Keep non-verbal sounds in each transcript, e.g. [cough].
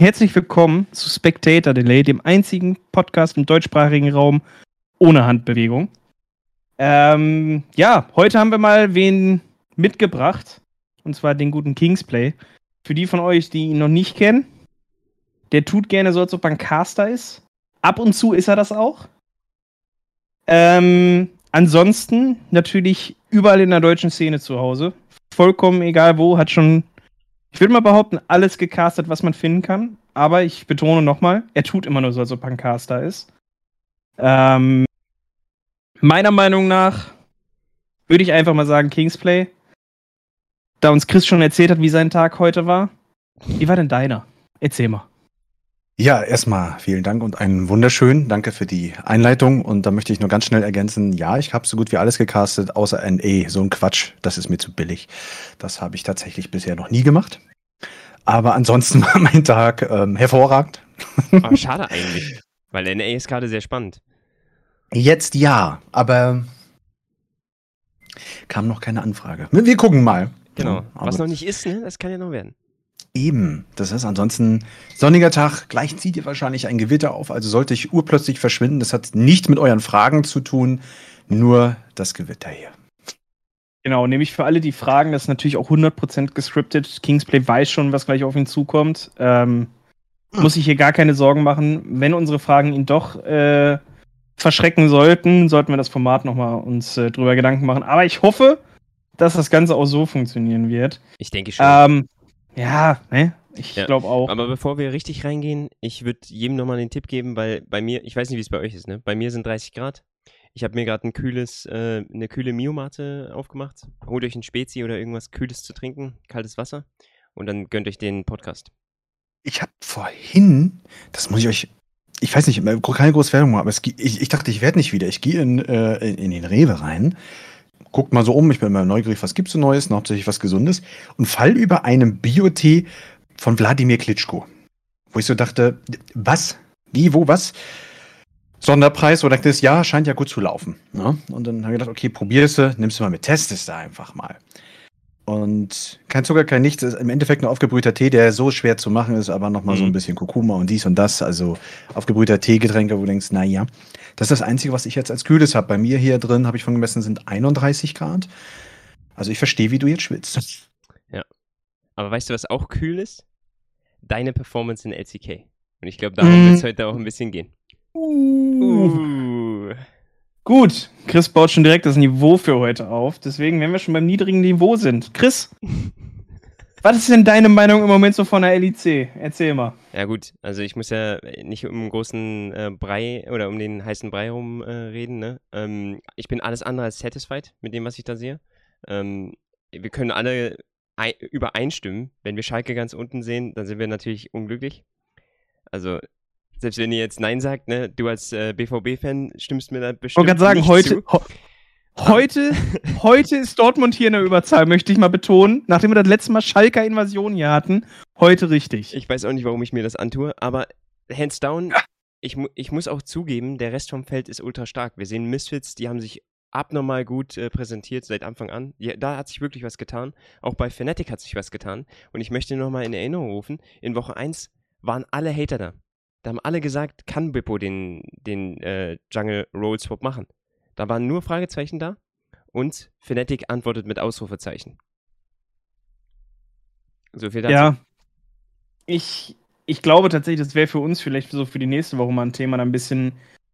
Herzlich willkommen zu Spectator Delay, dem einzigen Podcast im deutschsprachigen Raum ohne Handbewegung. Ähm, ja, heute haben wir mal wen mitgebracht, und zwar den guten Kingsplay. Für die von euch, die ihn noch nicht kennen, der tut gerne so, als ob er ein Caster ist. Ab und zu ist er das auch. Ähm, ansonsten natürlich überall in der deutschen Szene zu Hause. Vollkommen egal wo, hat schon, ich würde mal behaupten, alles gecastet, was man finden kann. Aber ich betone nochmal, er tut immer nur so, als ob er ein Caster ist. Ähm, meiner Meinung nach würde ich einfach mal sagen Kingsplay. Da uns Chris schon erzählt hat, wie sein Tag heute war. Wie war denn deiner? Erzähl mal. Ja, erstmal vielen Dank und einen wunderschönen. Danke für die Einleitung. Und da möchte ich nur ganz schnell ergänzen, ja, ich habe so gut wie alles gecastet, außer NA. So ein Quatsch, das ist mir zu billig. Das habe ich tatsächlich bisher noch nie gemacht. Aber ansonsten [laughs] war mein Tag ähm, hervorragend. Aber schade eigentlich, weil NA ist gerade sehr spannend. Jetzt ja, aber kam noch keine Anfrage. Wir gucken mal. Genau. Ja, Was noch nicht ist, ne? das kann ja noch werden. Eben, das ist ansonsten sonniger Tag. Gleich zieht ihr wahrscheinlich ein Gewitter auf, also sollte ich urplötzlich verschwinden. Das hat nichts mit euren Fragen zu tun, nur das Gewitter hier. Genau, nämlich für alle, die fragen, das ist natürlich auch 100% gescriptet. Kingsplay weiß schon, was gleich auf ihn zukommt. Ähm, muss sich hier gar keine Sorgen machen. Wenn unsere Fragen ihn doch äh, verschrecken sollten, sollten wir das Format nochmal uns äh, drüber Gedanken machen. Aber ich hoffe, dass das Ganze auch so funktionieren wird. Ich denke schon. Ähm, ja, ne? Ich Ja, glaube auch. Aber bevor wir richtig reingehen, ich würde jedem nochmal den Tipp geben, weil bei mir, ich weiß nicht, wie es bei euch ist, ne? Bei mir sind 30 Grad. Ich habe mir gerade ein kühles, äh, eine kühle Mio-Mate aufgemacht. Holt euch ein Spezi oder irgendwas Kühles zu trinken, kaltes Wasser. Und dann gönnt euch den Podcast. Ich habe vorhin, das muss ich euch, ich weiß nicht, keine große Werbung machen, aber es, ich, ich dachte, ich werde nicht wieder. Ich gehe in, äh, in, den Rewe rein, guck mal so um, ich bin immer neugierig, was gibt's so Neues, und hauptsächlich was Gesundes, und fall über einen Biotee von Wladimir Klitschko. Wo ich so dachte, was? Wie, wo, was? Sonderpreis, wo dachte ich, ja, scheint ja gut zu laufen. Ne? Und dann habe ich gedacht, okay, probierst du, nimmst du mal mit, testest du einfach mal. Und kein Zucker, kein nichts. Ist im Endeffekt ein aufgebrühter Tee, der so schwer zu machen ist, aber nochmal so ein Mhm. bisschen Kurkuma und dies und das. Also aufgebrühter Teegetränke, wo du denkst, naja. Das ist das Einzige, was ich jetzt als Kühles habe. Bei mir hier drin, habe ich von gemessen, sind 31 Grad. Also ich verstehe, wie du jetzt schwitzt. Aber weißt du, was auch kühl ist? Deine Performance in LCK. Und ich glaube, darum Mm. wird es heute auch ein bisschen gehen. Uh. Gut, Chris baut schon direkt das Niveau für heute auf. Deswegen, wenn wir schon beim niedrigen Niveau sind. Chris, [laughs] was ist denn deine Meinung im Moment so von der LIC? Erzähl mal. Ja gut, also ich muss ja nicht um einen großen äh, Brei oder um den heißen Brei rum äh, reden. Ne? Ähm, ich bin alles andere als satisfied mit dem, was ich da sehe. Ähm, wir können alle ei übereinstimmen. Wenn wir Schalke ganz unten sehen, dann sind wir natürlich unglücklich. Also selbst wenn ihr jetzt Nein sagt, ne, du als äh, BVB-Fan stimmst mir da Ich bestimmt wollte gerade sagen, heute, ho [laughs] heute, heute ist Dortmund hier in der Überzahl, möchte ich mal betonen. Nachdem wir das letzte Mal Schalker Invasion hier hatten, heute richtig. Ich weiß auch nicht, warum ich mir das antue, aber hands down, ich, mu ich muss auch zugeben, der Rest vom Feld ist ultra stark. Wir sehen Misfits, die haben sich abnormal gut äh, präsentiert seit Anfang an. Ja, da hat sich wirklich was getan. Auch bei Fnatic hat sich was getan. Und ich möchte nochmal in Erinnerung rufen, in Woche 1 waren alle Hater da. Da haben alle gesagt, kann Bippo den, den äh, Jungle Roll Swap machen? Da waren nur Fragezeichen da und Fnatic antwortet mit Ausrufezeichen. So viel dazu. Ja. Ich, ich glaube tatsächlich, das wäre für uns vielleicht so für die nächste Woche mal ein Thema, da ein bisschen,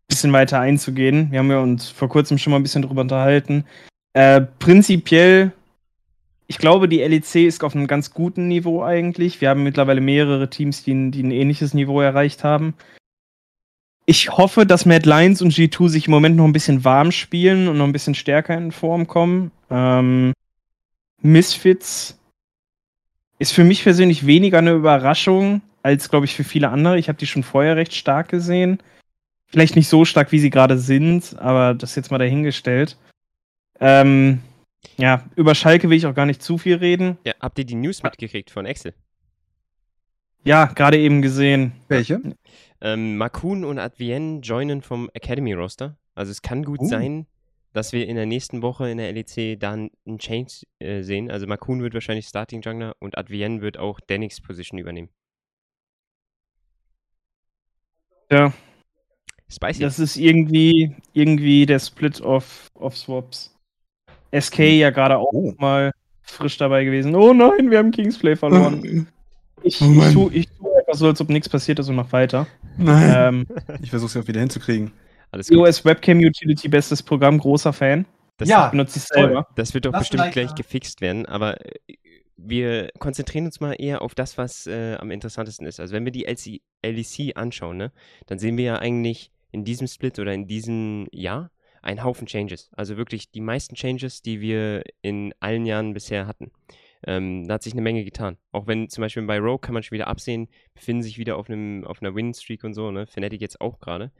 bisschen weiter einzugehen. Wir haben ja uns vor kurzem schon mal ein bisschen drüber unterhalten. Äh, prinzipiell, ich glaube, die LEC ist auf einem ganz guten Niveau eigentlich. Wir haben mittlerweile mehrere Teams, die, ein- die ein ähnliches Niveau erreicht haben. Ich hoffe, dass Mad Lions und G2 sich im Moment noch ein bisschen warm spielen und noch ein bisschen stärker in Form kommen. Ähm, Misfits ist für mich persönlich weniger eine Überraschung als, glaube ich, für viele andere. Ich habe die schon vorher recht stark gesehen. Vielleicht nicht so stark, wie sie gerade sind, aber das jetzt mal dahingestellt. Ähm, ja, über Schalke will ich auch gar nicht zu viel reden. Ja, habt ihr die News mitgekriegt von Excel? Ja, gerade eben gesehen. Welche? Ähm, Makun und Advienne joinen vom Academy Roster. Also es kann gut Oh. sein, dass wir in der nächsten Woche in der LEC dann einen Change äh, sehen. Also Makun wird wahrscheinlich Starting Jungler und Advienne wird auch Danix Position übernehmen. Ja, Spicy. das ist irgendwie, irgendwie der Split of, of Swaps. SK ja gerade auch Oh. mal frisch dabei gewesen. Oh nein, wir haben Kingsplay verloren. Ich, Oh ich, Mann. tu, ich tue einfach so, als ob nichts passiert ist und mach weiter. Nein. Ähm, [laughs] ich versuche es ja wieder hinzukriegen. Alles iOS Webcam Utility, bestes Programm, großer Fan. Das, Ja. Benutze ich selber. das wird doch Lass bestimmt gleich gefixt werden, aber äh, wir konzentrieren uns mal eher auf das, was äh, am interessantesten ist. Also wenn wir die LC, LEC anschauen, ne, dann sehen wir ja eigentlich in diesem Split oder in diesem Jahr einen Haufen Changes. Also wirklich die meisten Changes, die wir in allen Jahren bisher hatten. Ähm, da hat sich eine Menge getan. Auch wenn zum Beispiel bei Rogue kann man schon wieder absehen, befinden sich wieder auf, einem, auf einer Win-Streak und so, ne? Fnatic jetzt auch gerade.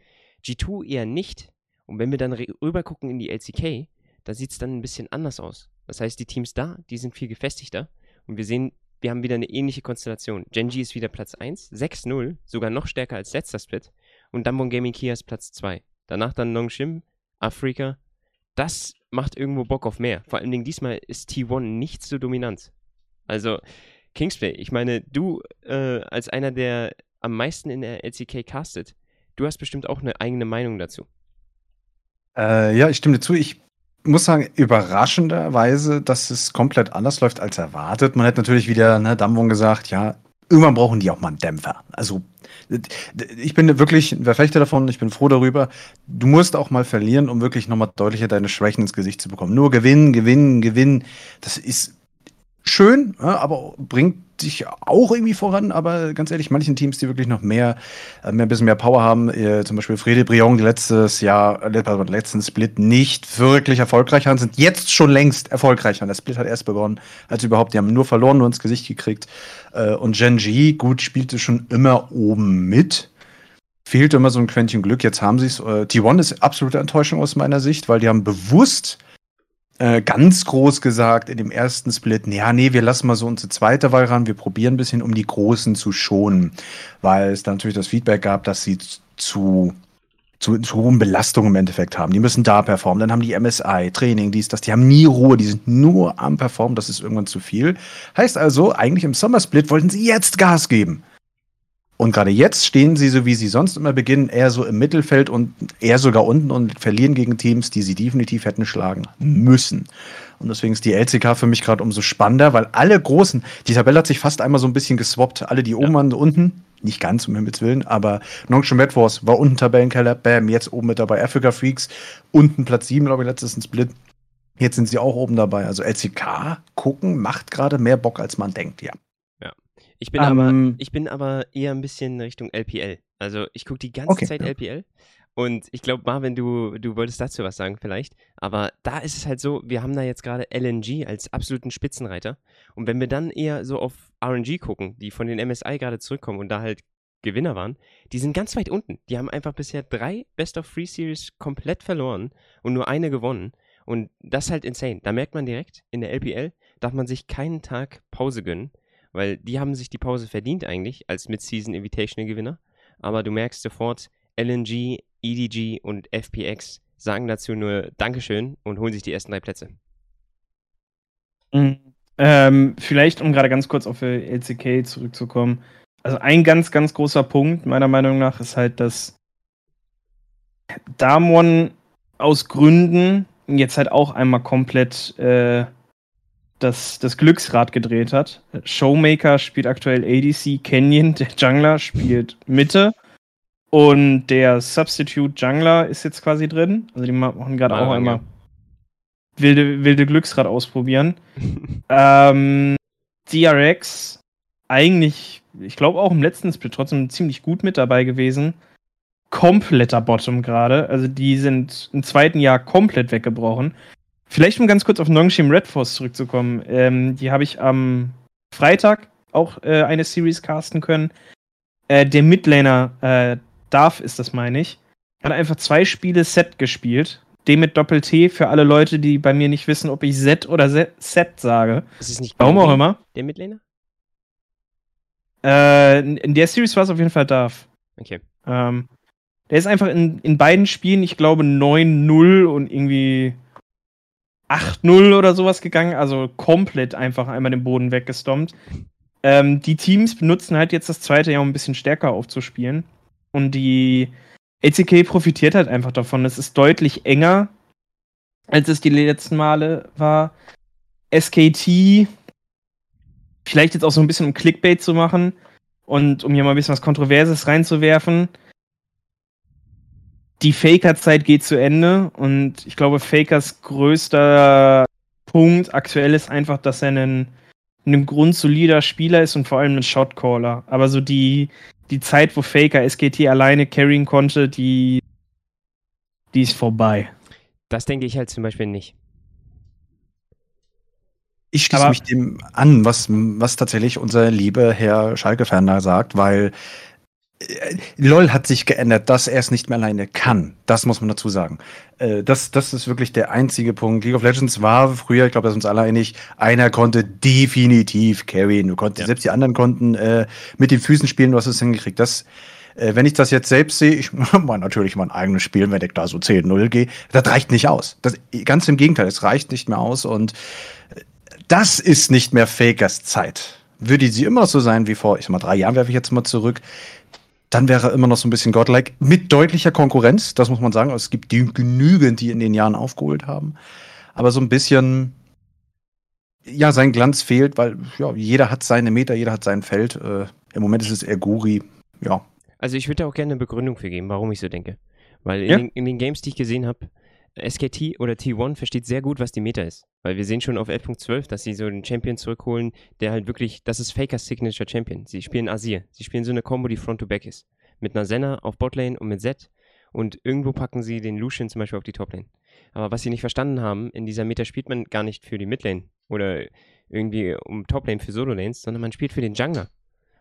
G2 eher nicht. Und wenn wir dann rüber gucken in die LCK, da sieht es dann ein bisschen anders aus. Das heißt, die Teams da, die sind viel gefestigter. Und wir sehen, wir haben wieder eine ähnliche Konstellation. Genji ist wieder Platz 1, 6-0, sogar noch stärker als letzter Split. Und Damwon Gaming Kia ist Platz 2. Danach dann Nongshim, Afrika. Das macht irgendwo Bock auf mehr. Vor allen Dingen diesmal ist T1 nicht so dominant. Also, Kingsplay, ich meine, du äh, als einer, der am meisten in der LCK castet, du hast bestimmt auch eine eigene Meinung dazu. Äh, ja, ich stimme dir zu. Ich muss sagen, überraschenderweise, dass es komplett anders läuft als erwartet. Man hätte natürlich wieder, ne, Damwon gesagt, ja, irgendwann brauchen die auch mal einen Dämpfer. Also, ich bin wirklich ein Verfechter davon, ich bin froh darüber. Du musst auch mal verlieren, um wirklich nochmal deutlicher deine Schwächen ins Gesicht zu bekommen. Nur gewinnen, gewinnen, gewinnen, das ist schön, ja, aber bringt dich auch irgendwie voran. Aber ganz ehrlich, manchen Teams, die wirklich noch mehr, äh, mehr ein bisschen mehr Power haben, äh, zum Beispiel Frede Brion, die letztes Jahr, äh, letzten Split nicht wirklich erfolgreich waren, sind jetzt schon längst erfolgreicher. Der Split hat erst begonnen, als überhaupt. Die haben nur verloren, nur ins Gesicht gekriegt. Und Genji, gut, spielte schon immer oben mit. Fehlte immer so ein Quäntchen Glück. Jetzt haben sie es. Äh, T1 ist absolute Enttäuschung aus meiner Sicht, weil die haben bewusst äh, ganz groß gesagt in dem ersten Split, ja, nee, wir lassen mal so unsere zweite Wahl ran, wir probieren ein bisschen, um die Großen zu schonen, weil es dann natürlich das Feedback gab, dass sie zu zu, zu hohen Belastungen im Endeffekt haben. Die müssen da performen. Dann haben die MSI, Training, dies, das. Die haben nie Ruhe. Die sind nur am Performen. Das ist irgendwann zu viel. Heißt also, eigentlich im Summer Split wollten sie jetzt Gas geben. Und gerade jetzt stehen sie, so wie sie sonst immer beginnen, eher so im Mittelfeld und eher sogar unten und verlieren gegen Teams, die sie definitiv hätten schlagen müssen. Und deswegen ist die LCK für mich gerade umso spannender, weil alle Großen, die Tabelle hat sich fast einmal so ein bisschen geswappt. Alle, die oben waren, unten. Nicht ganz, um Himmels Willen, aber Nongshim Red Force war unten Tabellenkeller, bam, jetzt oben mit dabei. Africa Freaks, unten Platz 7, glaube ich, letztes ein Split. Jetzt sind sie auch oben dabei. Also LCK gucken macht gerade mehr Bock, als man denkt, ja. Ich bin, aber, Ähm, ich bin aber eher ein bisschen Richtung LPL. Also ich gucke die ganze Okay, Zeit ja. LPL. Und ich glaube, Marvin, du, du wolltest dazu was sagen vielleicht. Aber da ist es halt so, wir haben da jetzt gerade LNG als absoluten Spitzenreiter. Und wenn wir dann eher so auf RNG gucken, die von den MSI gerade zurückkommen und da halt Gewinner waren, die sind ganz weit unten. Die haben einfach bisher drei Best of Free Series komplett verloren und nur eine gewonnen. Und das ist halt insane. Da merkt man direkt, in der LPL darf man sich keinen Tag Pause gönnen, weil die haben sich die Pause verdient eigentlich als Mid-Season Invitational Gewinner. Aber du merkst sofort, LNG, EDG und FPX sagen dazu nur Dankeschön und holen sich die ersten drei Plätze. Mhm. Ähm, vielleicht, um gerade ganz kurz auf die LCK zurückzukommen. Also ein ganz, ganz großer Punkt, meiner Meinung nach, ist halt, dass Damwon aus Gründen jetzt halt auch einmal komplett äh, das, das Glücksrad gedreht hat. Showmaker spielt aktuell ADC, Canyon, der Jungler, spielt Mitte. Und der Substitute Jungler ist jetzt quasi drin. Also die machen gerade auch Marvin, einmal wilde, wilde Glücksrad ausprobieren. [laughs] Ähm, DRX eigentlich, ich glaube auch im letzten Split trotzdem ziemlich gut mit dabei gewesen. Kompletter Bottom gerade. Also die sind im zweiten Jahr komplett weggebrochen. Vielleicht um ganz kurz auf Nongshim Red Force zurückzukommen. Ähm, die habe ich am Freitag auch äh, eine Series casten können. Äh, der Midlaner, äh, Darf ist das, meine ich, hat einfach zwei Spiele Set gespielt. Dem mit Doppel-T für alle Leute, die bei mir nicht wissen, ob ich Set oder Se- Set sage. Ist es nicht Warum auch immer. Der Midlaner? Äh, in in der Series war es auf jeden Fall Darf. Okay. Ähm, der ist einfach in, in beiden Spielen, ich glaube, 9-0 und irgendwie 8-0 oder sowas gegangen. Also komplett einfach einmal den Boden weggestompt. Ähm, die Teams benutzen halt jetzt das zweite Jahr, um ein bisschen stärker aufzuspielen. Und die ACK profitiert halt einfach davon. Es ist deutlich enger, als es die letzten Male war. SKT, vielleicht jetzt auch so ein bisschen um Clickbait zu machen und um hier mal ein bisschen was Kontroverses reinzuwerfen. Die Faker-Zeit geht zu Ende und ich glaube, Fakers größter Punkt aktuell ist einfach, dass er ein, ein grundsolider Spieler ist und vor allem ein Shotcaller. Aber so die, die Zeit, wo Faker SKT alleine carryen konnte, die, die ist vorbei. Das denke ich halt zum Beispiel nicht. Ich schließe Aber- mich dem an, was, was tatsächlich unser lieber Herr Schalke-Fan da sagt, weil LOL hat sich geändert, dass er es nicht mehr alleine kann. Das muss man dazu sagen. Äh, das, das ist wirklich der einzige Punkt. League of Legends war früher, ich glaube, da sind uns alle einig, einer konnte definitiv carryen. Du konntest, Ja. selbst die anderen konnten äh, mit den Füßen spielen, du hast es hingekriegt. Das, äh, wenn ich das jetzt selbst sehe, ich [laughs] mal natürlich mein eigenes Spiel, wenn ich da so 10-0 gehe, das reicht nicht aus. Das, ganz im Gegenteil, es reicht nicht mehr aus und äh, das ist nicht mehr Fakers Zeit. Würde sie immer so sein wie vor, ich sag mal, drei Jahren werfe ich jetzt mal zurück, dann wäre er immer noch so ein bisschen godlike. Mit deutlicher Konkurrenz, das muss man sagen. Es gibt die genügend, die in den Jahren aufgeholt haben. Aber so ein bisschen, ja, sein Glanz fehlt, weil ja, jeder hat seine Meter, jeder hat sein Feld. Äh, Im Moment ist es eher Guri. Ja, Also ich würde da auch gerne eine Begründung für geben, warum ich so denke. Weil in, Ja. den, in den Games, die ich gesehen habe, SKT oder T1 versteht sehr gut, was die Meta ist. Weil wir sehen schon auf 11.12, dass sie so einen Champion zurückholen, der halt wirklich, das ist Fakers Signature Champion. Sie spielen Azir. Sie spielen so eine Combo, die Front-to-Back ist. Mit einer Senna auf Botlane und mit Z. Und irgendwo packen sie den Lucian zum Beispiel auf die Toplane. Aber was sie nicht verstanden haben, in dieser Meta spielt man gar nicht für die Midlane oder irgendwie um Toplane für Solo-Lanes, sondern man spielt für den Jungler.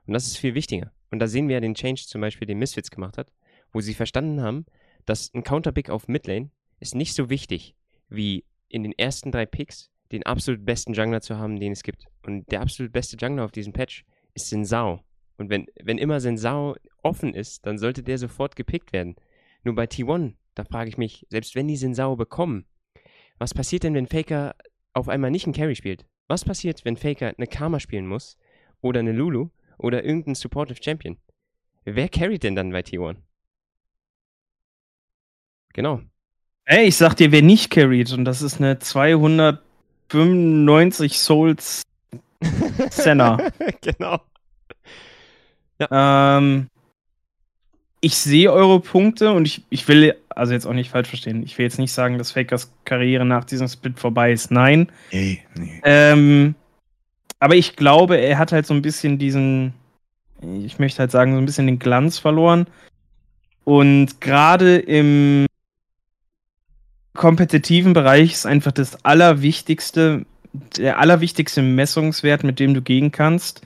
Und das ist viel wichtiger. Und da sehen wir ja den Change zum Beispiel, den Misfits gemacht hat, wo sie verstanden haben, dass ein Counterpick auf Midlane ist nicht so wichtig, wie in den ersten drei Picks den absolut besten Jungler zu haben, den es gibt. Und der absolut beste Jungler auf diesem Patch ist Sensao. Und wenn, wenn immer Sensao offen ist, dann sollte der sofort gepickt werden. Nur bei T1, da frage ich mich, selbst wenn die Sensao bekommen, was passiert denn, wenn Faker auf einmal nicht einen Carry spielt? Was passiert, wenn Faker eine Karma spielen muss? Oder eine Lulu? Oder irgendein Supportive Champion? Wer carryt denn dann bei T1? Genau. Ey, ich sag dir, wer nicht carried, und das ist eine 295 Souls Senna. [laughs] genau. Ähm, ich sehe eure Punkte und ich, ich will, also jetzt auch nicht falsch verstehen, ich will jetzt nicht sagen, dass Fakers Karriere nach diesem Split vorbei ist. Nein. nee, nee. Ähm, aber ich glaube, er hat halt so ein bisschen diesen, ich möchte halt sagen, so ein bisschen den Glanz verloren. Und gerade im kompetitiven Bereich ist einfach das Allerwichtigste, der allerwichtigste Messungswert, mit dem du gehen kannst,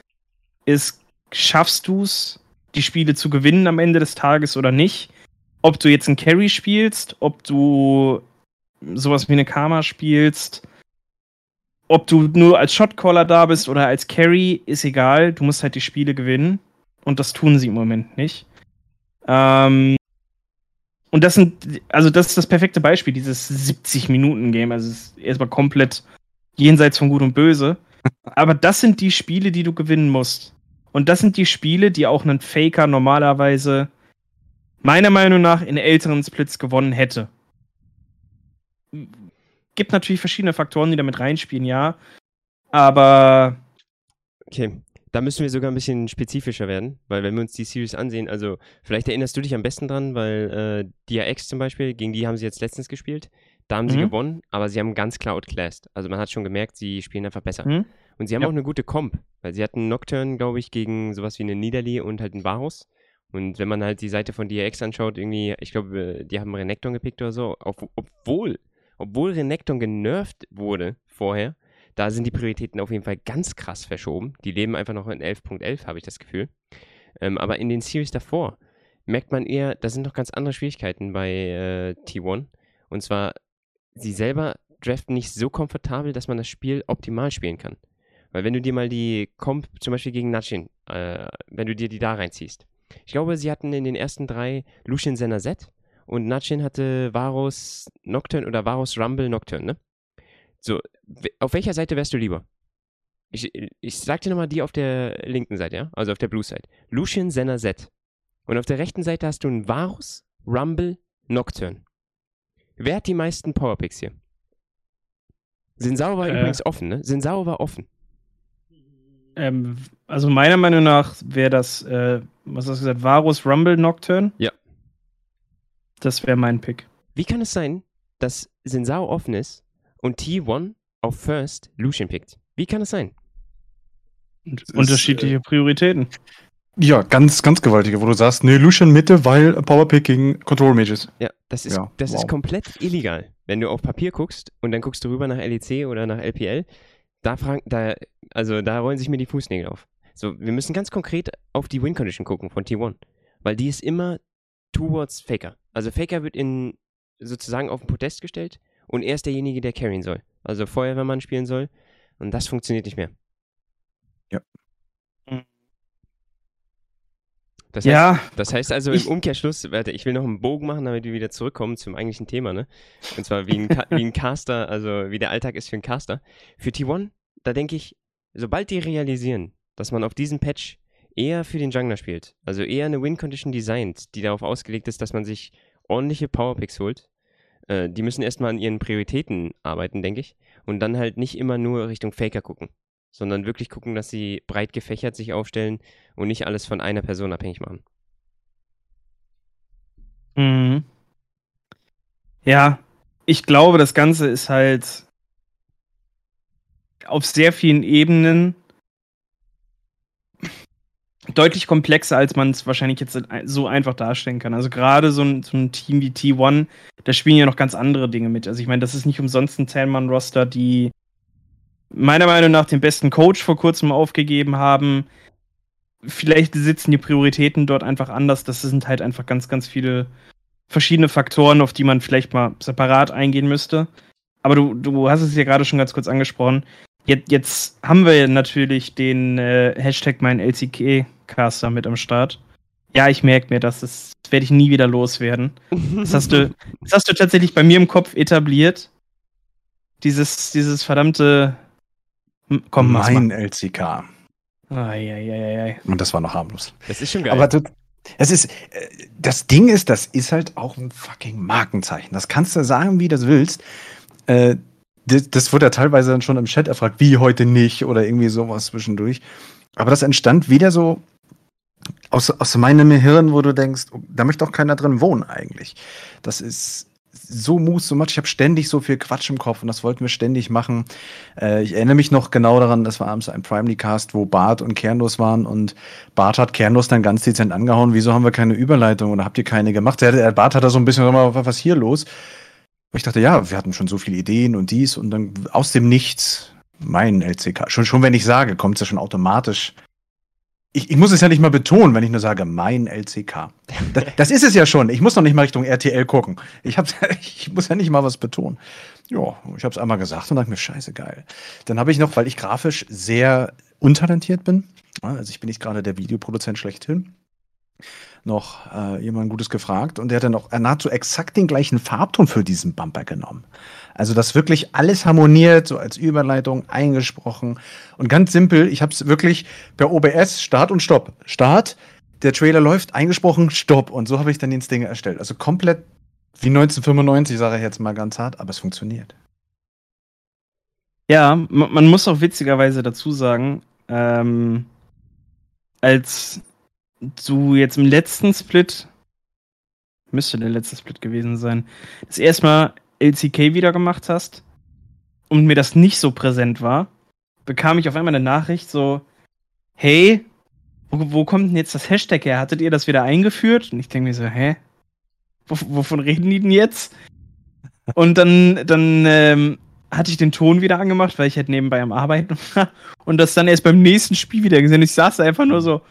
ist, schaffst du es, die Spiele zu gewinnen am Ende des Tages oder nicht? Ob du jetzt einen Carry spielst, ob du sowas wie eine Karma spielst, ob du nur als Shotcaller da bist oder als Carry, ist egal. Du musst halt die Spiele gewinnen. Und das tun sie im Moment nicht. Ähm, und das sind, also das ist das perfekte Beispiel, dieses 70-Minuten-Game. Also es ist erstmal komplett jenseits von Gut und Böse. [laughs] Aber das sind die Spiele, die du gewinnen musst. Und das sind die Spiele, die auch ein Faker normalerweise meiner Meinung nach in älteren Splits gewonnen hätte. Gibt natürlich verschiedene Faktoren, die damit reinspielen, ja. Aber Okay, da müssen wir sogar ein bisschen spezifischer werden, weil wenn wir uns die Series ansehen, also vielleicht erinnerst du dich am besten dran, weil äh, DRX zum Beispiel, gegen die haben sie jetzt letztens gespielt, da haben sie Mhm. gewonnen, aber sie haben ganz klar outclassed. Also man hat schon gemerkt, sie spielen einfach besser. Mhm. Und sie haben Ja. auch eine gute Comp, weil sie hatten Nocturne, glaube ich, gegen sowas wie eine Nidalee und halt einen Varus. Und wenn man halt die Seite von DRX anschaut, irgendwie, ich glaube, die haben Renekton gepickt oder so, obwohl, obwohl Renekton genervt wurde vorher, da sind die Prioritäten auf jeden Fall ganz krass verschoben. Die leben einfach noch in 11.11, habe ich das Gefühl. Ähm, aber in den Series davor merkt man eher, da sind noch ganz andere Schwierigkeiten bei äh, T1. Und zwar, sie selber draften nicht so komfortabel, dass man das Spiel optimal spielen kann. Weil wenn du dir mal die Comp zum Beispiel gegen Nachin, äh, wenn du dir die da reinziehst. Ich glaube, sie hatten in den ersten drei Lucian Z und Nachin hatte Varus Nocturne oder Varus Rumble Nocturne, ne? So, auf welcher Seite wärst du lieber? Ich, ich sag dir nochmal die auf der linken Seite, ja? Also auf der Blue Side. Lucian Senna Z. Und auf der rechten Seite hast du einen Varus, Rumble, Nocturne. Wer hat die meisten Powerpicks hier? Sinsao war Äh. übrigens offen, ne? Sinsao war offen. Ähm, also meiner Meinung nach wäre das, äh, was hast du gesagt, Varus Rumble Nocturne? Ja. Das wäre mein Pick. Wie kann es sein, dass Sinsao offen ist und T1 auf First Lucian pickt? Wie kann es sein? Ist, unterschiedliche Prioritäten. Ja, ganz, ganz gewaltige, wo du sagst, nee, Lucian Mitte, weil Powerpick gegen Control Mages. Ja, das ist, Ja, das wow. ist komplett illegal. Wenn du auf Papier guckst und dann guckst du rüber nach LEC oder nach LPL, da fragen, da, also da rollen sich mir die Fußnägel auf. So, wir müssen ganz konkret auf die Win Condition gucken von T1. Weil die ist immer towards Faker. Also Faker wird in sozusagen auf den Podest gestellt und er ist derjenige, der carryen soll. Also Feuerwehrmann spielen soll. Und das funktioniert nicht mehr. Ja. Hm. Das heißt, Ja, das heißt also im Umkehrschluss, warte, ich will noch einen Bogen machen, damit wir wieder zurückkommen zum eigentlichen Thema, ne? Und zwar wie ein, wie ein Caster, also wie der Alltag ist für einen Caster. Für T1, da denke ich, sobald die realisieren, dass man auf diesem Patch eher für den Jungler spielt, also eher eine Win-Condition designt, die darauf ausgelegt ist, dass man sich ordentliche Powerpicks holt, äh, die müssen erstmal an ihren Prioritäten arbeiten, denke ich, und dann halt nicht immer nur Richtung Faker gucken, sondern wirklich gucken, dass sie breit gefächert sich aufstellen und nicht alles von einer Person abhängig machen. Mhm. Ja, ich glaube, das Ganze ist halt auf sehr vielen Ebenen deutlich komplexer, als man es wahrscheinlich jetzt so einfach darstellen kann. Also gerade so ein, so ein Team wie T1, da spielen ja noch ganz andere Dinge mit. Also ich meine, das ist nicht umsonst ein 10-Mann-Roster, die meiner Meinung nach den besten Coach vor kurzem aufgegeben haben. Vielleicht sitzen die Prioritäten dort einfach anders. Das sind halt einfach ganz, ganz viele verschiedene Faktoren, auf die man vielleicht mal separat eingehen müsste. Aber du, du hast es ja gerade schon ganz kurz angesprochen. Jetzt, jetzt haben wir natürlich den äh, Hashtag mein LCK-Caster mit am Start. Ja, ich merke mir das. Das werde ich nie wieder loswerden. Das hast du, [laughs] das hast du tatsächlich bei mir im Kopf etabliert. Dieses, dieses verdammte. Komm, mein mal. LCK. Eieieiei. Und das war noch harmlos. Das ist schon geil. Aber das, es ist, äh, das Ding ist, das ist halt auch ein fucking Markenzeichen. Das kannst du sagen, wie du das willst. Äh, das, das wurde ja teilweise dann schon im Chat erfragt, wie heute nicht oder irgendwie sowas zwischendurch. Aber das entstand wieder so aus, aus meinem Hirn, wo du denkst, oh, da möchte auch keiner drin wohnen eigentlich. Das ist so mus, so much. Ich habe ständig so viel Quatsch im Kopf und das wollten wir ständig machen. Äh, ich erinnere mich noch genau daran, das war abends ein Primely Cast, wo Bart und Kernlos waren und Bart hat Kernlos dann ganz dezent angehauen. Wieso haben wir keine Überleitung oder habt ihr keine gemacht? Der, der Bart hat da so ein bisschen, sag mal, was hier los? Ich dachte, ja, wir hatten schon so viele Ideen und dies und dann aus dem Nichts mein LCK. Schon, schon wenn ich sage, kommt es ja schon automatisch. Ich, ich muss es ja nicht mal betonen, wenn ich nur sage, mein LCK. Das, das ist es ja schon. Ich muss noch nicht mal Richtung RTL gucken. Ich, [laughs] ich muss ja nicht mal was betonen. Ja, ich habe es einmal gesagt und dachte mir, scheiße, geil. Dann habe ich noch, weil ich grafisch sehr untalentiert bin, also ich bin nicht gerade der Videoproduzent schlechthin, noch äh, jemand Gutes gefragt und der hat dann auch nahezu exakt den gleichen Farbton für diesen Bumper genommen. Also das wirklich alles harmoniert, so als Überleitung eingesprochen und ganz simpel, ich habe es wirklich per OBS Start und Stopp. Start, der Trailer läuft, eingesprochen, Stopp und so habe ich dann den Ding erstellt. Also komplett wie 1995, sage ich jetzt mal ganz hart, aber es funktioniert. Ja, ma- man muss auch witzigerweise dazu sagen, ähm, als du jetzt im letzten Split, müsste der letzte Split gewesen sein, das erste Mal LCK wieder gemacht hast und mir das nicht so präsent war, bekam ich auf einmal eine Nachricht so, hey, wo, wo kommt denn jetzt das Hashtag her? Hattet ihr das wieder eingeführt? Und ich denke mir so, hä? Wo, wovon reden die denn jetzt? Und dann, dann ähm, hatte ich den Ton wieder angemacht, weil ich halt nebenbei am Arbeiten [laughs] war. Und das dann erst beim nächsten Spiel wieder gesehen. Ich saß da einfach nur so,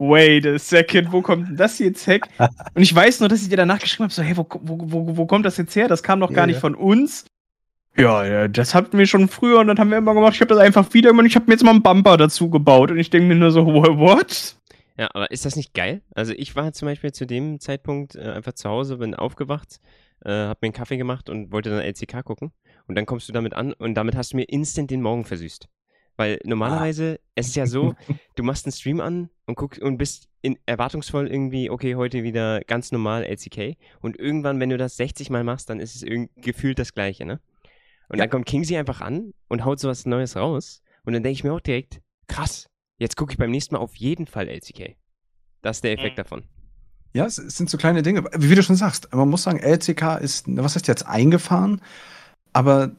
wait a second, wo kommt denn das jetzt her? [laughs] Und ich weiß nur, dass ich dir danach geschrieben habe, so, hey, wo, wo, wo, wo kommt das jetzt her? Das kam doch gar Ja, nicht ja. von uns. Ja, ja, das hatten wir schon früher und dann haben wir immer gemacht. Ich habe das einfach wieder gemacht. Ich habe mir jetzt mal einen Bumper dazu gebaut. Und ich denke mir nur so, [laughs] wha- what? Ja, aber ist das nicht geil? Also ich war zum Beispiel zu dem Zeitpunkt äh, einfach zu Hause, bin aufgewacht, äh, hab mir einen Kaffee gemacht und wollte dann LCK gucken. Und dann kommst du damit an und damit hast du mir instant den Morgen versüßt. Weil normalerweise, es ist ja so, [laughs] du machst einen Stream an und guckst und bist in, erwartungsvoll irgendwie, okay, heute wieder ganz normal LCK. Und irgendwann, wenn du das 60 Mal machst, dann ist es irgendwie gefühlt das Gleiche, ne? Und Ja. dann kommt Kingsley einfach an und haut sowas Neues raus. Und dann denke ich mir auch direkt, krass, jetzt gucke ich beim nächsten Mal auf jeden Fall LCK. Das ist der Effekt Mhm. davon. Ja, es, es sind so kleine Dinge. Wie du schon sagst, man muss sagen, LCK ist, was heißt jetzt eingefahren? Aber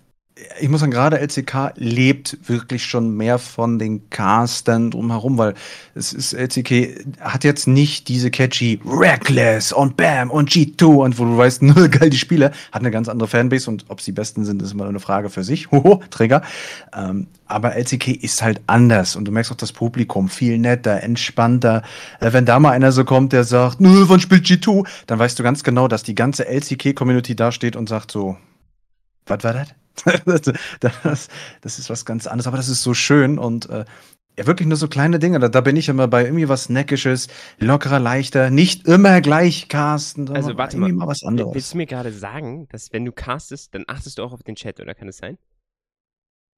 ich muss sagen, gerade LCK lebt wirklich schon mehr von den Castern drumherum, weil es ist, LCK hat jetzt nicht diese catchy Reckless und Bam und G2 und wo du weißt, [laughs] nur geil, die Spiele, hat eine ganz andere Fanbase und ob sie besten sind, ist immer eine Frage für sich. [laughs] Hoho, Träger. Ähm, aber LCK ist halt anders und du merkst auch das Publikum viel netter, entspannter. Äh, wenn da mal einer so kommt, der sagt, nö, wann spielt G2, dann weißt du ganz genau, dass die ganze LCK-Community da steht und sagt so, was war das? [laughs] das, das, ist was ganz anderes, aber das ist so schön und äh, ja, wirklich nur so kleine Dinge. Da, da bin ich immer bei irgendwie was Neckisches, lockerer, leichter, nicht immer gleich casten. Also, warte mal. mal was Willst anderes. du mir gerade sagen, dass wenn du castest, dann achtest du auch auf den Chat, oder kann es sein?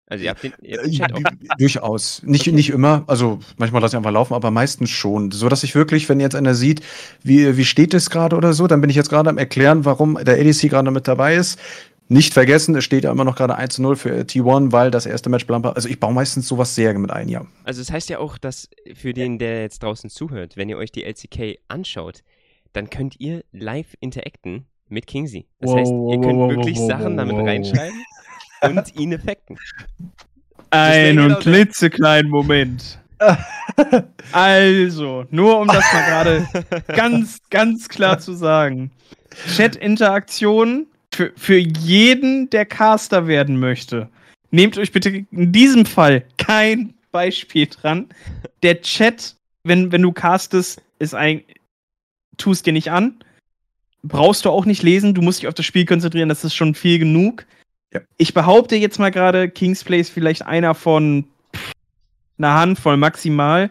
Also ihr habt den, ihr habt den Äh, Chat auch. Durchaus. Nicht, nicht immer, also manchmal lasse ich einfach laufen, aber meistens schon. So dass ich wirklich, wenn jetzt einer sieht, wie, wie steht es gerade oder so, dann bin ich jetzt gerade am erklären, warum der ADC gerade mit dabei ist. Nicht vergessen, es steht ja immer noch gerade 1 zu 0 für T1, weil das erste Match Blamper. Also ich baue meistens sowas sehr mit ein, ja. Also es heißt ja auch, dass für den, der jetzt draußen zuhört, wenn ihr euch die LCK anschaut, dann könnt ihr live interacten mit Kingsy. Das Wow, heißt, ihr könnt wow, wirklich wow, Sachen damit wow. reinschreiben und ihn effekten. Ein genau klitzekleinen Moment. [laughs] Also, nur um das mal [laughs] gerade ganz, ganz klar zu sagen. [laughs] Chat-Interaktion für, für jeden, der Caster werden möchte. Nehmt euch bitte in diesem Fall kein Beispiel dran. Der Chat, wenn, wenn du castest, ist ein. Tu es dir nicht an. Brauchst du auch nicht lesen. Du musst dich auf das Spiel konzentrieren. Das ist schon viel genug. Ja. Ich behaupte jetzt mal gerade, Kingsplay ist vielleicht einer von pff, einer Handvoll maximal,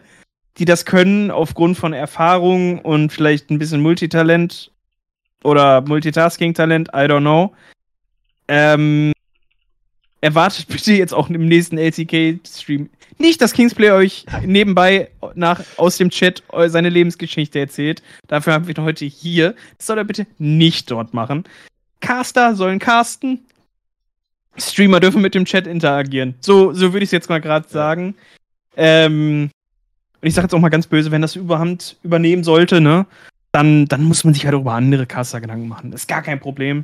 die das können aufgrund von Erfahrung und vielleicht ein bisschen Multitalent oder Multitasking-Talent, I don't know. Ähm, erwartet bitte jetzt auch im nächsten LCK-Stream nicht, dass Kingsplay euch nebenbei nach, aus dem Chat seine Lebensgeschichte erzählt. Dafür haben wir ihn heute hier. Das soll er bitte nicht dort machen. Caster sollen casten. Streamer dürfen mit dem Chat interagieren. So, so würde ich es jetzt mal gerade sagen. Ähm, und ich sage jetzt auch mal ganz böse, wenn das Überhand übernehmen sollte, ne, dann, dann muss man sich halt auch über andere Caster Gedanken machen. Das ist gar kein Problem.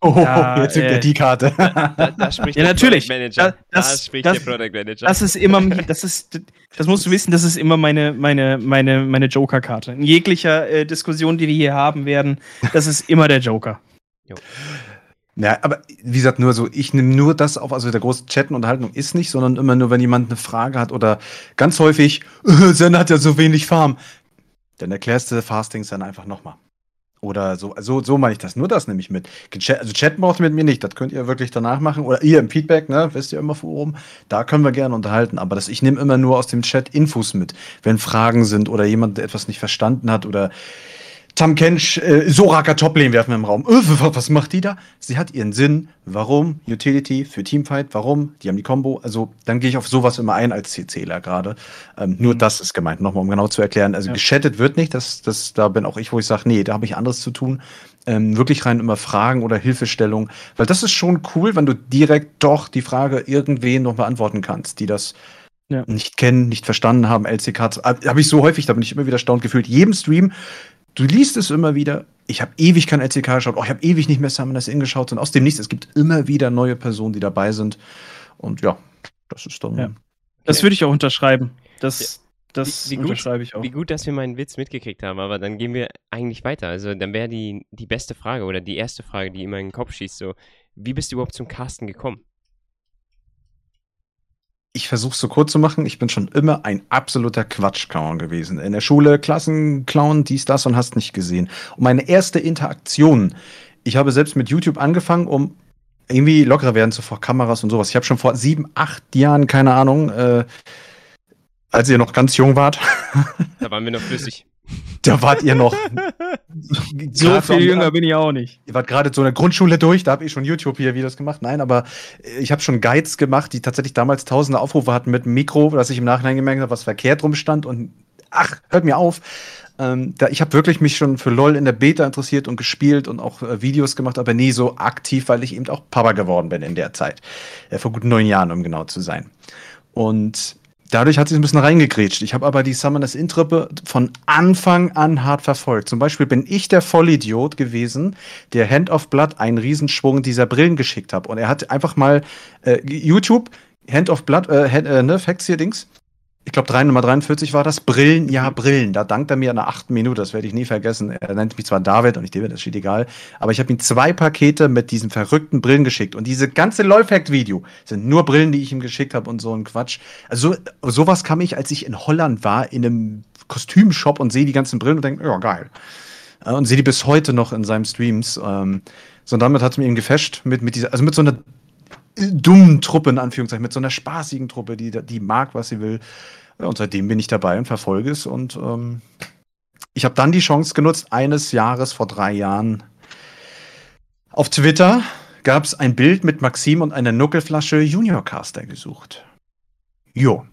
Oh, [laughs] Ja, jetzt nimmt äh, er die Karte. Da, da spricht Ja, der natürlich. Product Manager. Da- das- da spricht das- der Product Manager. Das ist immer, das ist, das musst du wissen, das ist immer meine, meine, meine, meine Joker-Karte. In jeglicher äh, Diskussion, die wir hier haben werden, das ist immer der Joker. Ja, aber wie gesagt, nur so, ich nehme nur das auf, also der große Chatten Unterhaltung ist nicht, sondern immer nur, wenn jemand eine Frage hat oder ganz häufig, [laughs] Zen hat ja so wenig Farm. Dann erklärst du Fastings dann einfach nochmal. Oder so, so, so meine ich das. Nur das nehme ich mit. Also Chat braucht mit mir nicht. Das könnt ihr wirklich danach machen. Oder ihr im Feedback, ne? Wisst ihr immer Forum. Da können wir gerne unterhalten. Aber das, ich nehme immer nur aus dem Chat Infos mit. Wenn Fragen sind oder jemand etwas nicht verstanden hat oder Tam Kench, äh, Soraka Toplane werfen wir im Raum. Wa- was macht die da? Sie hat ihren Sinn. Warum? Utility für Teamfight. Warum? Die haben die Combo. Also dann gehe ich auf sowas immer ein als CCler gerade. Ähm, nur das ist gemeint, nochmal um genau zu erklären. Also Ja. geschattet wird nicht. Das, das, da bin auch ich, wo ich sage, nee, da habe ich anderes zu tun. Ähm, wirklich rein immer Fragen oder Hilfestellung. Weil das ist schon cool, wenn du direkt doch die Frage irgendwen noch beantworten kannst, die das Ja. nicht kennen, nicht verstanden haben. LCK habe ich so häufig, da bin ich immer wieder erstaunt gefühlt. Jedem Stream du liest es immer wieder. Ich habe ewig kein LCK geschaut. Oh, ich habe ewig nicht mehr Summoners Inn geschaut. Und aus dem Nichts, es gibt immer wieder neue Personen, die dabei sind. Und ja, das ist dann. Ja. Das würde ich auch unterschreiben. Das, das Wie- wie gut- unterschreibe ich auch. Wie gut, dass wir meinen Witz mitgekriegt haben, aber dann gehen wir eigentlich weiter. Also dann wäre die, die beste Frage oder die erste Frage, die immer in den Kopf schießt, so, wie bist du überhaupt zum Casten gekommen? Ich versuche es so kurz zu machen. Ich bin schon immer ein absoluter Quatschclown gewesen. In der Schule Klassenclown, dies, das und hast nicht gesehen. Und meine erste Interaktion, ich habe selbst mit YouTube angefangen, um irgendwie lockerer werden zu vor Kameras und sowas. Ich habe schon vor sieben, acht Jahren, keine Ahnung, äh, als ihr noch ganz jung wart, Da waren wir noch flüssig. Da wart ihr noch [laughs] So viel jünger bin ich auch nicht. Ihr wart gerade so in der Grundschule durch, da habe ich schon YouTube hier Videos gemacht. Nein, aber äh, ich habe schon Guides gemacht, die tatsächlich damals tausende Aufrufe hatten mit einem Mikro, dass ich im Nachhinein gemerkt habe, was verkehrt rum stand und ach, hört mir auf. Ähm, da, ich habe wirklich mich schon für LOL in der Beta interessiert und gespielt und auch äh, Videos gemacht, aber nie so aktiv, weil ich eben auch Papa geworden bin in der Zeit. Äh, vor gut neun Jahren, um genau zu sein. Und dadurch hat sich ein bisschen reingegrätscht. Ich habe aber die Summoners Intrippe von Anfang an hart verfolgt. Zum Beispiel bin ich der Vollidiot gewesen, der Hand of Blood einen Riesenschwung dieser Brillen geschickt hat. Und er hat einfach mal äh, YouTube, Hand of Blood, äh, Hand, äh, ne, Facts hier Dings. Ich glaube, 3 Nummer 43 war das. Brillen, ja, Brillen. Da dankt er mir in der achten Minute, das werde ich nie vergessen. Er nennt mich zwar David und ich David, das steht egal. Aber ich habe ihm zwei Pakete mit diesen verrückten Brillen geschickt. Und diese ganze LOL-Fact-Video sind nur Brillen, die ich ihm geschickt habe und so ein Quatsch. Also so, sowas kam ich, als ich in Holland war, in einem Kostümshop und sehe die ganzen Brillen und denke, ja, geil. Äh, Und sehe die bis heute noch in seinen Streams. Ähm, so, und damit hat es mir eben gefasht mit, mit dieser, also mit so einer dummen Truppe, in Anführungszeichen, mit so einer spaßigen Truppe, die, die mag, was sie will. Und seitdem bin ich dabei und verfolge es. Und ähm, ich habe dann die Chance genutzt, eines Jahres vor drei Jahren auf Twitter gab es ein Bild mit Maxim und einer Nuckelflasche Juniorcaster gesucht. Jo.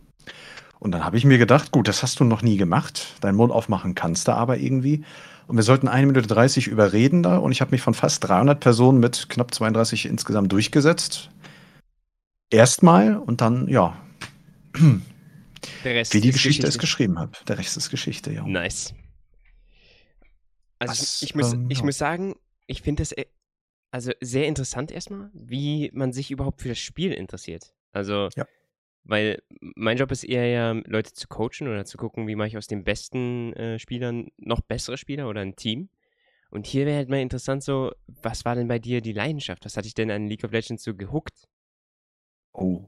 Und dann habe ich mir gedacht, gut, das hast du noch nie gemacht. Deinen Mund aufmachen kannst du aber irgendwie. Und wir sollten eine Minute 30 überreden da. Und ich habe mich von fast 300 Personen mit knapp 32 insgesamt durchgesetzt. Erstmal und dann, ja, Der Rest wie die ist Geschichte es geschrieben hat. Der Rest ist Geschichte, ja. Nice. Also ich, ich, muss, ähm, ich ja. muss sagen, ich finde das äh, also sehr interessant erstmal, wie man sich überhaupt für das Spiel interessiert. Also, Ja. weil mein Job ist eher ja, Leute zu coachen oder zu gucken, wie mache ich aus den besten äh, Spielern noch bessere Spieler oder ein Team. Und hier wäre halt mal interessant so, was war denn bei dir die Leidenschaft? Was hat dich denn an League of Legends so gehuckt? Oh.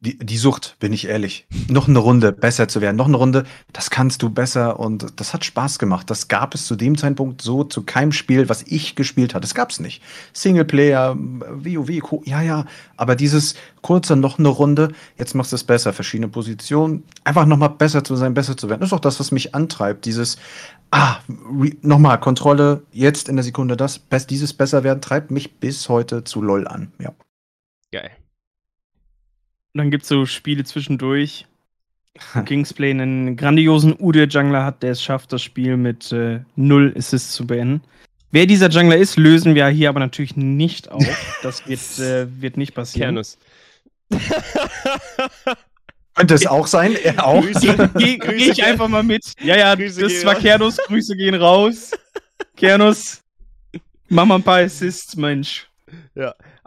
Die, die Sucht, bin ich ehrlich. Noch eine Runde besser zu werden. Noch eine Runde, das kannst du besser und das hat Spaß gemacht. Das gab es zu dem Zeitpunkt so zu keinem Spiel, was ich gespielt hatte. Das gab es nicht. Singleplayer, WoW, Co- ja, ja. Aber dieses kurze noch eine Runde, jetzt machst du es besser. Verschiedene Positionen. Einfach nochmal besser zu sein, besser zu werden. Das ist auch das, was mich antreibt. Dieses, ah, nochmal Kontrolle, jetzt in der Sekunde das, dieses besser werden, treibt mich bis heute zu LOL an. Ja. Geil. Und dann gibt es so Spiele zwischendurch. [laughs] Kingsplay einen grandiosen Ude-Jungler hat, der es schafft, das Spiel mit äh, null Assists zu beenden. Wer dieser Jungler ist, lösen wir hier aber natürlich nicht auf. Das [laughs] wird, äh, wird nicht passieren. Kernus. [laughs] Könnte es auch sein, er auch. Grüße. Geh, Grüße geh ich einfach mal mit. Ja, ja, Grüße das war raus. Kernus. Grüße gehen raus. Kernus, mach mal ein paar Assists, Mensch.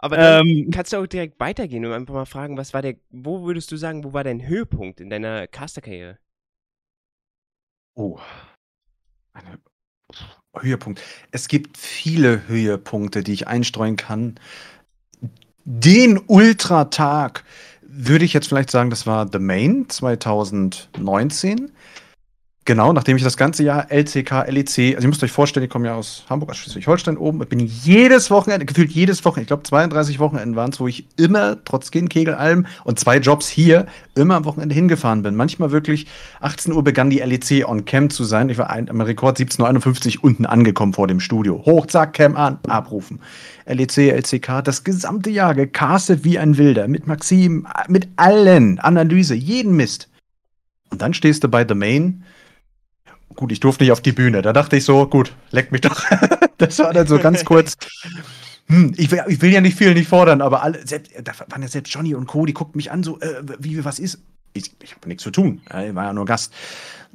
Aber dann Ähm, kannst du auch direkt weitergehen und einfach mal fragen, was war der, wo würdest du sagen, wo war dein Höhepunkt in deiner Caster-Karriere? Oh. Eine Höhepunkt. Es gibt viele Höhepunkte, die ich einstreuen kann. Den Ultratag würde ich jetzt vielleicht sagen, das war The Main 2019. Genau, nachdem ich das ganze Jahr LCK, LEC, also ihr müsst euch vorstellen, ich komme ja aus Hamburg, aus Schleswig-Holstein oben, bin jedes Wochenende, gefühlt jedes Wochenende, ich glaube 32 Wochenenden waren es, wo ich immer, trotz Kegelalm und zwei Jobs hier, immer am Wochenende hingefahren bin. Manchmal wirklich 18 Uhr begann die LEC on Cam zu sein. Ich war ein, am Rekord 17.51 Uhr unten angekommen vor dem Studio. Hoch, zack, Cam an, abrufen. LEC, LCK, das gesamte Jahr gecastet wie ein Wilder, mit Maxim, mit allen, Analyse, jeden Mist. Und dann stehst du bei The Main. Gut, ich durfte nicht auf die Bühne. Da dachte ich so, gut, leck mich doch. [laughs] das war dann so ganz [laughs] kurz. Hm, ich, will, ich will ja nicht viel nicht fordern, aber alle, selbst, da waren ja selbst Johnny und Co., die guckten mich an, so, äh, wie, was ist? Ich, ich habe nichts zu tun. Ich war ja nur Gast,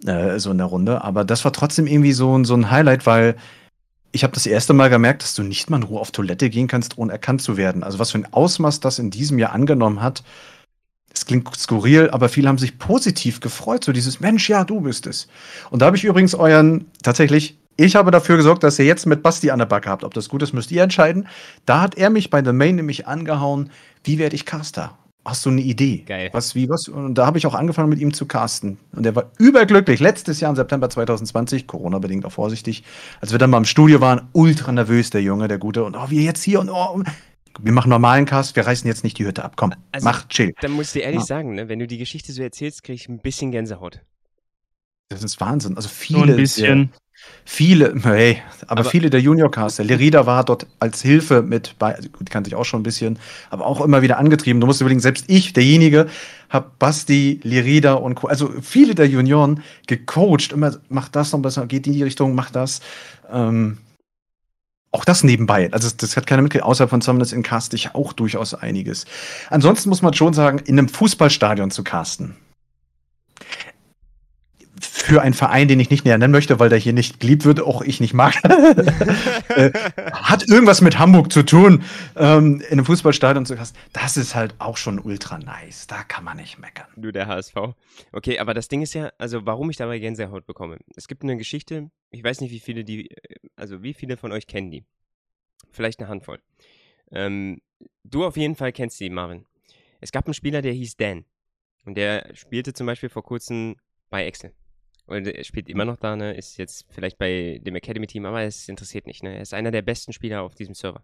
äh, so in der Runde. Aber das war trotzdem irgendwie so, ein- so ein Highlight, weil ich habe das erste Mal gemerkt, dass du nicht mal in Ruhe auf Toilette gehen kannst, ohne erkannt zu werden. Also was für ein Ausmaß das in diesem Jahr angenommen hat, das klingt skurril, aber viele haben sich positiv gefreut. So dieses Mensch, ja, du bist es. Und da habe ich übrigens euren, tatsächlich, ich habe dafür gesorgt, dass ihr jetzt mit Basti an der Backe habt. Ob das gut ist, müsst ihr entscheiden. Da hat er mich bei The Main nämlich angehauen, wie werde ich Caster? Hast du eine Idee? Geil. Was, wie, was? Und da habe ich auch angefangen, mit ihm zu casten. Und er war überglücklich. Letztes Jahr im September 2020, Corona-bedingt auch vorsichtig, als wir dann mal im Studio waren, ultra nervös, der Junge, der Gute. Und oh, wir jetzt hier und oh, wir machen normalen Cast, wir reißen jetzt nicht die Hütte ab. Komm, Also, mach, chill. Dann muss ich dir ehrlich Ja. sagen, ne, wenn du die Geschichte so erzählst, kriege ich ein bisschen Gänsehaut. Das ist Wahnsinn. Also viele, so ein bisschen. Der, viele, hey, aber, aber viele der Junior-Caster, Lerida war dort als Hilfe mit bei, also gut, kannte ich auch schon ein bisschen, aber auch immer wieder angetrieben. Du musst überlegen, selbst ich, derjenige, hab Basti, Lerida und Co., also viele der Junioren gecoacht, immer, mach das noch besser, geht in die Richtung, mach das. Ähm, auch das nebenbei. Also das hat keiner mitgekriegt. Außerhalb von Summoners in cast ich auch durchaus einiges. Ansonsten muss man schon sagen, in einem Fußballstadion zu casten für einen Verein, den ich nicht näher nennen möchte, weil der hier nicht geliebt wird, auch ich nicht mag, [laughs] äh, hat irgendwas mit Hamburg zu tun, ähm, in einem Fußballstadion zu hast. Das ist halt auch schon ultra nice. Da kann man nicht meckern. Du, der HSV. Okay, aber das Ding ist ja, also warum ich dabei Gänsehaut bekomme. Es gibt eine Geschichte, ich weiß nicht, wie viele die, also wie viele von euch kennen die. Vielleicht eine Handvoll. Ähm, du auf jeden Fall kennst die, Marvin. Es gab einen Spieler, der hieß Dan. Und der spielte zum Beispiel vor kurzem bei Excel. Und er spielt immer noch da, ne? Ist jetzt vielleicht bei dem Academy-Team, aber es interessiert nicht, ne? Er ist einer der besten Spieler auf diesem Server.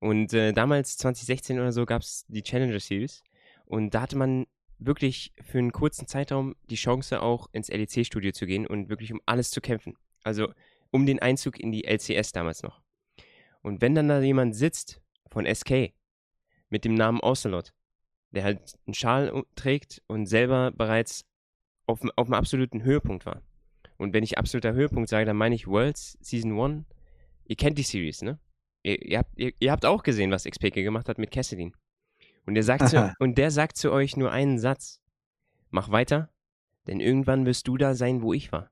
Und äh, damals, 2016 oder so, gab es die Challenger Series. Und da hatte man wirklich für einen kurzen Zeitraum die Chance, auch ins LEC-Studio zu gehen und wirklich um alles zu kämpfen. Also um den Einzug in die LCS damals noch. Und wenn dann da jemand sitzt von SK mit dem Namen Ocelot, der halt einen Schal trägt und selber bereits auf, auf einem absoluten Höhepunkt war. Und wenn ich absoluter Höhepunkt sage, dann meine ich Worlds Season 1. Ihr kennt die Series, ne? Ihr, ihr, habt, ihr, ihr habt auch gesehen, was XPK gemacht hat mit Cassidine. Und der, sagt zu, und der sagt zu euch nur einen Satz. Mach weiter, denn irgendwann wirst du da sein, wo ich war.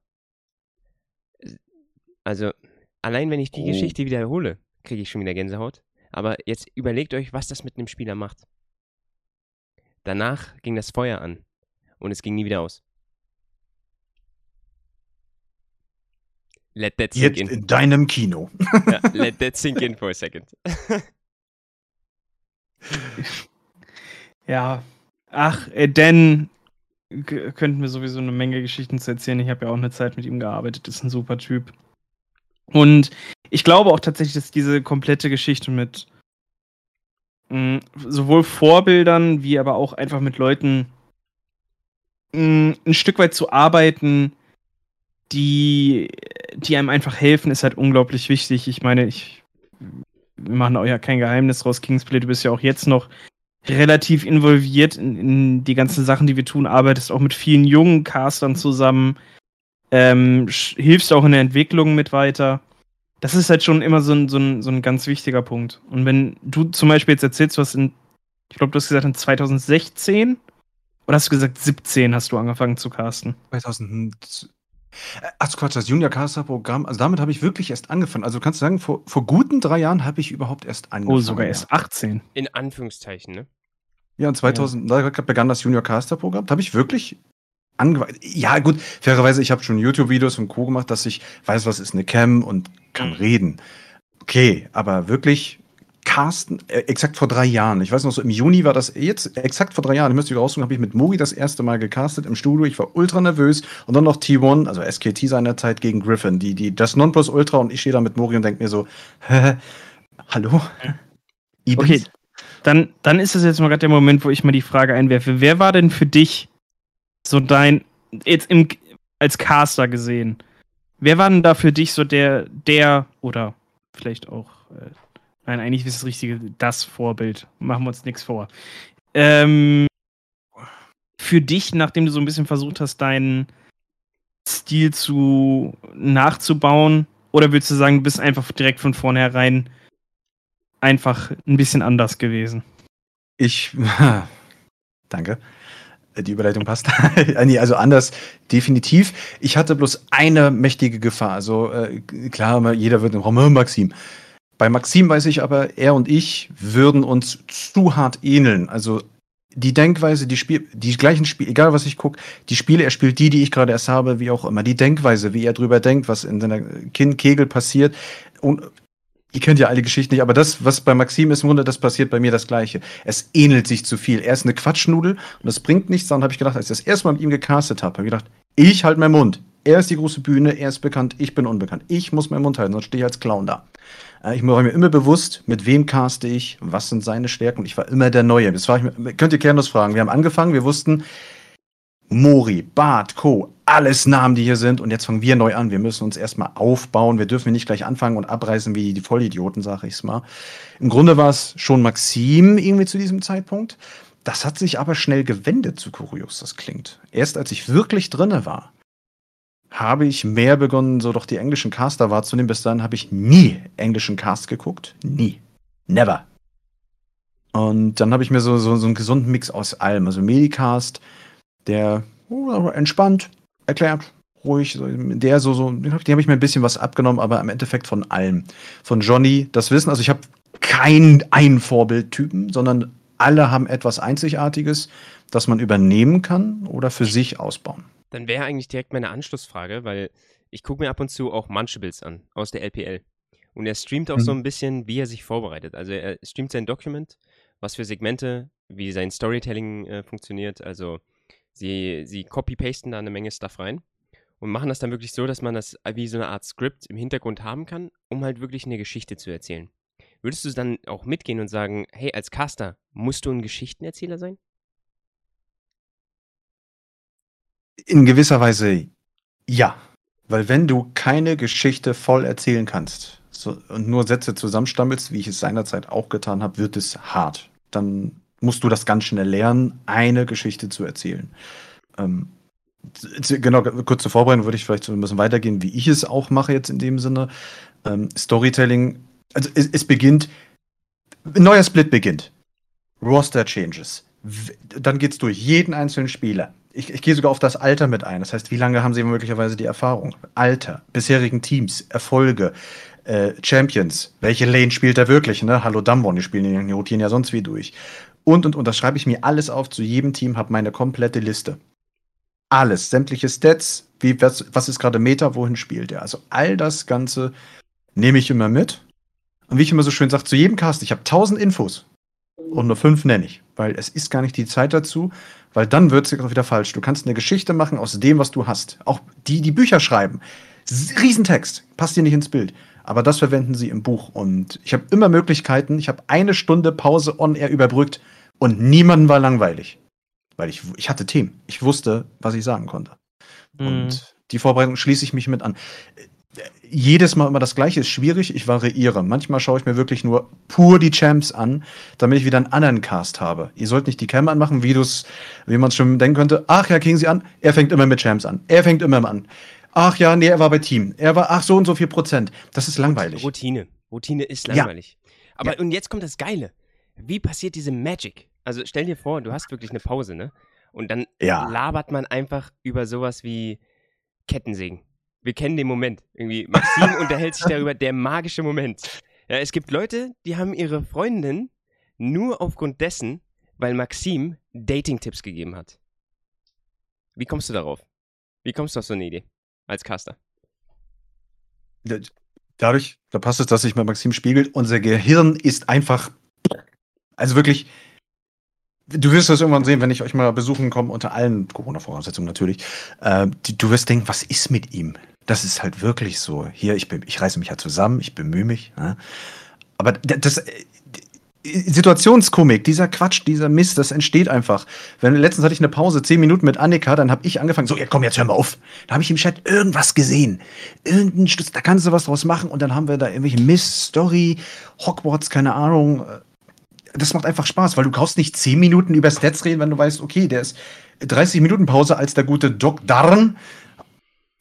Also, allein wenn ich die oh. Geschichte wiederhole, kriege ich schon wieder Gänsehaut. Aber jetzt überlegt euch, was das mit einem Spieler macht. Danach ging das Feuer an und es ging nie wieder aus. Let that sink Jetzt in. in deinem Kino. ja, [laughs] let that sink in for a second. ja. Ach, äh, Dan könnten wir sowieso eine Menge Geschichten zu erzählen. Ich habe ja auch eine Zeit mit ihm gearbeitet. Ist ein super Typ. Und ich glaube auch tatsächlich, dass diese komplette Geschichte mit mh, mm, sowohl Vorbildern wie aber auch einfach mit Leuten mh, mm, ein Stück weit zu arbeiten, die, die einem einfach helfen, ist halt unglaublich wichtig. Ich meine, ich, wir machen auch ja kein Geheimnis raus. Kingsplay, du bist ja auch jetzt noch relativ involviert in, in, die ganzen Sachen, die wir tun, arbeitest auch mit vielen jungen Castern zusammen, ähm, hilfst auch in der Entwicklung mit weiter. Das ist halt schon immer so ein, so, ein, so ein ganz wichtiger Punkt. Und wenn du zum Beispiel jetzt erzählst, was in, ich glaube, du hast gesagt, in 2016 oder hast du gesagt 17 hast du angefangen zu casten? 2000, Ach Quatsch, das Junior Caster Programm, also damit habe ich wirklich erst angefangen. Also kannst du sagen, vor, vor guten drei Jahren habe ich überhaupt erst angefangen. Oh, sogar erst 18. In Anführungszeichen, ne? Ja, und 2000, ja. da begann das Junior Caster Programm. Da habe ich wirklich angefangen. Ja, gut, fairerweise, ich habe schon YouTube-Videos und Co. gemacht, dass ich weiß, was ist eine Cam und kann mhm. reden. Okay, aber wirklich Carsten, äh, exakt vor drei Jahren. Ich weiß noch so, im Juni war das jetzt, exakt vor drei Jahren, ich müsste wieder raussuchen, habe ich mit Mogi das erste Mal gecastet im Studio. Ich war ultra nervös und dann noch T1, also SKT seinerzeit gegen Griffin, die, die, das Nonplus Ultra und ich stehe da mit Mogi und denke mir so, hä, hallo? [laughs] Ibis? Okay, dann, dann ist es jetzt mal gerade der Moment, wo ich mal die Frage einwerfe. Wer war denn für dich so dein, jetzt im, als Caster gesehen, wer war denn da für dich so der, der oder vielleicht auch äh, Nein, eigentlich ist das richtige das Vorbild. Machen wir uns nichts vor. Ähm, für dich, nachdem du so ein bisschen versucht hast, deinen Stil zu nachzubauen, oder würdest du sagen, du bist einfach direkt von vornherein einfach ein bisschen anders gewesen? Ich, [laughs] danke. Die Überleitung passt. [laughs] also anders, definitiv. Ich hatte bloß eine mächtige Gefahr. Also äh, klar, jeder wird im Raum Maxim. Bei Maxim weiß ich aber, er und ich würden uns zu hart ähneln. Also die Denkweise, die Spiel, die gleichen Spiele, egal was ich gucke, die Spiele, er spielt die, die ich gerade erst habe, wie auch immer. Die Denkweise, wie er drüber denkt, was in seiner Kegel passiert. Und ihr kennt ja alle Geschichten nicht, aber das, was bei Maxim ist im Grunde, das passiert bei mir das Gleiche. Es ähnelt sich zu viel. Er ist eine Quatschnudel und das bringt nichts. Dann habe ich gedacht, als ich das erste Mal mit ihm gecastet habe, habe ich gedacht, ich halte meinen Mund. Er ist die große Bühne, er ist bekannt, ich bin unbekannt. Ich muss meinen Mund halten, sonst stehe ich als Clown da. Äh, ich war mir immer bewusst, mit wem caste ich, was sind seine Stärken. Ich war immer der Neue. Das war ich, könnt ihr Kernos fragen. Wir haben angefangen, wir wussten, Mori, Bart, Co., alles Namen, die hier sind. Und jetzt fangen wir neu an. Wir müssen uns erstmal aufbauen. Wir dürfen nicht gleich anfangen und abreißen wie die Vollidioten, sag ich's mal. Im Grunde war es schon Maxim irgendwie zu diesem Zeitpunkt. Das hat sich aber schnell gewendet, so kurios das klingt. Erst als ich wirklich drinne war, habe ich mehr begonnen, so doch die englischen Caster wahrzunehmen. Bis dann habe ich nie englischen Cast geguckt. Nie. Never. Und dann habe ich mir so, so, so einen gesunden Mix aus allem. Also Medicast, der oh, entspannt, erklärt, ruhig, der so, so, den habe ich mir ein bisschen was abgenommen, aber im Endeffekt von allem. Von Johnny, das Wissen, also ich habe keinen einen Vorbildtypen, sondern alle haben etwas Einzigartiges, das man übernehmen kann oder für sich ausbauen. Dann wäre eigentlich direkt meine Anschlussfrage, weil ich gucke mir ab und zu auch Munchables an aus der LPL. Und er streamt auch mhm. so ein bisschen, wie er sich vorbereitet. Also er streamt sein Dokument, was für Segmente, wie sein Storytelling äh, funktioniert. Also sie, sie copy-pasten da eine Menge Stuff rein und machen das dann wirklich so, dass man das wie so eine Art Skript im Hintergrund haben kann, um halt wirklich eine Geschichte zu erzählen. Würdest du dann auch mitgehen und sagen, hey, als Caster, musst du ein Geschichtenerzähler sein? In gewisser Weise ja. Weil wenn du keine Geschichte voll erzählen kannst so, und nur Sätze zusammenstammelst, wie ich es seinerzeit auch getan habe, wird es hart. Dann musst du das ganz schnell lernen, eine Geschichte zu erzählen. Ähm, genau, kurz zur Vorbereitung würde ich vielleicht so ein bisschen weitergehen, wie ich es auch mache jetzt in dem Sinne. Ähm, Storytelling, also es, es beginnt, ein neuer Split beginnt. Roster Changes. Dann geht's durch jeden einzelnen Spieler ich, ich gehe sogar auf das Alter mit ein. Das heißt, wie lange haben sie möglicherweise die Erfahrung? Alter, bisherigen Teams, Erfolge, äh, Champions. Welche Lane spielt er wirklich? Ne? Hallo Dumbon, die spielen die rotieren ja sonst wie durch. Und, und, und, das schreibe ich mir alles auf. Zu jedem Team habe meine komplette Liste. Alles, sämtliche Stats, wie, was, was ist gerade Meta, wohin spielt er? Also all das Ganze nehme ich immer mit. Und wie ich immer so schön sage, zu jedem Cast, ich habe tausend Infos und nur fünf nenne ich, weil es ist gar nicht die Zeit dazu, weil dann wird es wieder falsch. Du kannst eine Geschichte machen aus dem, was du hast. Auch die, die Bücher schreiben. Riesentext, passt dir nicht ins Bild. Aber das verwenden sie im Buch. Und ich habe immer Möglichkeiten. Ich habe eine Stunde Pause on air überbrückt und niemandem war langweilig. Weil ich, ich hatte Themen. Ich wusste, was ich sagen konnte. Mhm. Und die Vorbereitung schließe ich mich mit an jedes Mal immer das Gleiche ist schwierig. Ich variiere. Manchmal schaue ich mir wirklich nur pur die Champs an, damit ich wieder einen anderen Cast habe. Ihr sollt nicht die Cam anmachen, wie du's, wie man es schon denken könnte. Ach ja, kriegen Sie an. Er fängt immer mit Champs an. Er fängt immer an. Ach ja, nee, er war bei Team. Er war, ach so und so viel Prozent. Das ist langweilig. Routine. Routine ist langweilig. Ja. Aber ja. und jetzt kommt das Geile. Wie passiert diese Magic? Also stell dir vor, du hast wirklich eine Pause, ne? Und dann ja. labert man einfach über sowas wie Kettensägen wir kennen den Moment. Irgendwie, Maxim unterhält sich darüber, der magische Moment. Ja, es gibt Leute, die haben ihre Freundin nur aufgrund dessen, weil Maxim Dating-Tipps gegeben hat. Wie kommst du darauf? Wie kommst du auf so eine Idee als Caster? Dadurch, da passt es, dass sich mit Maxim spiegelt, unser Gehirn ist einfach, also wirklich, du wirst das irgendwann sehen, wenn ich euch mal besuchen komme, unter allen Corona-Voraussetzungen natürlich. Äh, du wirst denken, was ist mit ihm? Das ist halt wirklich so. Hier, ich, ich reiße mich ja zusammen, ich bemühe mich. Ne? Aber das, äh, Situationskomik, dieser Quatsch, dieser Mist, das entsteht einfach. Wenn letztens hatte ich eine Pause, zehn Minuten mit Annika, dann habe ich angefangen, so, ja komm, jetzt hör mal auf. Da habe ich im Chat irgendwas gesehen. Irgendein Stütz, da kannst du was draus machen und dann haben wir da irgendwelche Mist, Story, Hogwarts, keine Ahnung. Das macht einfach Spaß, weil du kaufst nicht zehn Minuten über Stats reden, wenn du weißt, okay, der ist 30 Minuten Pause als der gute Doc Darn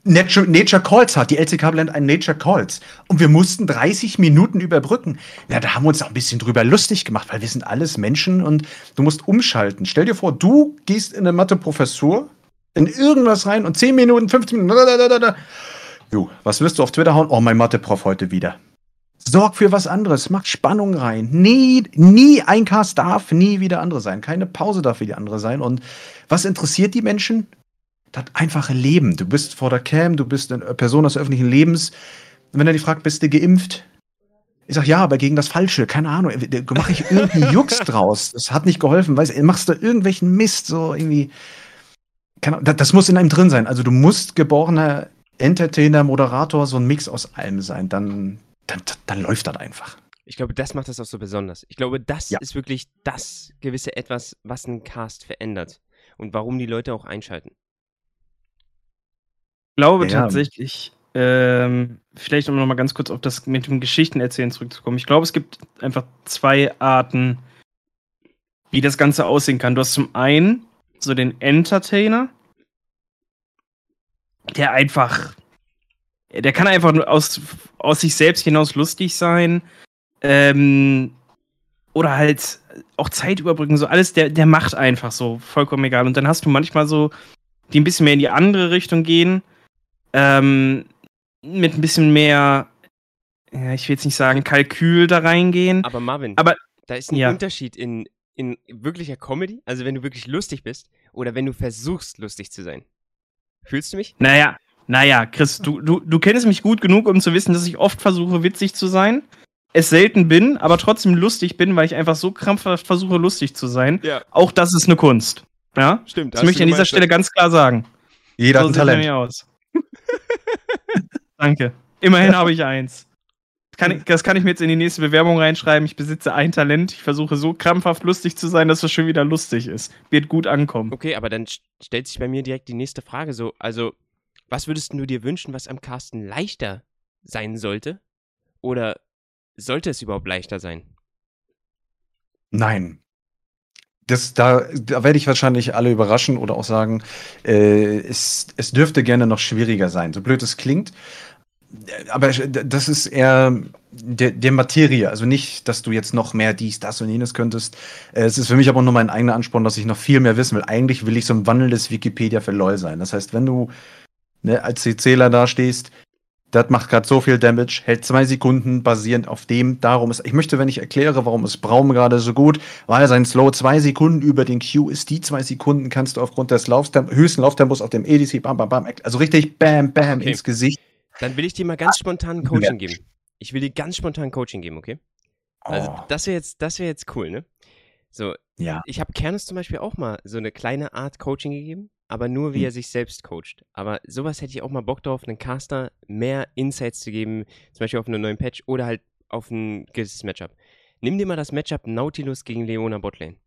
Nature, Calls hat. Die LCK blendet ein Nature Calls. Und wir mussten 30 Minuten überbrücken. Ja, da haben wir uns auch ein bisschen drüber lustig gemacht, weil wir sind alles Menschen und du musst umschalten. Stell dir vor, du gehst in eine Mathe-Professur, in irgendwas rein und 10 Minuten, 15 Minuten. Dadadada. Jo, was wirst du auf Twitter hauen? Oh, mein Mathe-Prof heute wieder. Sorg für was anderes, mach Spannung rein. Nie, nie ein Cast darf nie wieder andere sein. Keine Pause darf wie die andere sein. Und was interessiert die Menschen? Das einfache Leben. Du bist vor der Cam, du bist eine Person des öffentlichen Lebens. Und wenn er die fragt, bist du geimpft? Ich sag ja, aber gegen das Falsche, keine Ahnung. Mache ich irgendeinen [laughs] Jux draus? Das hat nicht geholfen. Weißt du, machst du irgendwelchen Mist, so irgendwie. Keine, das, das muss in einem drin sein. Also du musst geborener Entertainer, Moderator, so ein Mix aus allem sein. Dann, dann, dann läuft das einfach. Ich glaube, das macht das auch so besonders. Ich glaube, das ja. ist wirklich das gewisse Etwas, was einen Cast verändert und warum die Leute auch einschalten. Glaube Ja. tatsächlich, ähm, vielleicht um nochmal ganz kurz auf das mit dem Geschichtenerzählen zurückzukommen. Ich glaube, es gibt einfach zwei Arten, wie das Ganze aussehen kann. Du hast zum einen so den Entertainer, der einfach, der kann einfach nur aus, aus sich selbst hinaus lustig sein. Ähm, oder halt auch Zeit überbrücken, so alles, der, der macht einfach so, vollkommen egal. Und dann hast du manchmal so, die ein bisschen mehr in die andere Richtung gehen, ähm, mit ein bisschen mehr, ja, ich will jetzt nicht sagen, Kalkül da reingehen. Aber Marvin, Aber- da ist ein ja. Unterschied in, in wirklicher Comedy, also wenn du wirklich lustig bist, oder wenn du versuchst, lustig zu sein. Fühlst du mich? Naja, naja, Chris, du, du, du kennst mich gut genug, um zu wissen, dass ich oft versuche, witzig zu sein. Es selten bin, aber trotzdem lustig bin, weil ich einfach so krampfhaft versuche, lustig zu sein. Ja, Auch das ist eine Kunst. Ja? stimmt. Das möchte ich an dieser Stelle ganz klar sagen. Jeder hat so ein sieht Talent. aus. [laughs] Danke. Immerhin habe ich eins. Kann ich, das kann ich mir jetzt in die nächste Bewerbung reinschreiben. Ich besitze ein Talent. Ich versuche so krampfhaft lustig zu sein, dass es schon wieder lustig ist. Wird gut ankommen. Okay, aber dann st- stellt sich bei mir direkt die nächste Frage so, also, was würdest du dir wünschen, was am Casten leichter sein sollte? Oder sollte es überhaupt leichter sein? Nein. Das, da, da werde ich wahrscheinlich alle überraschen oder auch sagen, äh, es, es dürfte gerne noch schwieriger sein. So blöd es klingt. Äh, Aber das ist eher der, der Materie. Also nicht, dass du jetzt noch mehr dies, das und jenes könntest. Äh, Es ist für mich aber nur mein eigener Ansporn, dass ich noch viel mehr wissen will. Eigentlich will ich so ein wandelndes Wikipedia für LOL sein. Das heißt, wenn du ne, als CCler da stehst, das macht gerade so viel Damage, hält zwei Sekunden basierend auf dem, darum ist. Ich möchte, wenn ich erkläre, warum ist Braum gerade so gut, weil sein Slow zwei Sekunden über den Q ist. Die zwei Sekunden kannst du aufgrund des Laufstem höchsten Lauftempos auf dem EDC, bam, bam, bam, also richtig bam, bam Okay. ins Gesicht. Dann will ich dir mal ganz spontan ein Coaching geben. Ich will dir ganz spontan ein Coaching geben, okay? Also, Oh, das wäre jetzt, das wäre jetzt cool, ne? So, ja. ich habe Kernes zum Beispiel auch mal so eine kleine Art Coaching gegeben, aber nur wie Hm. er sich selbst coacht. Aber sowas hätte ich auch mal Bock drauf, einen Caster mehr Insights zu geben, zum Beispiel auf einen neuen Patch oder halt auf ein gewisses Matchup. Nimm dir mal das Matchup Nautilus gegen Leona Botlane.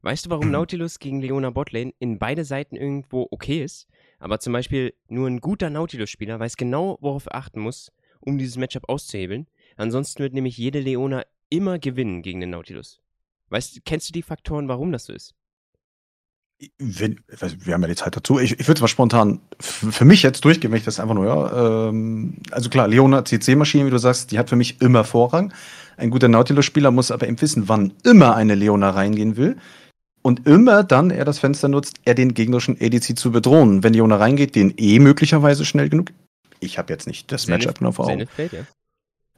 Weißt du, warum. [clears throat] Nautilus gegen Leona Botlane in beide Seiten irgendwo okay ist, aber zum Beispiel nur ein guter Nautilus-Spieler weiß genau, worauf er achten muss, um dieses Matchup auszuhebeln. Ansonsten wird nämlich jede Leona immer gewinnen gegen den Nautilus. Weißt kennst du die Faktoren, warum das so ist? Wenn, wir haben ja die Zeit dazu. Ich, ich würde es mal spontan für mich jetzt durchgehen, wenn ich das einfach nur, ja. Ähm, also klar, Leona CC-Maschine, wie du sagst, die hat für mich immer Vorrang. Ein guter Nautilus-Spieler muss aber eben wissen, wann immer eine Leona reingehen will. Und immer dann er das Fenster nutzt, er den gegnerischen ADC zu bedrohen. Wenn Leona reingeht, den eh möglicherweise schnell genug. Ich habe jetzt nicht das Matchup nur vor Augen. Fate, ja.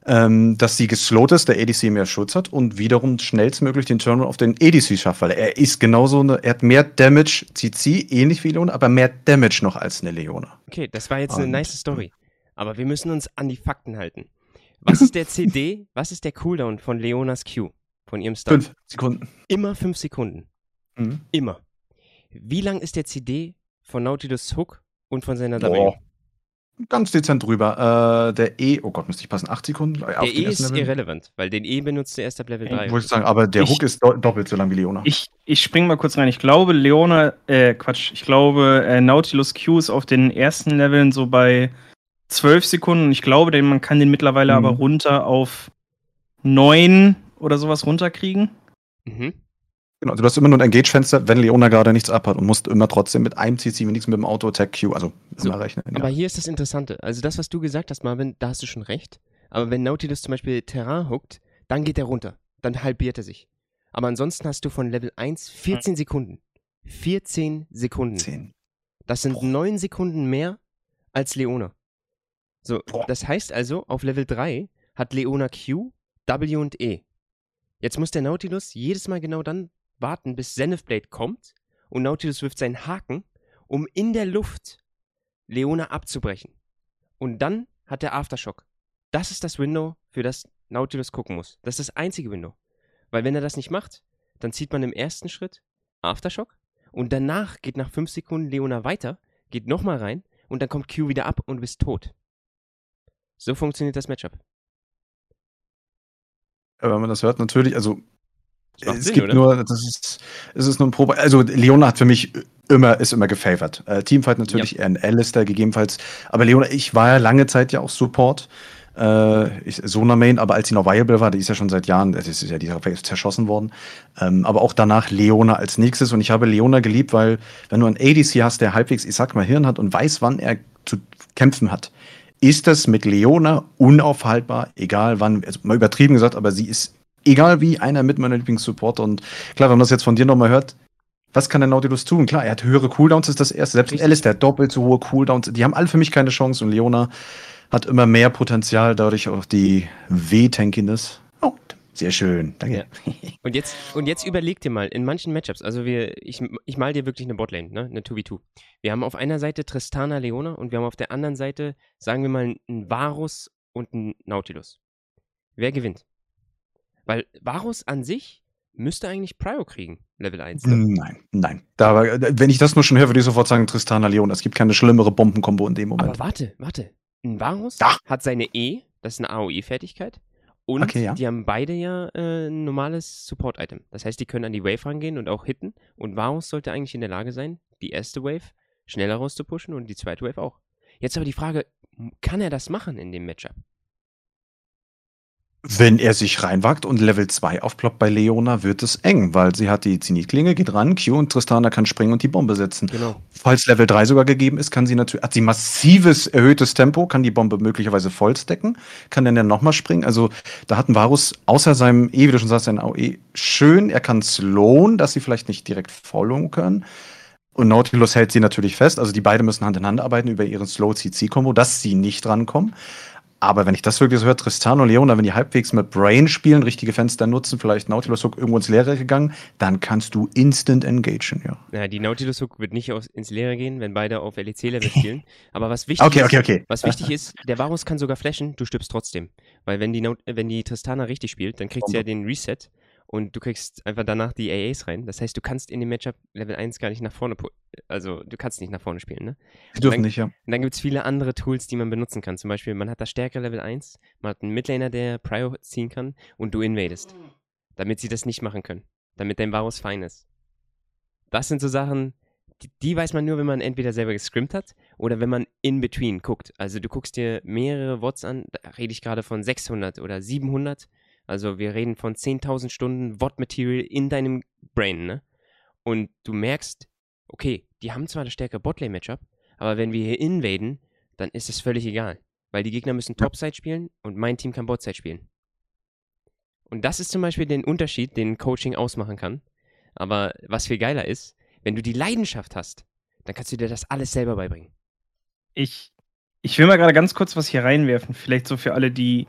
Ähm, dass sie geslowt ist, der ADC mehr Schutz hat und wiederum schnellstmöglich den Turn auf den ADC schafft, weil er ist genauso eine, er hat mehr Damage, CC, ähnlich wie Leona, aber mehr Damage noch als eine Leona. Okay, das war jetzt eine Und- nice Story. Aber wir müssen uns an die Fakten halten. Was ist der CD, [laughs] was ist der Cooldown von Leonas Q? Von ihrem Stun? Fünf Sekunden. Immer fünf Sekunden. Mhm. Immer. Wie lang ist der CD von Nautilus Hook und von seiner W? Ganz dezent drüber. Äh, der E, oh Gott, müsste ich passen, acht Sekunden? Auf Der E ist Level? irrelevant, weil den E benutzt er erst ab Level Ja, 3. Wollte ich sagen, aber der Ich- Hook ist do doppelt so lang wie Leona. Ich, ich spring mal kurz rein. Ich glaube, Leona, äh, Quatsch, ich glaube, äh, Nautilus Q ist auf den ersten Leveln so bei 12 Sekunden. Ich glaube, den, man kann den mittlerweile Mhm. aber runter auf 9 oder sowas runterkriegen. Mhm. Genau, also du hast immer nur ein Engage-Fenster, wenn Leona gerade nichts abhat und musst immer trotzdem mit einem CC, wenigstens mit dem Auto-Attack-Q, also So, immer rechnen. Aber Ja. hier ist das Interessante. Also das, was du gesagt hast, Marvin, da hast du schon recht. Aber wenn Nautilus zum Beispiel Terrain hookt, dann geht er runter. Dann halbiert er sich. Aber ansonsten hast du von Level 1 14 Sekunden. 14 Sekunden. Zehn. Das sind Boah. 9 Sekunden mehr als Leona. So, Boah. das heißt also, auf Level 3 hat Leona Q, W und E. Jetzt muss der Nautilus jedes Mal genau dann warten, bis Zenith Blade kommt und Nautilus wirft seinen Haken, um in der Luft Leona abzubrechen. Und dann hat der Aftershock. Das ist das Window, für das Nautilus gucken muss. Das ist das einzige Window. Weil wenn er das nicht macht, dann zieht man im ersten Schritt Aftershock und danach geht nach 5 Sekunden Leona weiter, geht nochmal rein und dann kommt Q wieder ab und du bist tot. So funktioniert das Matchup. Aber wenn man das hört, natürlich, also es Sinn, gibt oder? nur, das ist, es ist nur ein Probe. Also Leona hat für mich immer, ist immer gefavored. Äh, Teamfight natürlich eher ein Alistair gegebenenfalls. Aber Leona, ich war ja lange Zeit ja auch Support. Äh, ich, Sona Main, aber als sie noch viable war, die ist ja schon seit Jahren, es ist ja die ist zerschossen worden. Ähm, aber auch danach Leona als nächstes. Und ich habe Leona geliebt, weil wenn du einen ADC hast, der halbwegs, ich sag mal, Hirn hat und weiß, wann er zu kämpfen hat, ist das mit Leona unaufhaltbar, egal wann, also mal übertrieben gesagt, aber sie ist egal wie einer mit meiner Lieblingssupporter. Und klar, wenn man das jetzt von dir nochmal hört, was kann der Nautilus tun? Klar, er hat höhere Cooldowns, ist das erste. Selbst Alice, der hat doppelt so hohe Cooldowns. Die haben alle für mich keine Chance und Leona hat immer mehr Potenzial, dadurch auch die W-Tankiness. Oh, sehr schön, danke. Ja. [laughs] Und, jetzt, und jetzt überleg dir mal, in manchen Matchups, also wir, ich, ich mal dir wirklich eine Botlane, ne? eine 2v2. Wir haben auf einer Seite Tristana Leona und wir haben auf der anderen Seite, sagen wir mal, einen Varus und einen Nautilus. Wer gewinnt? Weil Varus an sich müsste eigentlich Prio kriegen, Level 1. Ne? Nein, nein. Da, wenn ich das nur schon höre, würde ich sofort sagen, Tristana Leona. Es gibt keine schlimmere Bombenkombo in dem Moment. Aber warte, warte. Ein Varus Ach. hat seine E, das ist eine AOE-Fertigkeit. Und Okay, ja. die haben beide ja äh, ein normales Support-Item. Das heißt, die können an die Wave rangehen und auch hitten. Und Varus sollte eigentlich in der Lage sein, die erste Wave schneller rauszupushen und die zweite Wave auch. Jetzt aber die Frage, kann er das machen in dem Matchup? Wenn er sich reinwagt und Level 2 aufploppt bei Leona, wird es eng, weil sie hat die Zenith-Klinge, geht ran, Q und Tristana kann springen und die Bombe setzen. Genau. Falls Level 3 sogar gegeben ist, kann sie natürlich, hat sie massives erhöhtes Tempo, kann die Bombe möglicherweise vollstecken, kann dann ja nochmal springen. Also da hat ein Varus außer seinem E, wie du schon sagst, sein AOE schön. Er kann slowen, dass sie vielleicht nicht direkt followen können. Und Nautilus hält sie natürlich fest. Also die beiden müssen Hand in Hand arbeiten über ihren Slow-CC-Kombo, dass sie nicht rankommen. Aber wenn ich das wirklich so höre, Tristan und Leona, wenn die halbwegs mit Brain spielen, richtige Fenster nutzen, vielleicht Nautilus Hook irgendwo ins Leere gegangen, dann kannst du instant engagen, ja. Ja, die Nautilus Hook wird nicht aus, ins Leere gehen, wenn beide auf LEC-Level spielen. [laughs] Aber was wichtig Okay, ist, okay, okay. Was wichtig ist, der Varus kann sogar flashen, du stirbst trotzdem. Weil wenn die, Naut wenn die Tristana richtig spielt, dann kriegt sie ja den Reset und du kriegst einfach danach die AAs rein. Das heißt, du kannst in dem Matchup Level 1 gar nicht nach vorne, also du kannst nicht nach vorne spielen, ne? Die dürfen Dann- nicht, ja. Und dann gibt es viele andere Tools, die man benutzen kann. Zum Beispiel, man hat das Stärke Level 1, man hat einen Midlaner, der Prio ziehen kann und du invadest. Damit sie das nicht machen können. Damit dein Varus fein ist. Das sind so Sachen, die, die weiß man nur, wenn man entweder selber gescrimmt hat oder wenn man in between guckt. Also du guckst dir mehrere Wots an, da rede ich gerade von 600 oder 700. Also wir reden von 10.000 Stunden Wot-Material in deinem Brain, ne? Und du merkst, okay, die haben zwar das stärkere Botlane-Matchup, aber wenn wir hier invaden, dann ist es völlig egal. Weil die Gegner müssen Topside spielen und mein Team kann Botside spielen. Und das ist zum Beispiel den Unterschied, den Coaching ausmachen kann. Aber was viel geiler ist, wenn du die Leidenschaft hast, dann kannst du dir das alles selber beibringen. Ich, ich will mal gerade ganz kurz was hier reinwerfen. Vielleicht so für alle, die,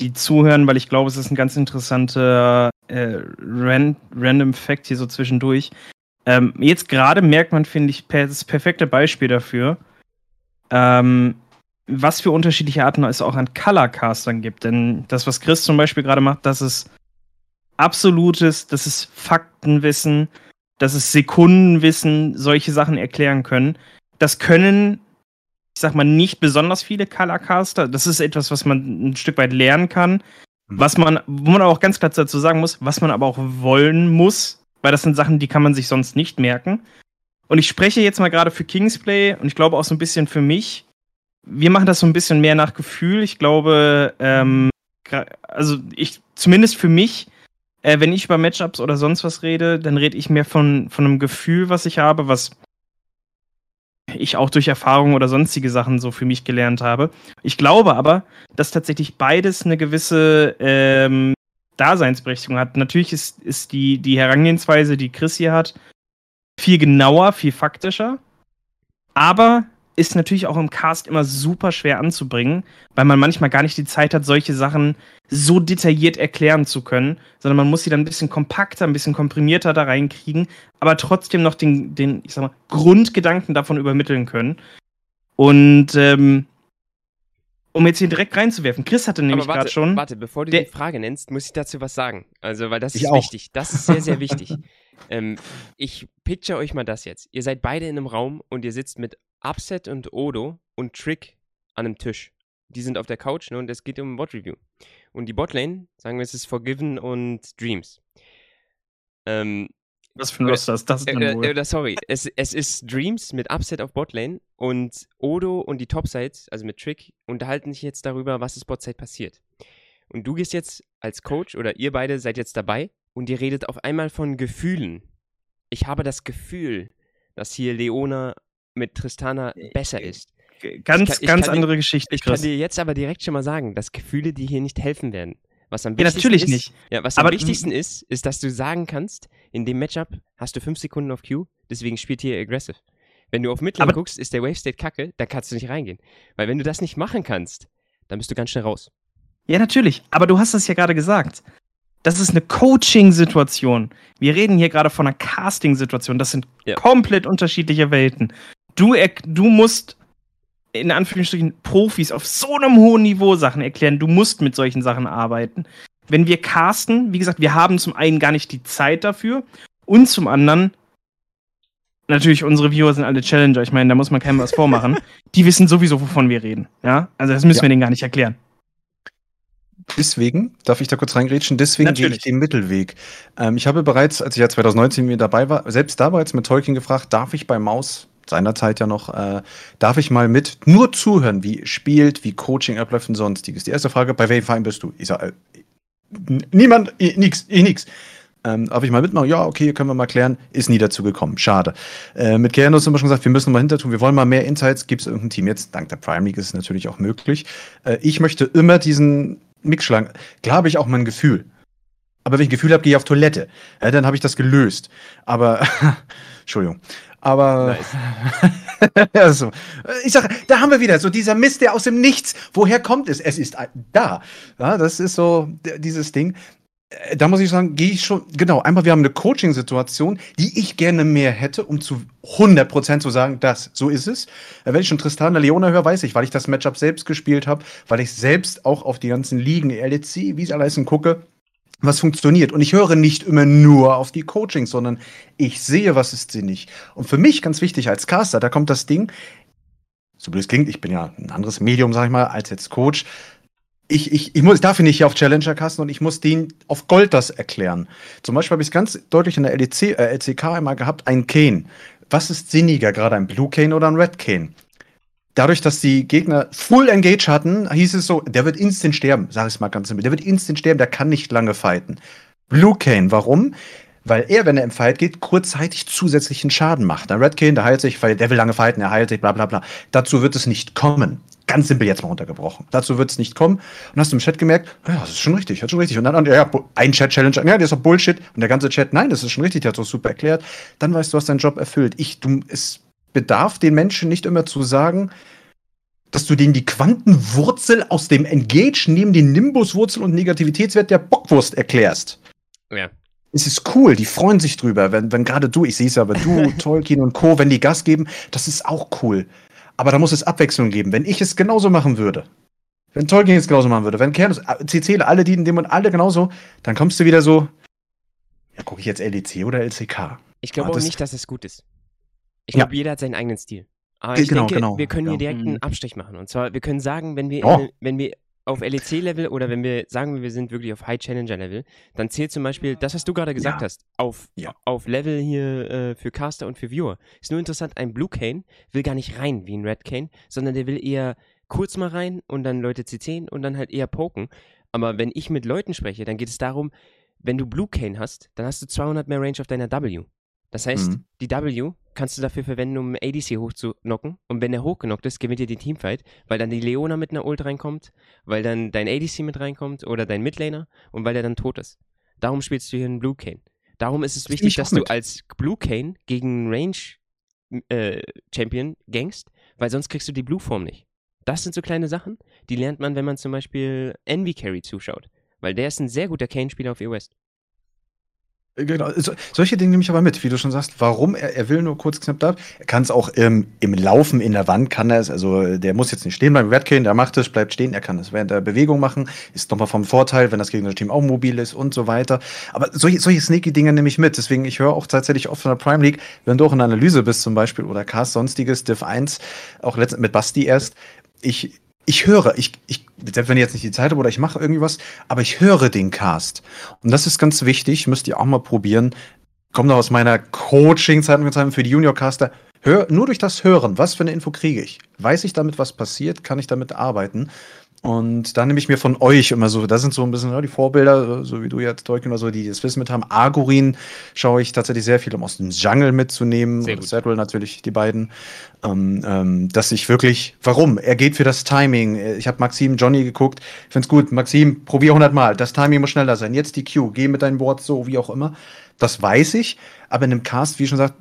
die zuhören, weil ich glaube, es ist ein ganz interessanter äh, ran, Random Fact hier so zwischendurch. Ähm, jetzt gerade merkt man, finde ich, per, das perfekte Beispiel dafür, ähm, was für unterschiedliche Arten es auch an Colorcastern gibt. Denn das, was Chris zum Beispiel gerade macht, das ist absolutes, das ist Faktenwissen, das ist Sekundenwissen, solche Sachen erklären können. Das können, ich sag mal, nicht besonders viele Colorcaster. Das ist etwas, was man ein Stück weit lernen kann. Was man, wo man auch ganz klar dazu sagen muss, was man aber auch wollen muss, weil das sind Sachen, die kann man sich sonst nicht merken. Und ich spreche jetzt mal gerade für Kingsplay und ich glaube auch so ein bisschen für mich. Wir machen das so ein bisschen mehr nach Gefühl. Ich glaube, ähm, also ich, zumindest für mich, äh, wenn ich über Matchups oder sonst was rede, dann rede ich mehr von, von einem Gefühl, was ich habe, was ich auch durch Erfahrung oder sonstige Sachen so für mich gelernt habe. Ich glaube aber, dass tatsächlich beides eine gewisse ähm, Daseinsberechtigung hat. Natürlich ist, ist die, die Herangehensweise, die Chris hier hat, viel genauer, viel faktischer, aber ist natürlich auch im Cast immer super schwer anzubringen, weil man manchmal gar nicht die Zeit hat, solche Sachen so detailliert erklären zu können, sondern man muss sie dann ein bisschen kompakter, ein bisschen komprimierter da reinkriegen, aber trotzdem noch den, den ich sag mal, Grundgedanken davon übermitteln können. Und ähm, um jetzt hier direkt reinzuwerfen, Chris hatte nämlich gerade schon. warte, bevor du die Frage nennst, muss ich dazu was sagen. Also, weil das Ich ist auch. wichtig. Das ist sehr, sehr [laughs] wichtig. ähm, ich picture euch mal das jetzt. Ihr seid beide in einem Raum und ihr sitzt mit Upset und Odo und Trick an einem Tisch. Die sind auf der Couch ne, und es geht um Bot Review. Und die Botlane, sagen wir, es ist Forgiven und Dreams. Ähm, Was für ein Roster ist das denn Äh, wohl? äh, sorry, es, es ist Dreams mit Upset auf Botlane und Odo und die Topsides, also mit Trick, unterhalten sich jetzt darüber, was ist Botside passiert. Und du gehst jetzt als Coach oder ihr beide seid jetzt dabei und ihr redet auf einmal von Gefühlen. Ich habe das Gefühl, dass hier Leona mit Tristana besser ist. ganz, ich kann- ich ganz kann dir- andere Geschichte, Ich kann Chris. dir jetzt aber direkt schon mal sagen, dass Gefühle dir hier nicht helfen werden. Was am Ja, wichtigsten natürlich ist, nicht. Ja, was Aber am wichtigsten ist, ist, dass du sagen kannst, in dem Matchup hast du fünf Sekunden auf Q, deswegen spielt hier aggressive. Wenn du auf Aber- guckst, ist der Wave State kacke, dann kannst du nicht reingehen. Weil wenn du das nicht machen kannst, dann bist du ganz schnell raus. Ja, natürlich. Aber du hast es ja gerade gesagt. Das ist eine Coaching-Situation. Wir reden hier gerade von einer Casting-Situation. Das sind Ja. komplett unterschiedliche Welten. Du, du musst in Anführungsstrichen Profis auf so einem hohen Niveau Sachen erklären. Du musst mit solchen Sachen arbeiten. Wenn wir casten, wie gesagt, wir haben zum einen gar nicht die Zeit dafür und zum anderen natürlich unsere Viewer sind alle Challenger. Ich meine, da muss man keinem was vormachen. [laughs] Die wissen sowieso, wovon wir reden. Ja, also das müssen Ja. wir denen gar nicht erklären. Deswegen, darf ich da kurz reingrätschen, deswegen gehe Natürlich. ich den Mittelweg. Ähm, ich habe bereits, als ich ja 2019 wieder dabei war, selbst da bereits mit Tolkien gefragt, darf ich bei Maus, seinerzeit ja noch, äh, darf ich mal mit nur zuhören, wie spielt, wie Coaching abläuft und sonstiges. Die erste Frage, bei welchem Verein bist du? Ich sage, äh, niemand, ich, nix, ich nix. Ähm, darf ich mal mitmachen? Ja, okay, können wir mal klären. Ist nie dazu gekommen. Schade. Äh, mit Keanos haben wir schon gesagt, wir müssen mal hinter tun. Wir wollen mal mehr Insights. Gibt es irgendein Team? Jetzt, dank der Prime League ist es natürlich auch möglich. Äh, ich möchte immer diesen Mix schlagen. Klar habe ich auch mein Gefühl. Aber wenn ich ein Gefühl habe, gehe ich auf Toilette. Ja, dann habe ich das gelöst. Aber, [laughs] Entschuldigung. Aber, [laughs] ja, so. ich sage, da haben wir wieder so dieser Mist, der aus dem Nichts. Woher kommt es? Es ist da. Ja, das ist so dieses Ding. Äh, Da muss ich sagen, gehe ich schon, genau, einmal, wir haben eine Coaching-Situation, die ich gerne mehr hätte, um zu 100% zu sagen, das, so ist es. Äh, Wenn ich schon Tristana Leona höre, weiß ich, weil ich das Matchup selbst gespielt habe, weil ich selbst auch auf die ganzen Ligen, LEC, wie es alle heißen, gucke, was funktioniert. Und ich höre nicht immer nur auf die Coachings, sondern ich sehe, was ist sinnig. Und für mich ganz wichtig als Caster, da kommt das Ding, so blöd es klingt, ich bin ja ein anderes Medium, sag ich mal, als jetzt Coach. Ich, ich, ich, muss, ich darf ihn nicht hier auf Challenger casten und ich muss den auf Gold das erklären. Zum Beispiel habe ich es ganz deutlich in der LEC, äh, LCK einmal gehabt, ein Kane. Was ist sinniger, gerade ein Blue Kane oder ein Red Kane? Dadurch, dass die Gegner Full Engage hatten, hieß es so, der wird instant sterben, sag ich mal ganz simpel. Der wird instant sterben, der kann nicht lange fighten. Blue Kane, warum? Weil er, wenn er im Fight geht, kurzzeitig zusätzlichen Schaden macht. Der Red Kane, der heilt sich, weil der will lange fighten, er heilt sich, bla bla bla. Dazu wird es nicht kommen. Ganz simpel jetzt mal runtergebrochen. Dazu wird es nicht kommen. Und hast du im Chat gemerkt, ja, das ist schon richtig, das ist schon richtig. Und dann, ja, ein Chat-Challenger, ja, der ist doch Bullshit. Und der ganze Chat, nein, das ist schon richtig, der hat doch super erklärt. Dann weißt du, du hast deinen Job erfüllt. Ich, du, es bedarf den Menschen nicht immer zu sagen, dass du denen die Quantenwurzel aus dem Engage neben den Nimbuswurzel und Negativitätswert der Bockwurst erklärst. Ja. Es ist cool, die freuen sich drüber, wenn, wenn gerade du, ich sehe es aber du, [laughs] Tolkien und Co., wenn die Gas geben, das ist auch cool. Aber da muss es Abwechslung geben. Wenn ich es genauso machen würde, wenn Tolkien es genauso machen würde, wenn Kernus, CC, alle die in dem und alle genauso, dann kommst du wieder so, ja, gucke ich jetzt LEC oder LCK? Ich glaube Ah, auch nicht, dass es gut ist. Ich Ja. glaube, jeder hat seinen eigenen Stil. Aber ich genau, denke, genau, wir können ja. hier direkt Mhm. einen Abstrich machen. Und zwar, wir können sagen, wenn wir, Ja. in, wenn wir auf LEC-Level oder wenn wir sagen, wir sind wirklich auf High Challenger-Level, dann zählt zum Beispiel das, was du gerade gesagt Ja. hast, auf, Ja. auf Level hier äh, für Caster und für Viewer. Ist nur interessant, ein Blue Kane will gar nicht rein wie ein Red Kane, sondern der will eher kurz mal rein und dann Leute CCen und dann halt eher poken. Aber wenn ich mit Leuten spreche, dann geht es darum, wenn du Blue Kane hast, dann hast du 200 mehr Range auf deiner W. Das heißt, Mhm. die W kannst du dafür verwenden, um ADC hochzunocken. Und wenn der hochgenockt ist, gewinnt ihr den Teamfight, weil dann die Leona mit einer Ult reinkommt, weil dann dein ADC mit reinkommt oder dein Midlaner und weil der dann tot ist. Darum spielst du hier einen Blue Kane. Darum ist es Das wichtig, dass du mit. als Blue Kane gegen Range äh, Champion gangst, weil sonst kriegst du die Blue Form nicht. Das sind so kleine Sachen, die lernt man, wenn man zum Beispiel Envy Carry zuschaut. Weil der ist ein sehr guter Kane-Spieler auf EOS. Genau, so, solche Dinge nehme ich aber mit, wie du schon sagst. Warum? Er, er will nur kurz knapp da. Er kann es auch im, im Laufen in der Wand, kann er es. Also der muss jetzt nicht stehen bleiben. Redkane, der macht es, bleibt stehen. Er kann es während der Bewegung machen. Ist nochmal vom Vorteil, wenn das gegnerische Team auch mobil ist und so weiter. Aber solche, solche sneaky Dinge nehme ich mit. Deswegen, ich höre auch tatsächlich oft von der Prime League, wenn du auch in der Analyse bist zum Beispiel oder Cast sonstiges, Div 1, auch letztens mit Basti erst. Ich, ich höre, ich, ich, selbst wenn ich jetzt nicht die Zeit habe oder ich mache irgendwie was, aber ich höre den Cast. Und das ist ganz wichtig, müsst ihr auch mal probieren. noch aus meiner Coaching-Zeit für die Junior-Caster. Hör, nur durch das Hören, was für eine Info kriege ich? Weiß ich damit, was passiert? Kann ich damit arbeiten? Und da nehme ich mir von euch immer so, das sind so ein bisschen ja, die Vorbilder, so wie du jetzt, Tolkien oder so, die das Wissen mit haben. Argorin schaue ich tatsächlich sehr viel, um aus dem Jungle mitzunehmen. Sehr gut. Saddle natürlich, die beiden. Ähm, ähm, dass ich wirklich, warum? Er geht für das Timing. Ich habe Maxim, Johnny geguckt. Ich finde es gut. Maxim, probier 100 Mal. Das Timing muss schneller sein. Jetzt die Q. Geh mit deinen Boards so, wie auch immer. Das weiß ich. Aber in einem Cast, wie schon gesagt,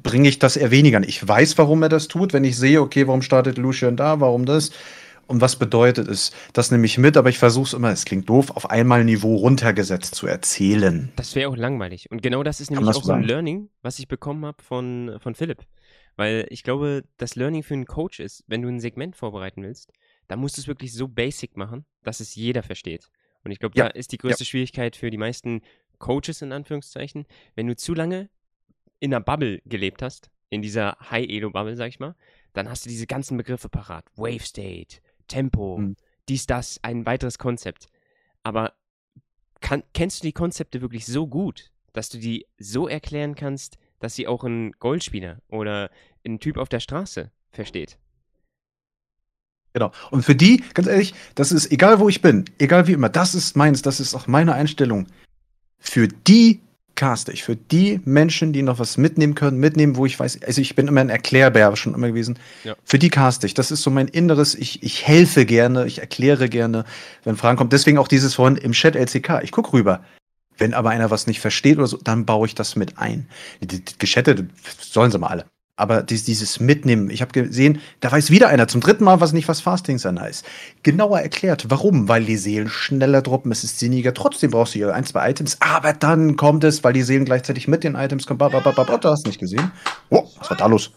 bringe ich das eher weniger. Ich weiß, warum er das tut. Wenn ich sehe, okay, warum startet Lucian da? Warum das? Und was bedeutet es? Das nehme ich mit, aber ich versuche es immer, es klingt doof, auf einmal Niveau runtergesetzt zu erzählen. Das wäre auch langweilig. Und genau das ist nämlich auch so ein Learning, was ich bekommen habe von, von Philipp. Weil ich glaube, das Learning für einen Coach ist, wenn du ein Segment vorbereiten willst, dann musst du es wirklich so basic machen, dass es jeder versteht. Und ich glaube, ja. da ist die größte ja. Schwierigkeit für die meisten Coaches in Anführungszeichen, wenn du zu lange in einer Bubble gelebt hast, in dieser High-Elo-Bubble, sag ich mal, dann hast du diese ganzen Begriffe parat. Wave State, Tempo, mhm. dies, das, ein weiteres Konzept. Aber kann, kennst du die Konzepte wirklich so gut, dass du die so erklären kannst, dass sie auch ein Goldspieler oder ein Typ auf der Straße versteht? Genau. Und für die, ganz ehrlich, das ist egal, wo ich bin, egal wie immer, das ist meins, das ist auch meine Einstellung. Für die caste ich für die Menschen, die noch was mitnehmen können, mitnehmen, wo ich weiß, also ich bin immer ein Erklärbär schon immer gewesen. Ja. Für die caste ich. Das ist so mein Inneres. Ich, ich helfe gerne, ich erkläre gerne, wenn Fragen kommen. Deswegen auch dieses vorhin im Chat LCK. Ich gucke rüber. Wenn aber einer was nicht versteht oder so, dann baue ich das mit ein. Die, die, die Gechattete sollen sie mal alle. Aber dies, dieses Mitnehmen, ich habe gesehen, da weiß wieder einer zum dritten Mal, was nicht was Fasting sein heißt. Genauer erklärt, warum? Weil die Seelen schneller droppen, es ist sinniger, trotzdem brauchst du hier ein, zwei Items, aber dann kommt es, weil die Seelen gleichzeitig mit den Items kommen. Babababab, du hast nicht gesehen. Oh, was war da los?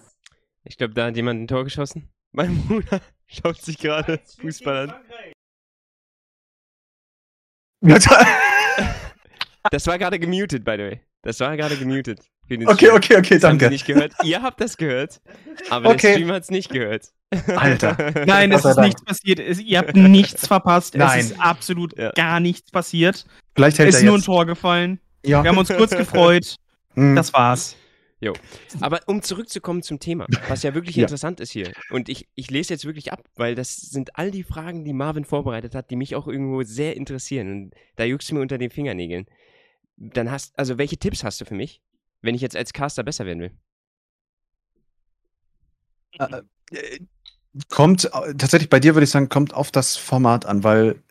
Ich glaube, da hat jemand ein Tor geschossen. Mein Bruder [laughs] schaut sich gerade Fußball an. Das war gerade gemutet, by the way. Das war gerade gemutet. Okay, okay, okay, das danke. nicht gehört. Ihr habt das gehört, aber okay. der Stream hat es nicht gehört. Alter. Nein, es ist nichts passiert. Es, ihr habt nichts verpasst. Nein. Es ist absolut ja. gar nichts passiert. Vielleicht hält es ist nur ein Tor gefallen. Ja. Wir haben uns kurz gefreut. [laughs] Hm. Das war's. Jo. Aber um zurückzukommen zum Thema, was ja wirklich [laughs] ja. interessant ist hier, und ich, ich lese jetzt wirklich ab, weil das sind all die Fragen, die Marvin vorbereitet hat, die mich auch irgendwo sehr interessieren. Und da juckst du mir unter den Fingernägeln. Dann hast, also welche Tipps hast du für mich, wenn ich jetzt als Caster besser werden will? Äh, äh, kommt, äh, tatsächlich bei dir würde ich sagen, kommt auf das Format an, weil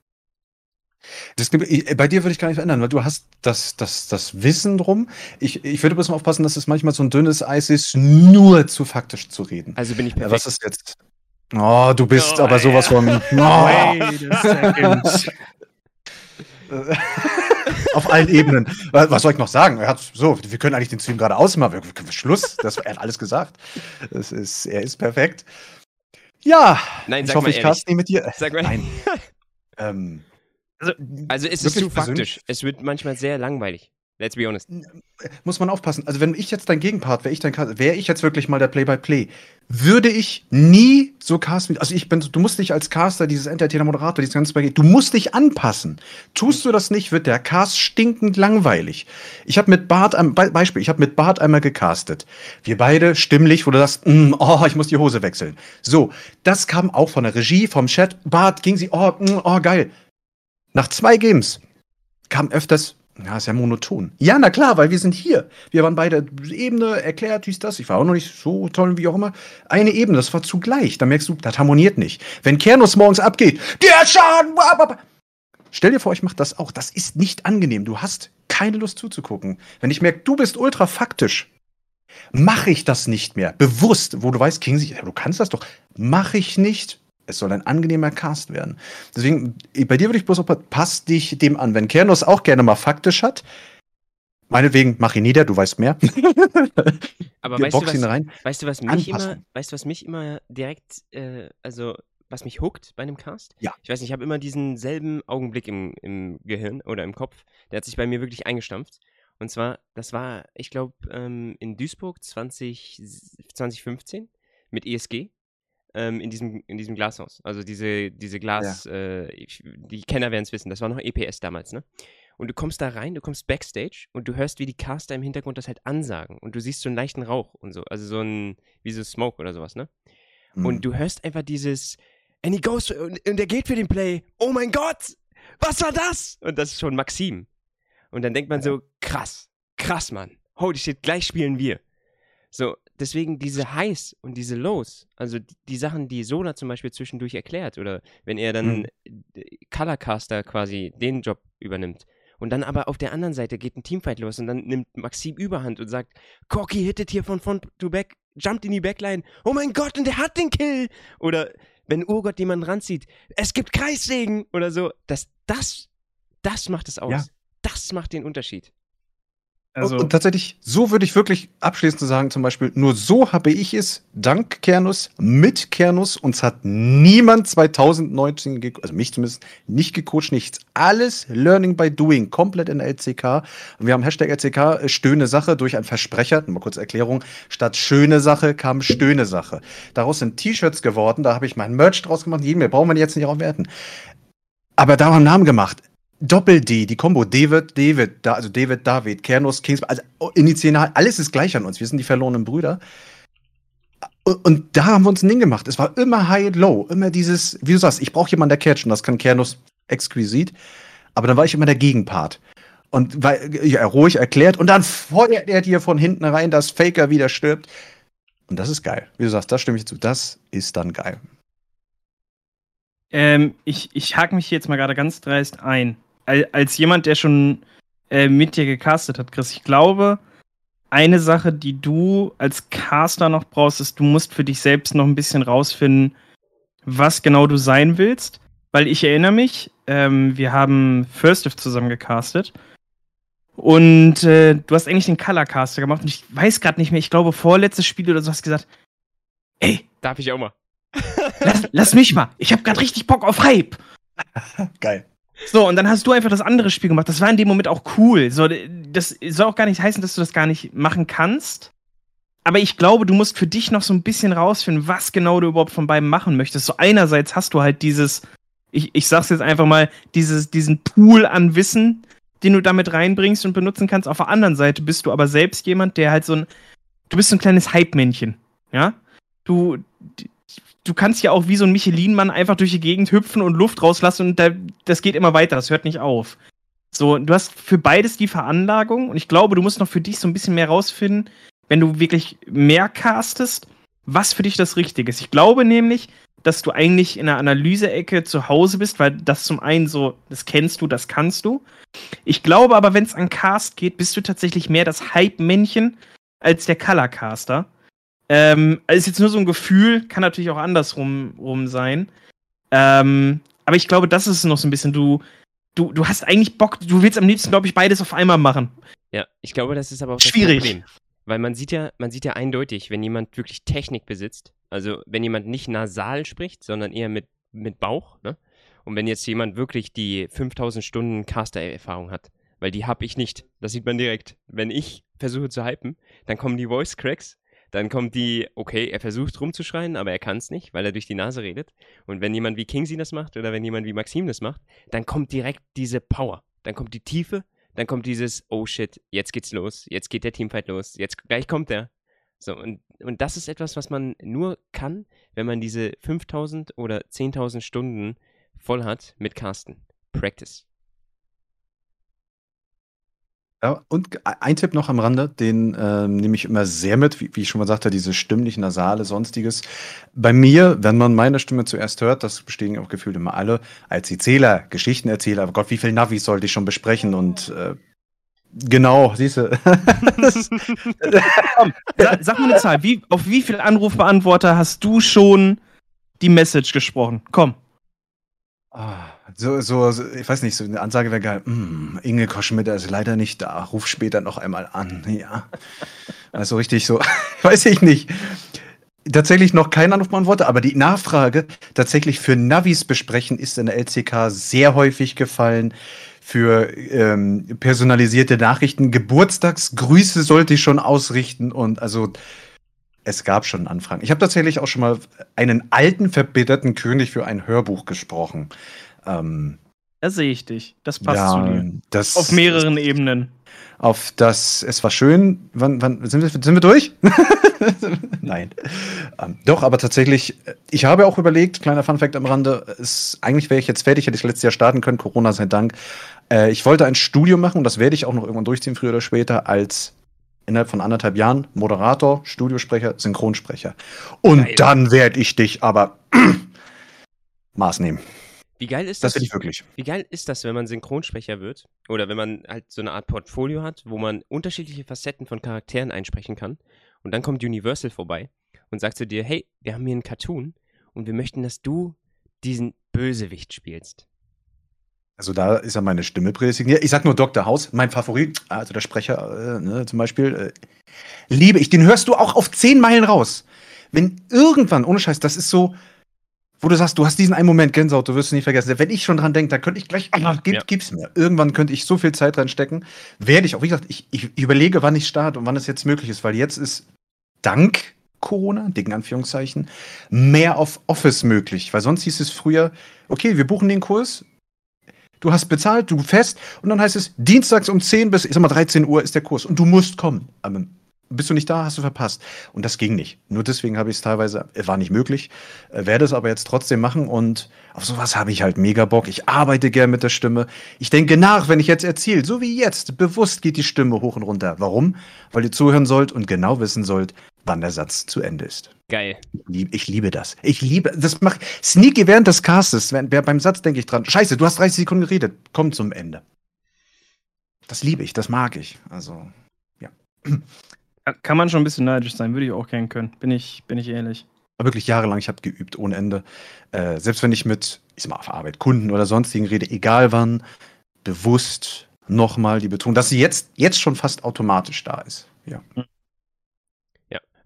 das, bei dir würde ich gar nicht verändern, weil du hast das, das, das Wissen drum. Ich, ich würde bloß mal aufpassen, dass es manchmal so ein dünnes Eis ist, nur zu faktisch zu reden. Also bin ich perfekt. Was ist jetzt? Oh, du bist oh, aber sowas von. [laughs] Oh. [laughs] auf allen Ebenen. Was soll ich noch sagen? Er hat so, wir können eigentlich den Stream gerade ausmachen. Schluss. Das, er hat alles gesagt. Das ist, er ist perfekt. Ja. Nein, ich hoffe, ich cast nie mit dir. Sag mal. Nein. [laughs] ähm, also, also es ist zu faktisch. Es wird manchmal sehr langweilig. Let's be honest. Muss man aufpassen. Also, wenn ich jetzt dein Gegenpart wäre, ich dein wäre ich jetzt wirklich mal der Play-by-Play, -play, würde ich nie so casten. Also, ich bin, du musst dich als Caster, dieses Entertainer-Moderator, dieses ganze du musst dich anpassen. Tust du das nicht, wird der Cast stinkend langweilig. Ich habe mit Bart, Be Beispiel, ich habe mit Bart einmal gecastet. Wir beide stimmlich, wo du sagst, mm, oh, ich muss die Hose wechseln. So, das kam auch von der Regie, vom Chat. Bart ging sie, oh, mm, oh, geil. Nach zwei Games kam öfters, ja, ist ja monoton. Ja, na klar, weil wir sind hier. Wir waren beide Ebene, erklärt, wie ist das. Ich war auch noch nicht so toll, wie auch immer. Eine Ebene, das war zugleich. Da merkst du, das harmoniert nicht. Wenn Kernus morgens abgeht, der Schaden. Stell dir vor, ich mach das auch. Das ist nicht angenehm. Du hast keine Lust zuzugucken. Wenn ich merke, du bist ultra faktisch, mache ich das nicht mehr. Bewusst, wo du weißt, King du kannst das doch. Mache ich nicht, es soll ein angenehmer Cast werden. Deswegen, bei dir würde ich bloß auch, passt dich dem an. Wenn Kernos auch gerne mal faktisch hat, meinetwegen, mach ihn nieder, du weißt mehr. [laughs] Aber weißt du, was, rein. weißt du, was mich immer, weißt du, was mich immer direkt, äh, also was mich huckt bei einem Cast? Ja. Ich weiß nicht, ich habe immer diesen selben Augenblick im, im Gehirn oder im Kopf. Der hat sich bei mir wirklich eingestampft. Und zwar, das war, ich glaube, ähm, in Duisburg 20, 2015 mit ESG ähm, in, diesem, in diesem Glashaus. Also diese, diese Glas, ja. äh, ich, die Kenner werden es wissen, das war noch EPS damals, ne? Und du kommst da rein, du kommst backstage und du hörst, wie die Caster im Hintergrund das halt ansagen. Und du siehst so einen leichten Rauch und so. Also so ein, wie so Smoke oder sowas, ne? Mhm. Und du hörst einfach dieses, and he goes, und, und er geht für den Play. Oh mein Gott! Was war das? Und das ist schon Maxim. Und dann denkt man so, krass, krass, Mann. Holy shit, gleich spielen wir. So, deswegen diese Highs und diese Lows, also die, die, Sachen, die Sola zum Beispiel zwischendurch erklärt, oder wenn er dann mhm. Colorcaster quasi den Job übernimmt. Und dann aber auf der anderen Seite geht ein Teamfight los und dann nimmt Maxim Überhand und sagt, Corky hittet hier von Front to Back, jumpt in die Backline, oh mein Gott, und der hat den Kill! Oder wenn Urgott jemanden ranzieht, es gibt Kreissegen oder so. Das, das, das macht es aus. Ja. Das macht den Unterschied. Also und, tatsächlich, so würde ich wirklich abschließend sagen, zum Beispiel, nur so habe ich es dank Kernus, mit Kernus, uns hat niemand 2019, also mich zumindest, nicht gecoacht, nichts. Alles Learning by Doing, komplett in der LCK. Und wir haben Hashtag LCK, äh, stöhne Sache durch ein Versprecher, mal kurz Erklärung, statt schöne Sache kam stöhne Sache. Daraus sind T-Shirts geworden, da habe ich meinen Merch draus gemacht, jeden mehr brauchen wir jetzt nicht aufwerten. Aber da haben wir einen Namen gemacht. Doppel-D, die Combo David, David, da, also David, David, Kernus, Kings, also initial, alles ist gleich an uns. Wir sind die verlorenen Brüder. Und, da haben wir uns ein Ding gemacht. Es war immer High and Low, immer dieses, wie du sagst, ich brauche jemanden, der catcht, und das kann Kernus exquisit. Aber dann war ich immer der Gegenpart. Und weil ja, ruhig erklärt und dann feuert er dir von hinten rein, dass Faker wieder stirbt. Und das ist geil. Wie du sagst, das stimme ich zu. Das ist dann geil. Ähm, ich, ich hake mich jetzt mal gerade ganz dreist ein als jemand, der schon äh, mit dir gecastet hat, Chris, ich glaube, eine Sache, die du als Caster noch brauchst, ist, du musst für dich selbst noch ein bisschen rausfinden, was genau du sein willst. Weil ich erinnere mich, ähm, wir haben First If zusammen gecastet. Und äh, du hast eigentlich den Color Caster gemacht. Und ich weiß gerade nicht mehr, ich glaube, vorletztes Spiel oder so hast du gesagt, ey. Darf ich auch mal? lass, lass mich mal. Ich habe gerade richtig Bock auf Hype. Geil. So, und dann hast du einfach das andere Spiel gemacht. Das war in dem Moment auch cool. So, das soll auch gar nicht heißen, dass du das gar nicht machen kannst. Aber ich glaube, du musst für dich noch so ein bisschen rausfinden, was genau du überhaupt von beiden machen möchtest. So einerseits hast du halt dieses, ich, ich sag's jetzt einfach mal, dieses, diesen Pool an Wissen, den du damit reinbringst und benutzen kannst. Auf der anderen Seite bist du aber selbst jemand, der halt so ein, du bist so ein kleines Hype-Männchen. Ja? Du, du kannst ja auch wie so ein Michelin-Mann einfach durch die Gegend hüpfen und Luft rauslassen und da, das geht immer weiter, das hört nicht auf. So, du hast für beides die Veranlagung und ich glaube, du musst noch für dich so ein bisschen mehr rausfinden, wenn du wirklich mehr castest, was für dich das Richtige ist. Ich glaube nämlich, dass du eigentlich in der Analyse-Ecke zu Hause bist, weil das zum einen so, das kennst du, das kannst du. Ich glaube aber, wenn es an Cast geht, bist du tatsächlich mehr das Hype-Männchen als der Color-Caster. Ähm, also ist jetzt nur so ein Gefühl, kann natürlich auch andersrum rum sein. Ähm, aber ich glaube, das ist noch so ein bisschen, du, du, du hast eigentlich Bock, du willst am liebsten, glaube ich, beides auf einmal machen. Ja, ich glaube, das ist aber auch Schwierig. Problem. Weil man sieht ja, man sieht ja eindeutig, wenn jemand wirklich Technik besitzt, also wenn jemand nicht nasal spricht, sondern eher mit, mit Bauch, ne? Und wenn jetzt jemand wirklich die 5000 Stunden Caster-Erfahrung hat, weil die habe ich nicht. Das sieht man direkt. Wenn ich versuche zu hypen, dann kommen die Voice Cracks dann kommt die, okay, er versucht rumzuschreien, aber er kann es nicht, weil er durch die Nase redet. Und wenn jemand wie Kingsley das macht oder wenn jemand wie Maxim das macht, dann kommt direkt diese Power. Dann kommt die Tiefe, dann kommt dieses, oh shit, jetzt geht's los, jetzt geht der Teamfight los, jetzt gleich kommt er. So, und, und das ist etwas, was man nur kann, wenn man diese 5000 oder 10.000 Stunden voll hat mit Carsten. Practice. Ja, und ein Tipp noch am Rande, den ähm, nehme ich immer sehr mit, wie, wie, ich schon mal sagte, diese stimmlich nasale, sonstiges. Bei mir, wenn man meine Stimme zuerst hört, das bestätigen auch gefühlt immer alle, als Erzähler, Geschichtenerzähler, oh Gott, wie viel Navis sollte ich schon besprechen und äh, Genau, siehst du. [laughs] sag mal eine Zahl. Wie, auf wie viel Anrufbeantworter hast du schon die Message gesprochen? Komm. Ah. So, so, so, ich weiß nicht, so eine Ansage wäre geil. Mm, Inge Koschmitter ist leider nicht da. Ruf später noch einmal an. Ja. Also richtig so, [laughs] weiß ich nicht. Tatsächlich noch kein Anrufbeantworter, aber die Nachfrage tatsächlich für Navis besprechen ist in der LCK sehr häufig gefallen. Für ähm, personalisierte Nachrichten, Geburtstagsgrüße sollte ich schon ausrichten und also es gab schon Anfragen. Ich habe tatsächlich auch schon mal einen alten, verbitterten König für ein Hörbuch gesprochen. Ähm, Da sehe ich dich. Das passt Ja, zu dir. das, Auf mehreren Ebenen. Auf das, es war schön. Wann, wann sind wir, sind wir durch? [laughs] Nein. Ähm, doch, aber tatsächlich, äh, ich habe auch überlegt, kleiner Funfact am Rande, ist, eigentlich wäre ich jetzt fertig, hätte ich letztes Jahr starten können, Corona sei Dank. Äh, ich wollte ein Studium machen und das werde ich auch noch irgendwann durchziehen, früher oder später, als innerhalb von anderthalb Jahren Moderator, Studiosprecher, Synchronsprecher. Und Geil. dann werde ich dich aber [clears throat] Maß nehmen. Wie geil ist Das das? will ich wirklich. Wie geil ist das, wenn man Synchronsprecher wird? Oder wenn man halt so eine Art Portfolio hat, wo man unterschiedliche Facetten von Charakteren einsprechen kann. Und dann kommt Universal vorbei und sagt zu dir, hey, wir haben hier einen Cartoon und wir möchten, dass du diesen Bösewicht spielst. Also da ist ja meine Stimme prädestiniert. Ich sag nur Dr. House, mein Favorit, also der Sprecher äh, ne, zum Beispiel. Äh, liebe ich, den hörst du auch auf zehn Meilen raus. Wenn irgendwann, ohne Scheiß, das ist so, wo du sagst, du hast diesen einen Moment Gänsehaut, du wirst es nie vergessen. Wenn ich schon dran denke, da könnte ich gleich, ah, gib, Ja. gib's mir. Irgendwann könnte ich so viel Zeit reinstecken. Werde ich auch, wie gesagt, ich, ich überlege, wann ich starte und wann es jetzt möglich ist, weil jetzt ist dank Corona, dicken Anführungszeichen, mehr auf Office möglich. Weil sonst hieß es früher, okay, wir buchen den Kurs, du hast bezahlt, du fest, und dann heißt es, dienstags um 10 bis, ich sag mal, 13 Uhr ist der Kurs und du musst kommen. Aber bist du nicht da, hast du verpasst. Und das ging nicht. Nur deswegen habe ich es teilweise, äh, war nicht möglich, äh, werde es aber jetzt trotzdem machen und auf sowas habe ich halt mega Bock. Ich arbeite gern mit der Stimme. Ich denke nach, wenn ich jetzt erzähle, so wie jetzt, bewusst geht die Stimme hoch und runter. Warum? Weil ihr zuhören sollt und genau wissen sollt, wann der Satz zu Ende ist. Geil. Ich liebe das. Ich liebe, das macht sneaky während des Castes. Beim Satz denke ich dran. Scheiße, du hast 30 Sekunden geredet. Komm zum Ende. Das liebe ich, das mag ich. Also, Kann man schon ein bisschen neidisch sein, würde ich auch gern können. Bin ich, bin ich ehrlich. aber wirklich jahrelang, ich habe geübt ohne Ende. Äh, selbst wenn ich mit, ich sag mal, auf Arbeit, Kunden oder sonstigen rede, egal wann, bewusst nochmal die Betonung, dass sie jetzt, jetzt schon fast automatisch da ist. Ja.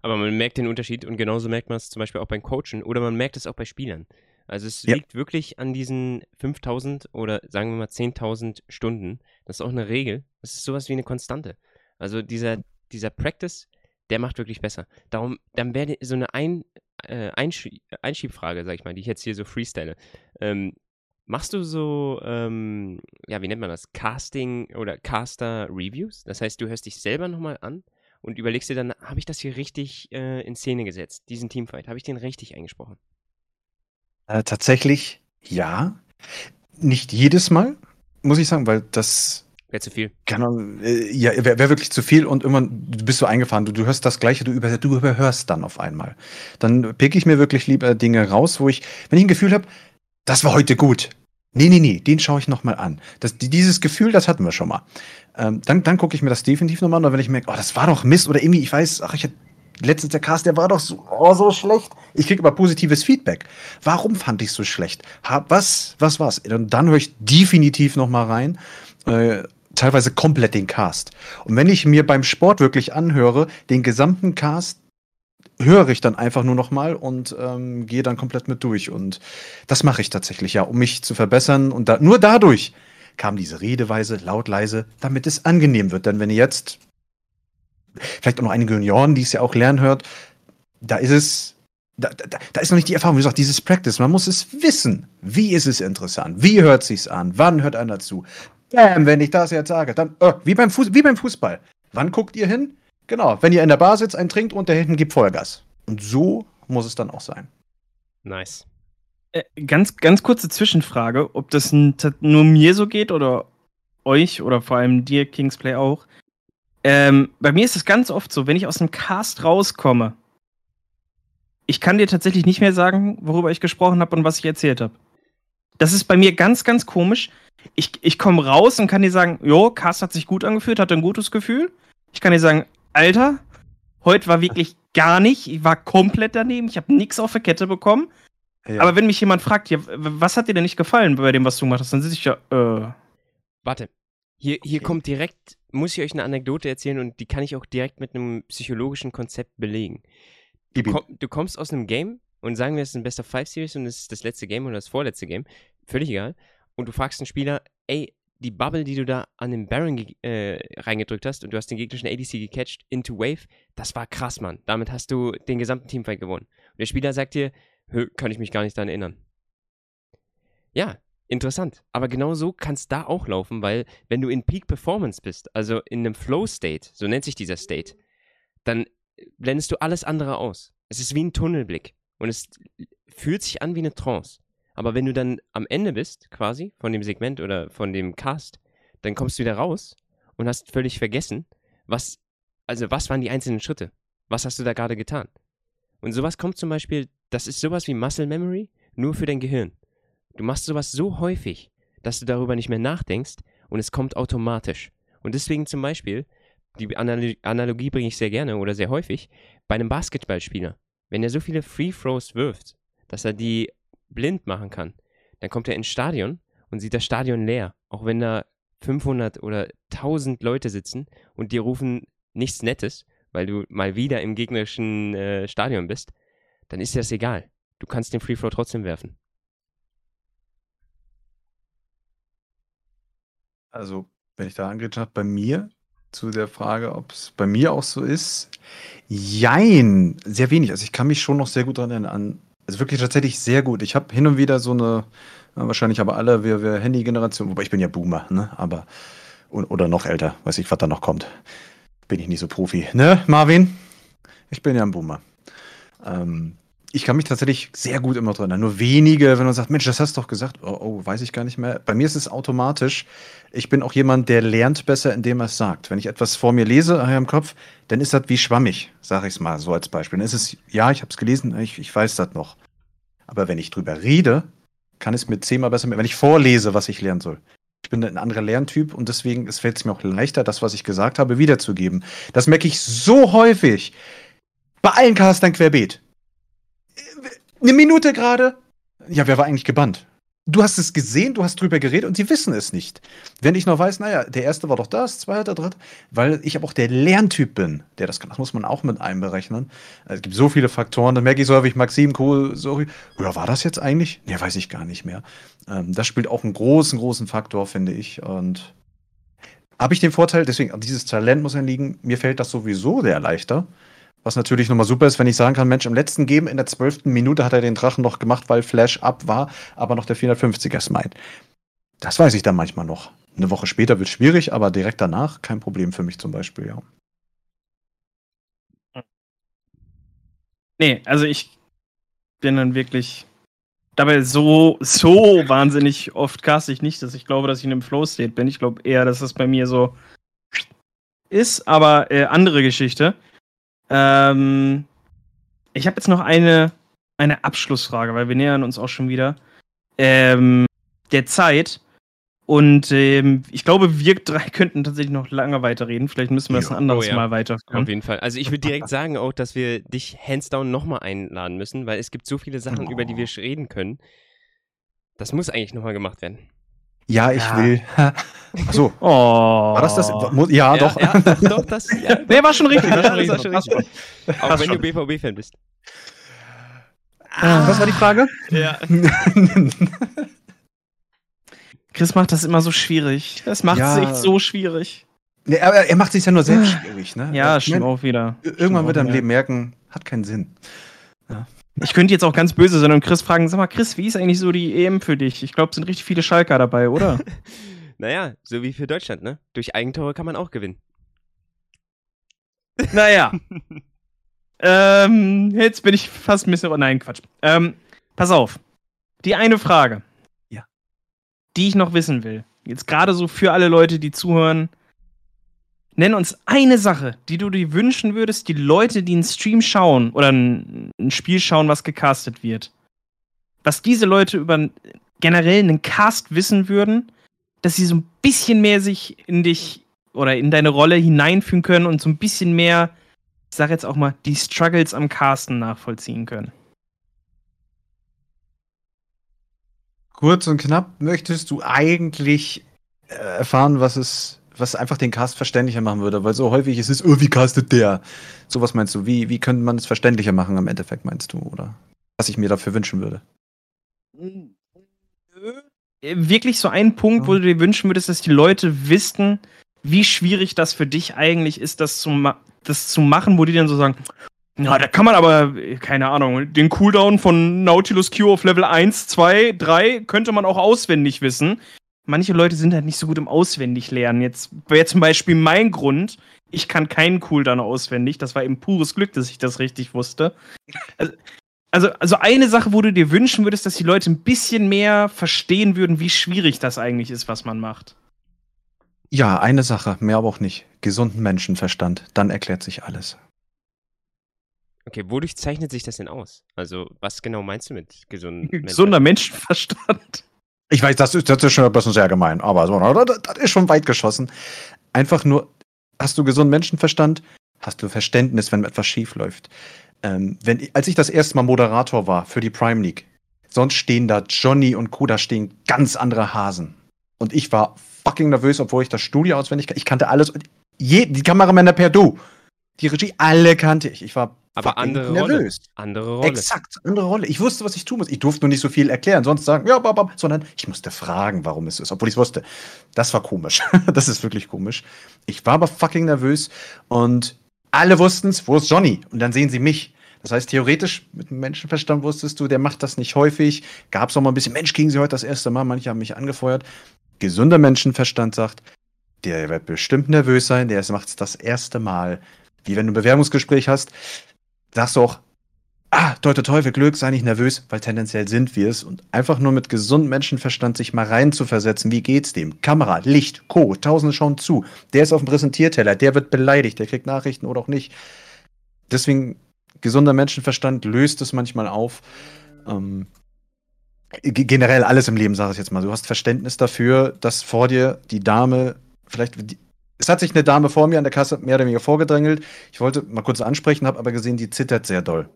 Aber man merkt den Unterschied und genauso merkt man es zum Beispiel auch beim Coachen oder man merkt es auch bei Spielern. Also es Ja. liegt wirklich an diesen 5000 oder sagen wir mal 10.000 Stunden. Das ist auch eine Regel. Das ist sowas wie eine Konstante. Also dieser, dieser Practice, der macht wirklich besser. Darum, dann wäre so eine Ein, äh, Einschie Einschiebfrage, sag ich mal, die ich jetzt hier so freestyle. Ähm, machst du so, ähm, ja, wie nennt man das? Casting oder Caster-Reviews? Das heißt, du hörst dich selber nochmal an und überlegst dir dann, habe ich das hier richtig äh, in Szene gesetzt, diesen Teamfight? Habe ich den richtig eingesprochen? Äh, tatsächlich, ja. Nicht jedes Mal, muss ich sagen, weil das Wäre zu viel. Ahnung, äh, ja, wäre wär wirklich zu viel und irgendwann bist du eingefahren. Du, du hörst das Gleiche, du, über, du überhörst dann auf einmal. Dann pick ich mir wirklich lieber Dinge raus, wo ich, wenn ich ein Gefühl habe, das war heute gut. Nee, nee, nee, den schaue ich nochmal an. Das, die- dieses Gefühl, das hatten wir schon mal. Ähm, dann dann gucke ich mir das definitiv nochmal an, und wenn ich merke, oh, das war doch Mist oder irgendwie, ich weiß, ach, ich hatte letztens der Cast, der war doch so, oh, so schlecht. Ich kriege aber positives Feedback. Warum fand ich so schlecht? Hab, was, was war's? Und dann höre ich definitiv nochmal rein. Äh, teilweise komplett den Cast. Und wenn ich mir beim Sport wirklich anhöre, den gesamten Cast höre ich dann einfach nur noch mal und ähm, gehe dann komplett mit durch. Und das mache ich tatsächlich, ja, um mich zu verbessern. Und da, nur dadurch kam diese Redeweise, laut, leise, damit es angenehm wird. Denn wenn ihr jetzt, vielleicht auch noch einige Junioren, die es ja auch lernen hört, da ist es, da, da, da ist noch nicht die Erfahrung, wie gesagt, dieses Practice. Man muss es wissen. Wie ist es interessant? Wie hört sich's an? Wann hört einer zu? Bam, wenn ich das jetzt sage, dann, äh, wie, beim Fuß, wie beim Fußball. Wann guckt ihr hin? Genau, wenn ihr in der Bar sitzt, einen trinkt und der hinten gibt Vollgas. Und so muss es dann auch sein. Nice. Äh, ganz, ganz kurze Zwischenfrage, ob das nur mir so geht oder euch oder vor allem dir, Kingsplay, auch. Ähm, bei mir ist es ganz oft so, wenn ich aus dem Cast rauskomme, ich kann dir tatsächlich nicht mehr sagen, worüber ich gesprochen habe und was ich erzählt habe. Das ist bei mir ganz, ganz komisch. Ich, ich komme raus und kann dir sagen, jo, Cast hat sich gut angefühlt, hatte ein gutes Gefühl. Ich kann dir sagen, Alter, heute war wirklich gar nicht, ich war komplett daneben, ich habe nichts auf der Kette bekommen. Ja. Aber wenn mich jemand fragt, ja, was hat dir denn nicht gefallen bei dem, was du gemacht hast, dann sitze ich ja, äh, Warte. Hier, hier Okay. kommt direkt, muss ich euch eine Anekdote erzählen und die kann ich auch direkt mit einem psychologischen Konzept belegen. Du, komm, du kommst aus einem Game und sagen wir, es ist ein Best of Five Series und es ist das letzte Game oder das vorletzte Game, völlig egal. Und du fragst einen Spieler, ey, die Bubble, die du da an den Baron äh, reingedrückt hast und du hast den gegnerischen ADC gecatcht into Wave, das war krass, Mann. Damit hast du den gesamten Teamfight gewonnen. Und der Spieler sagt dir, "Hö, kann ich mich gar nicht daran erinnern. Ja, interessant. Aber genau so kann es da auch laufen, weil wenn du in Peak Performance bist, also in einem Flow State, so nennt sich dieser State, dann blendest du alles andere aus. Es ist wie ein Tunnelblick und es fühlt sich an wie eine Trance. Aber wenn du dann am Ende bist, quasi, von dem Segment oder von dem Cast, dann kommst du wieder raus und hast völlig vergessen, was, also was waren die einzelnen Schritte? Was hast du da gerade getan? Und sowas kommt zum Beispiel, das ist sowas wie Muscle Memory, nur für dein Gehirn. Du machst sowas so häufig, dass du darüber nicht mehr nachdenkst und es kommt automatisch. Und deswegen zum Beispiel, die Analogie bringe ich sehr gerne oder sehr häufig, bei einem Basketballspieler. Wenn er so viele Free Throws wirft, dass er die blind machen kann, dann kommt er ins Stadion und sieht das Stadion leer, auch wenn da 500 oder 1000 Leute sitzen und dir rufen nichts Nettes, weil du mal wieder im gegnerischen äh, Stadion bist, dann ist dir das egal. Du kannst den Free Throw trotzdem werfen. Also, wenn ich da angegriffen habe, bei mir zu der Frage, ob es bei mir auch so ist. Jein, sehr wenig. Also ich kann mich schon noch sehr gut daran erinnern. Also wirklich tatsächlich sehr gut. Ich habe hin und wieder so eine, wahrscheinlich aber alle, wir, wir Handy-Generation, wobei ich bin ja Boomer, ne? Aber, oder noch älter, weiß ich, was da noch kommt. Bin ich nicht so Profi. Ne, Marvin? Ich bin ja ein Boomer. Ähm, ich kann mich tatsächlich sehr gut immer dran erinnern. Nur wenige, wenn man sagt, Mensch, das hast du doch gesagt. Oh, oh, weiß ich gar nicht mehr. Bei mir ist es automatisch. Ich bin auch jemand, der lernt besser, indem er es sagt. Wenn ich etwas vor mir lese äh, im Kopf, dann ist das wie schwammig, sage ich es mal so als Beispiel. Dann ist es, ja, ich habe es gelesen, ich, ich weiß das noch. Aber wenn ich drüber rede, kann es mir zehnmal besser, wenn ich vorlese, was ich lernen soll. Ich bin ein anderer Lerntyp und deswegen fällt es mir auch leichter, das, was ich gesagt habe, wiederzugeben. Das merke ich so häufig. Bei allen Castern querbeet eine Minute gerade. Ja, wer war eigentlich gebannt? Du hast es gesehen, du hast drüber geredet und sie wissen es nicht. Wenn ich noch weiß, naja, der erste war doch das, zweiter, dritter, weil ich aber auch der Lerntyp bin, der das kann. Das muss man auch mit einberechnen. Es gibt so viele Faktoren, dann merke ich so häufig, Maxim, cool, sorry. Ja, war das jetzt eigentlich? Nee, weiß ich gar nicht mehr. Ähm, das spielt auch einen großen, großen Faktor, finde ich. Und habe ich den Vorteil, deswegen, dieses Talent muss ja liegen, mir fällt das sowieso sehr leichter. Was natürlich nochmal super ist, wenn ich sagen kann, Mensch, im letzten Game in der zwölften Minute hat er den Drachen noch gemacht, weil Flash up war, aber noch der 450er Smite. Das weiß ich dann manchmal noch. Eine Woche später wird schwierig, aber direkt danach kein Problem für mich zum Beispiel, ja. Nee, also ich bin dann wirklich dabei so, so wahnsinnig oft cast ich nicht, dass ich glaube, dass ich in einem Flow-State bin. Ich glaube eher, dass das bei mir so ist, aber äh, andere Geschichte. Ähm, ich habe jetzt noch eine, eine Abschlussfrage, weil wir nähern uns auch schon wieder ähm, der Zeit. Und ähm, ich glaube, wir drei [laughs] könnten tatsächlich noch lange weiterreden. Vielleicht müssen wir das ein anderes oh, ja. Mal weiterführen. Auf jeden Fall. Also ich würde direkt sagen auch, dass wir dich hands down nochmal einladen müssen, weil es gibt so viele Sachen, oh. über die wir reden können. Das muss eigentlich nochmal gemacht werden. Ja, ich ja. will. [laughs] Achso. Oh. War das das? Ja, ja doch. Ja, doch, doch das, [laughs] ja. Nee, war schon richtig. War schon richtig. War schon richtig. Auch wenn schon. du BVB-Fan bist. Ah. Was war die Frage? Ja. [laughs] Chris macht das immer so schwierig. Das macht ja. sich so schwierig. Nee, aber er macht sich ja nur selbst schwierig, ne? Ja, stimmt auch wieder. Irgendwann wird er im Leben merken, hat keinen Sinn. Ja. Ich könnte jetzt auch ganz böse sein und Chris fragen, sag mal, Chris, wie ist eigentlich so die EM für dich? Ich glaube, es sind richtig viele Schalker dabei, oder? [laughs] naja, so wie für Deutschland, ne? Durch Eigentore kann man auch gewinnen. [laughs] Naja. ähm, jetzt bin ich fast ein bisschen. Oh nein, Quatsch. Ähm, pass auf. Die eine Frage. Ja. Die ich noch wissen will. Jetzt gerade so für alle Leute, die zuhören. Nenn uns eine Sache, die du dir wünschen würdest, die Leute, die einen Stream schauen oder ein, ein Spiel schauen, was gecastet wird. Was diese Leute über generell einen Cast wissen würden, dass sie so ein bisschen mehr sich in dich oder in deine Rolle hineinführen können und so ein bisschen mehr, ich sag jetzt auch mal, die Struggles am Casten nachvollziehen können. Kurz und knapp, möchtest du eigentlich äh, erfahren, was es was einfach den Cast verständlicher machen würde, weil so häufig ist es, oh, wie castet der? So was meinst du? Wie, wie könnte man es verständlicher machen im Endeffekt, meinst du? Oder was ich mir dafür wünschen würde? Wirklich so ein Punkt, wo du dir wünschen würdest, dass die Leute wüssten, wie schwierig das für dich eigentlich ist, das zu, das zu machen, wo die dann so sagen, Ja, da kann man aber, keine Ahnung, den Cooldown von Nautilus Q auf Level 1, 2, 3 könnte man auch auswendig wissen. Manche Leute sind halt nicht so gut im Auswendiglernen. Jetzt wäre zum Beispiel mein Grund, ich kann keinen Cooldown auswendig. Das war eben pures Glück, dass ich das richtig wusste. Also, also, also eine Sache, wo du dir wünschen würdest, dass die Leute ein bisschen mehr verstehen würden, wie schwierig das eigentlich ist, was man macht. Ja, eine Sache, mehr aber auch nicht. Gesunden Menschenverstand, dann erklärt sich alles. Okay, wodurch zeichnet sich das denn aus? Also, was genau meinst du mit gesunden [laughs] Gesunder Menschenverstand? Ich weiß, das ist, das ist schon ein bisschen sehr gemein, aber so, das, das ist schon weit geschossen. Einfach nur, hast du gesunden Menschenverstand, hast du Verständnis, wenn etwas schief läuft. Ähm, wenn, als ich das erste Mal Moderator war für die Prime League, sonst stehen da Johnny und Co., da stehen ganz andere Hasen. Und ich war fucking nervös, obwohl ich das Studio auswendig kannte. Ich kannte alles. Je, die Kameramänner per Du. Die Regie, alle kannte ich. Ich war aber andere nervös. Rolle. Andere Rolle. Exakt, andere Rolle. Ich wusste, was ich tun muss. Ich durfte nur nicht so viel erklären, sonst sagen, ja, bab, bab, sondern ich musste fragen, warum es ist, obwohl ich es wusste. Das war komisch. [laughs] das ist wirklich komisch. Ich war aber fucking nervös und alle wussten es, wo ist Johnny? Und dann sehen sie mich. Das heißt, theoretisch mit dem Menschenverstand wusstest du, der macht das nicht häufig. Gab es auch mal ein bisschen, Mensch, kriegen sie heute das erste Mal. Manche haben mich angefeuert. Gesunder Menschenverstand sagt, der wird bestimmt nervös sein, der macht es das erste Mal. Wie wenn du ein Bewerbungsgespräch hast, sagst du auch, ah, Teufel, Teufel, Glück, sei nicht nervös, weil tendenziell sind wir es. Und einfach nur mit gesundem Menschenverstand sich mal rein zu versetzen, wie geht's dem? Kamera, Licht, Co., Tausende schauen zu. Der ist auf dem Präsentierteller, der wird beleidigt, der kriegt Nachrichten oder auch nicht. Deswegen, gesunder Menschenverstand löst es manchmal auf. Ähm, generell alles im Leben, sage ich jetzt mal. Du hast Verständnis dafür, dass vor dir die Dame, vielleicht, es hat sich eine Dame vor mir an der Kasse mehr oder weniger vorgedrängelt. Ich wollte mal kurz ansprechen, habe aber gesehen, die zittert sehr doll.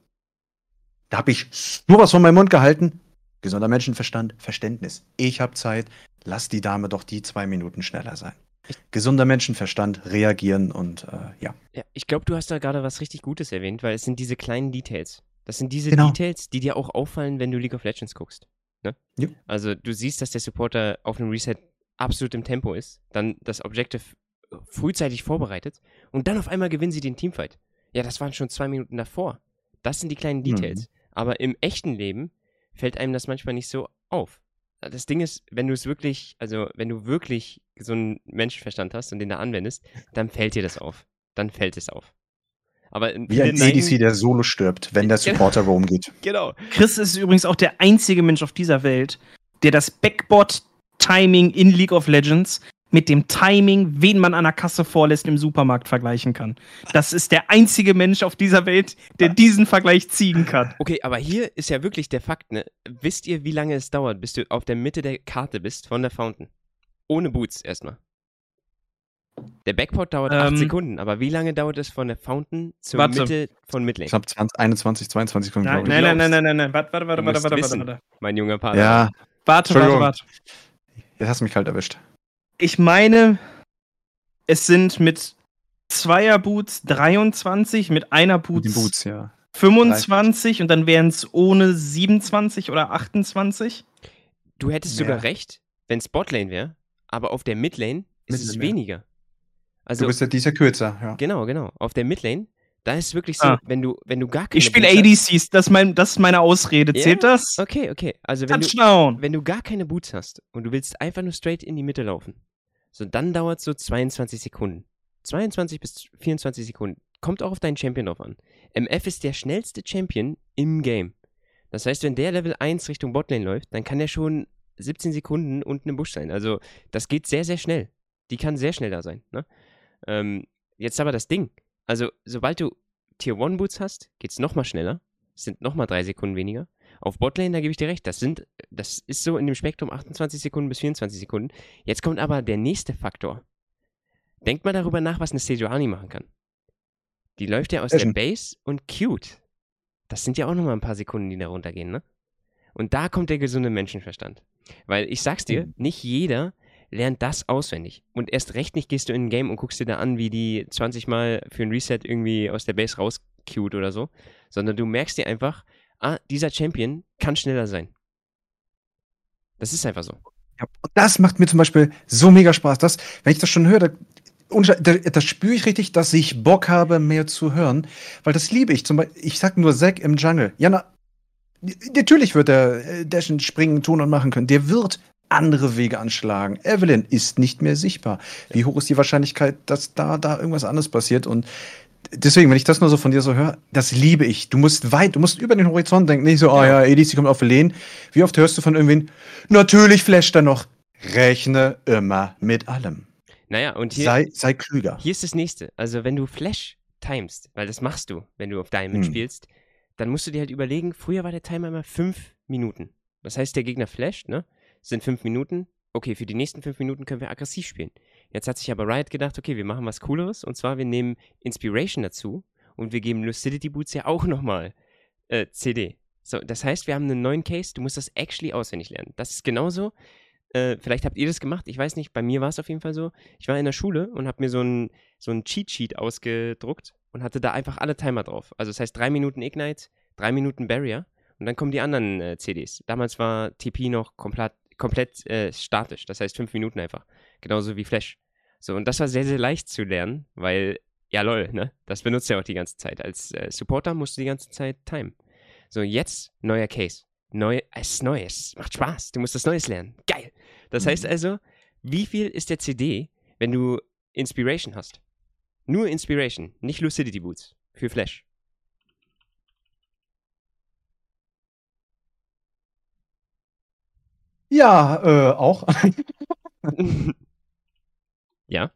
Da habe ich nur was von meinem Mund gehalten. Gesunder Menschenverstand, Verständnis. Ich habe Zeit. Lass die Dame doch die zwei Minuten schneller sein. Gesunder Menschenverstand, reagieren und äh, ja. Ja, ich glaube, du hast da gerade was richtig Gutes erwähnt, weil es sind diese kleinen Details. Das sind diese Genau. Details, die dir auch auffallen, wenn du League of Legends guckst. Ne? Ja. Also du siehst, dass der Supporter auf einem Reset absolut im Tempo ist, dann das Objective frühzeitig vorbereitet und dann auf einmal gewinnen sie den Teamfight. Ja, das waren schon zwei Minuten davor. Das sind die kleinen Details. Aber im echten Leben fällt einem das manchmal nicht so auf. Das Ding ist, wenn du es wirklich, also wenn du wirklich so einen Menschenverstand hast und den da anwendest, dann fällt dir das auf. Dann fällt es auf. Aber in Wie ein neigen- der solo stirbt, wenn der [laughs] Genau. Supporter roam geht. Genau. Chris ist übrigens auch der einzige Mensch auf dieser Welt, der das Backbot-Timing in League of Legends mit dem Timing, wen man an der Kasse vorlässt, im Supermarkt vergleichen kann. Das ist der einzige Mensch auf dieser Welt, der diesen Vergleich ziehen kann. Okay, aber hier ist ja wirklich der Fakt, ne? Wisst ihr, wie lange es dauert, bis du auf der Mitte der Karte bist von der Fountain? Ohne Boots erstmal. Der Backport dauert 8 Ähm. Sekunden, aber wie lange dauert es von der Fountain zur Warte. Mitte von Midlane? Ich habe 20, 21, 22 Sekunden, Nein, glaube ich. nein, nein, nein, nein, nein, nein. Warte, warte, warte, warte, warte, warte, wissen. warte. Mein junger Partner. Ja, Warte, warte, warte. jetzt hast du mich kalt erwischt. Ich meine, es sind mit Zweierboots 23, mit einer Mit Boots, den Boots, ja. 25 und dann wären es ohne 27 oder 28. Du hättest Mehr. sogar recht, wenn es Botlane wäre, aber auf der Midlane ist es Midlane, ja. weniger. Du Also, bist ja dieser kürzer, ja. genau, genau. Auf der Midlane, da ist es wirklich so, Ah. wenn du, wenn du gar keine Ich spiele Boots hast- ADCs, das ist, mein, das ist meine Ausrede. Ja, Zählt das? Okay, okay. Also wenn du, wenn du gar keine Boots hast und du willst einfach nur straight in die Mitte laufen, so dann dauert es so 22 Sekunden. 22 bis 24 Sekunden. Kommt auch auf deinen Champion drauf an. MF ist der schnellste Champion im Game. Das heißt, wenn der Level 1 Richtung Botlane läuft, dann kann der schon 17 Sekunden unten im Busch sein. Also das geht sehr, sehr schnell. Die kann sehr schnell da sein. Ne? Ähm, jetzt aber das Ding. Also sobald du Tier 1 Boots hast, geht es nochmal schneller. Es sind nochmal drei Sekunden weniger. Auf Botlane, da gebe ich dir recht, das sind, das ist so in dem Spektrum 28 Sekunden bis 24 Sekunden. Jetzt kommt aber der nächste Faktor. Denkt mal darüber nach, was eine Sejuani machen kann. Die läuft ja aus Fashion. der Base und cute. Das sind ja auch nochmal ein paar Sekunden, die da runtergehen, ne? Und da kommt der gesunde Menschenverstand. Weil ich sag's dir, Mhm. nicht jeder lernt das auswendig. Und erst recht nicht gehst du in ein Game und guckst dir da an, wie die 20 Mal für ein Reset irgendwie aus der Base rauscute oder so. Sondern du merkst dir einfach, ah, dieser Champion kann schneller sein. Das ist einfach so. Ja, und das macht mir zum Beispiel so mega Spaß. Das, wenn ich das schon höre, da, und da, das spüre ich richtig, dass ich Bock habe, mehr zu hören, weil das liebe ich. Zum Beispiel, ich sag nur Zack im Jungle. Ja, na, natürlich wird er äh, dashen, springen, tun und machen können. Der wird andere Wege anschlagen. Evelyn ist nicht mehr sichtbar. Wie hoch ist die Wahrscheinlichkeit, dass da, da irgendwas anderes passiert? Und deswegen, wenn ich das nur so von dir so höre, das liebe ich. Du musst weit, du musst über den Horizont denken, nicht so, oh ja, Edis, die kommt auf Lehn. Wie oft hörst du von irgendwen, natürlich flasht er noch. Rechne immer mit allem. Naja, und hier, sei, sei klüger. hier ist das nächste. Also, wenn du Flash timest, weil das machst du, wenn du auf Diamond Hm. spielst, dann musst du dir halt überlegen, früher war der Timer immer fünf Minuten. Das heißt, der Gegner flasht, ne? Das sind fünf Minuten. Okay, für die nächsten fünf Minuten können wir aggressiv spielen. Jetzt hat sich aber Riot gedacht, okay, wir machen was Cooleres und zwar wir nehmen Inspiration dazu und wir geben Lucidity Boots ja auch [laughs] nochmal äh, CD. So, das heißt, wir haben einen neuen Case, du musst das actually auswendig lernen. Das ist genauso. Äh, vielleicht habt ihr das gemacht, ich weiß nicht, bei mir war es auf jeden Fall so. Ich war in der Schule und habe mir so ein, so ein Cheat-Sheet ausgedruckt und hatte da einfach alle Timer drauf. Also das heißt drei Minuten Ignite, drei Minuten Barrier und dann kommen die anderen äh, CDs. Damals war TP noch komplett, komplett äh, statisch, das heißt fünf Minuten einfach. Genauso wie Flash. So, und das war sehr, sehr leicht zu lernen, weil, ja lol, ne? Das benutzt ja auch die ganze Zeit. Als äh, Supporter musst du die ganze Zeit timen. So, jetzt neuer Case. Neu, ist Neues. Macht Spaß. Du musst das Neues lernen. Geil. Das heißt also, wie viel ist der CD, wenn du Inspiration hast? Nur Inspiration, nicht Lucidity Boots für Flash. Ja, äh, auch. [laughs] ja.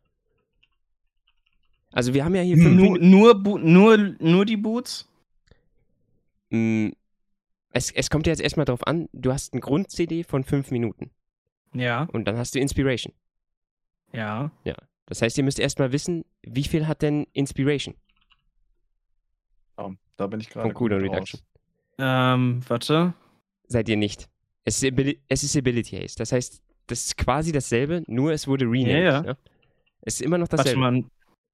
Also wir haben ja hier fünf Nur, Minuten. nur, nur, nur die Boots? Mm, Es, es kommt jetzt erstmal drauf an, du hast einen Grund-CD von fünf Minuten Ja, und dann hast du Inspiration. ja. Das heißt, ihr müsst erstmal wissen, wie viel hat denn Inspiration da bin ich gerade. von Cooldown gut Reduction? Ähm, warte. Seid ihr nicht. Es ist, Abili es ist Ability Haste. Das heißt, das ist quasi dasselbe, nur es wurde renamed. Ja, ja. Ne? Es ist immer noch Warte dasselbe. mal.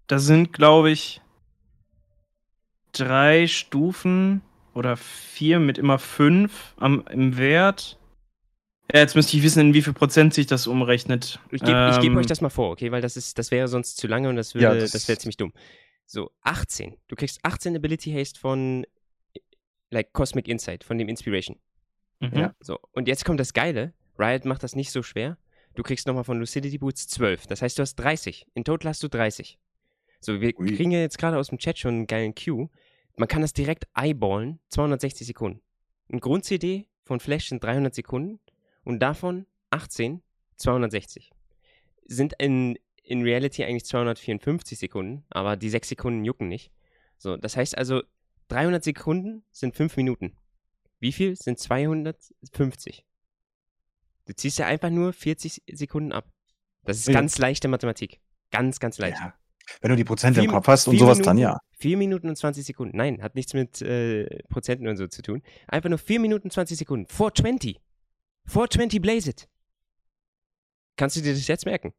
Da sind, glaube ich, drei Stufen oder vier mit immer fünf am, im Wert. Ja, jetzt müsste ich wissen, in wie viel Prozent sich das umrechnet. Ich gebe ich geb Ähm, euch das mal vor, okay? Weil das ist, das wäre sonst zu lange und das würde, Ja, das, das- wäre ziemlich dumm. So, 18. Du kriegst 18 Ability Haste von like Cosmic Insight, von dem Inspiration. Mhm. Ja. So, und jetzt kommt das Geile. Riot macht das nicht so schwer. Du kriegst nochmal von Lucidity Boots 12. Das heißt, du hast 30. In total hast du 30. So, wir Ui. kriegen ja jetzt gerade aus dem Chat schon einen geilen Cue. Man kann das direkt eyeballen. 260 Sekunden. Ein Grund-CD von Flash sind 300 Sekunden und davon 18, 260. Sind in, in Reality eigentlich 254 Sekunden, aber die 6 Sekunden jucken nicht. So, das heißt also, 300 Sekunden sind 5 Minuten. Wie viel sind 250? Du ziehst ja einfach nur 40 Sekunden ab. Das ist Ja. ganz leichte Mathematik. Ganz, ganz leicht. Ja. Wenn du die Prozente Vier- im Kopf hast und sowas, Minuten, dann ja. 4 Minuten und 20 Sekunden. Nein, hat nichts mit äh, Prozenten und so zu tun. Einfach nur 4 Minuten 20 Sekunden. 420. 420 Blaze it. Kannst du dir das jetzt merken?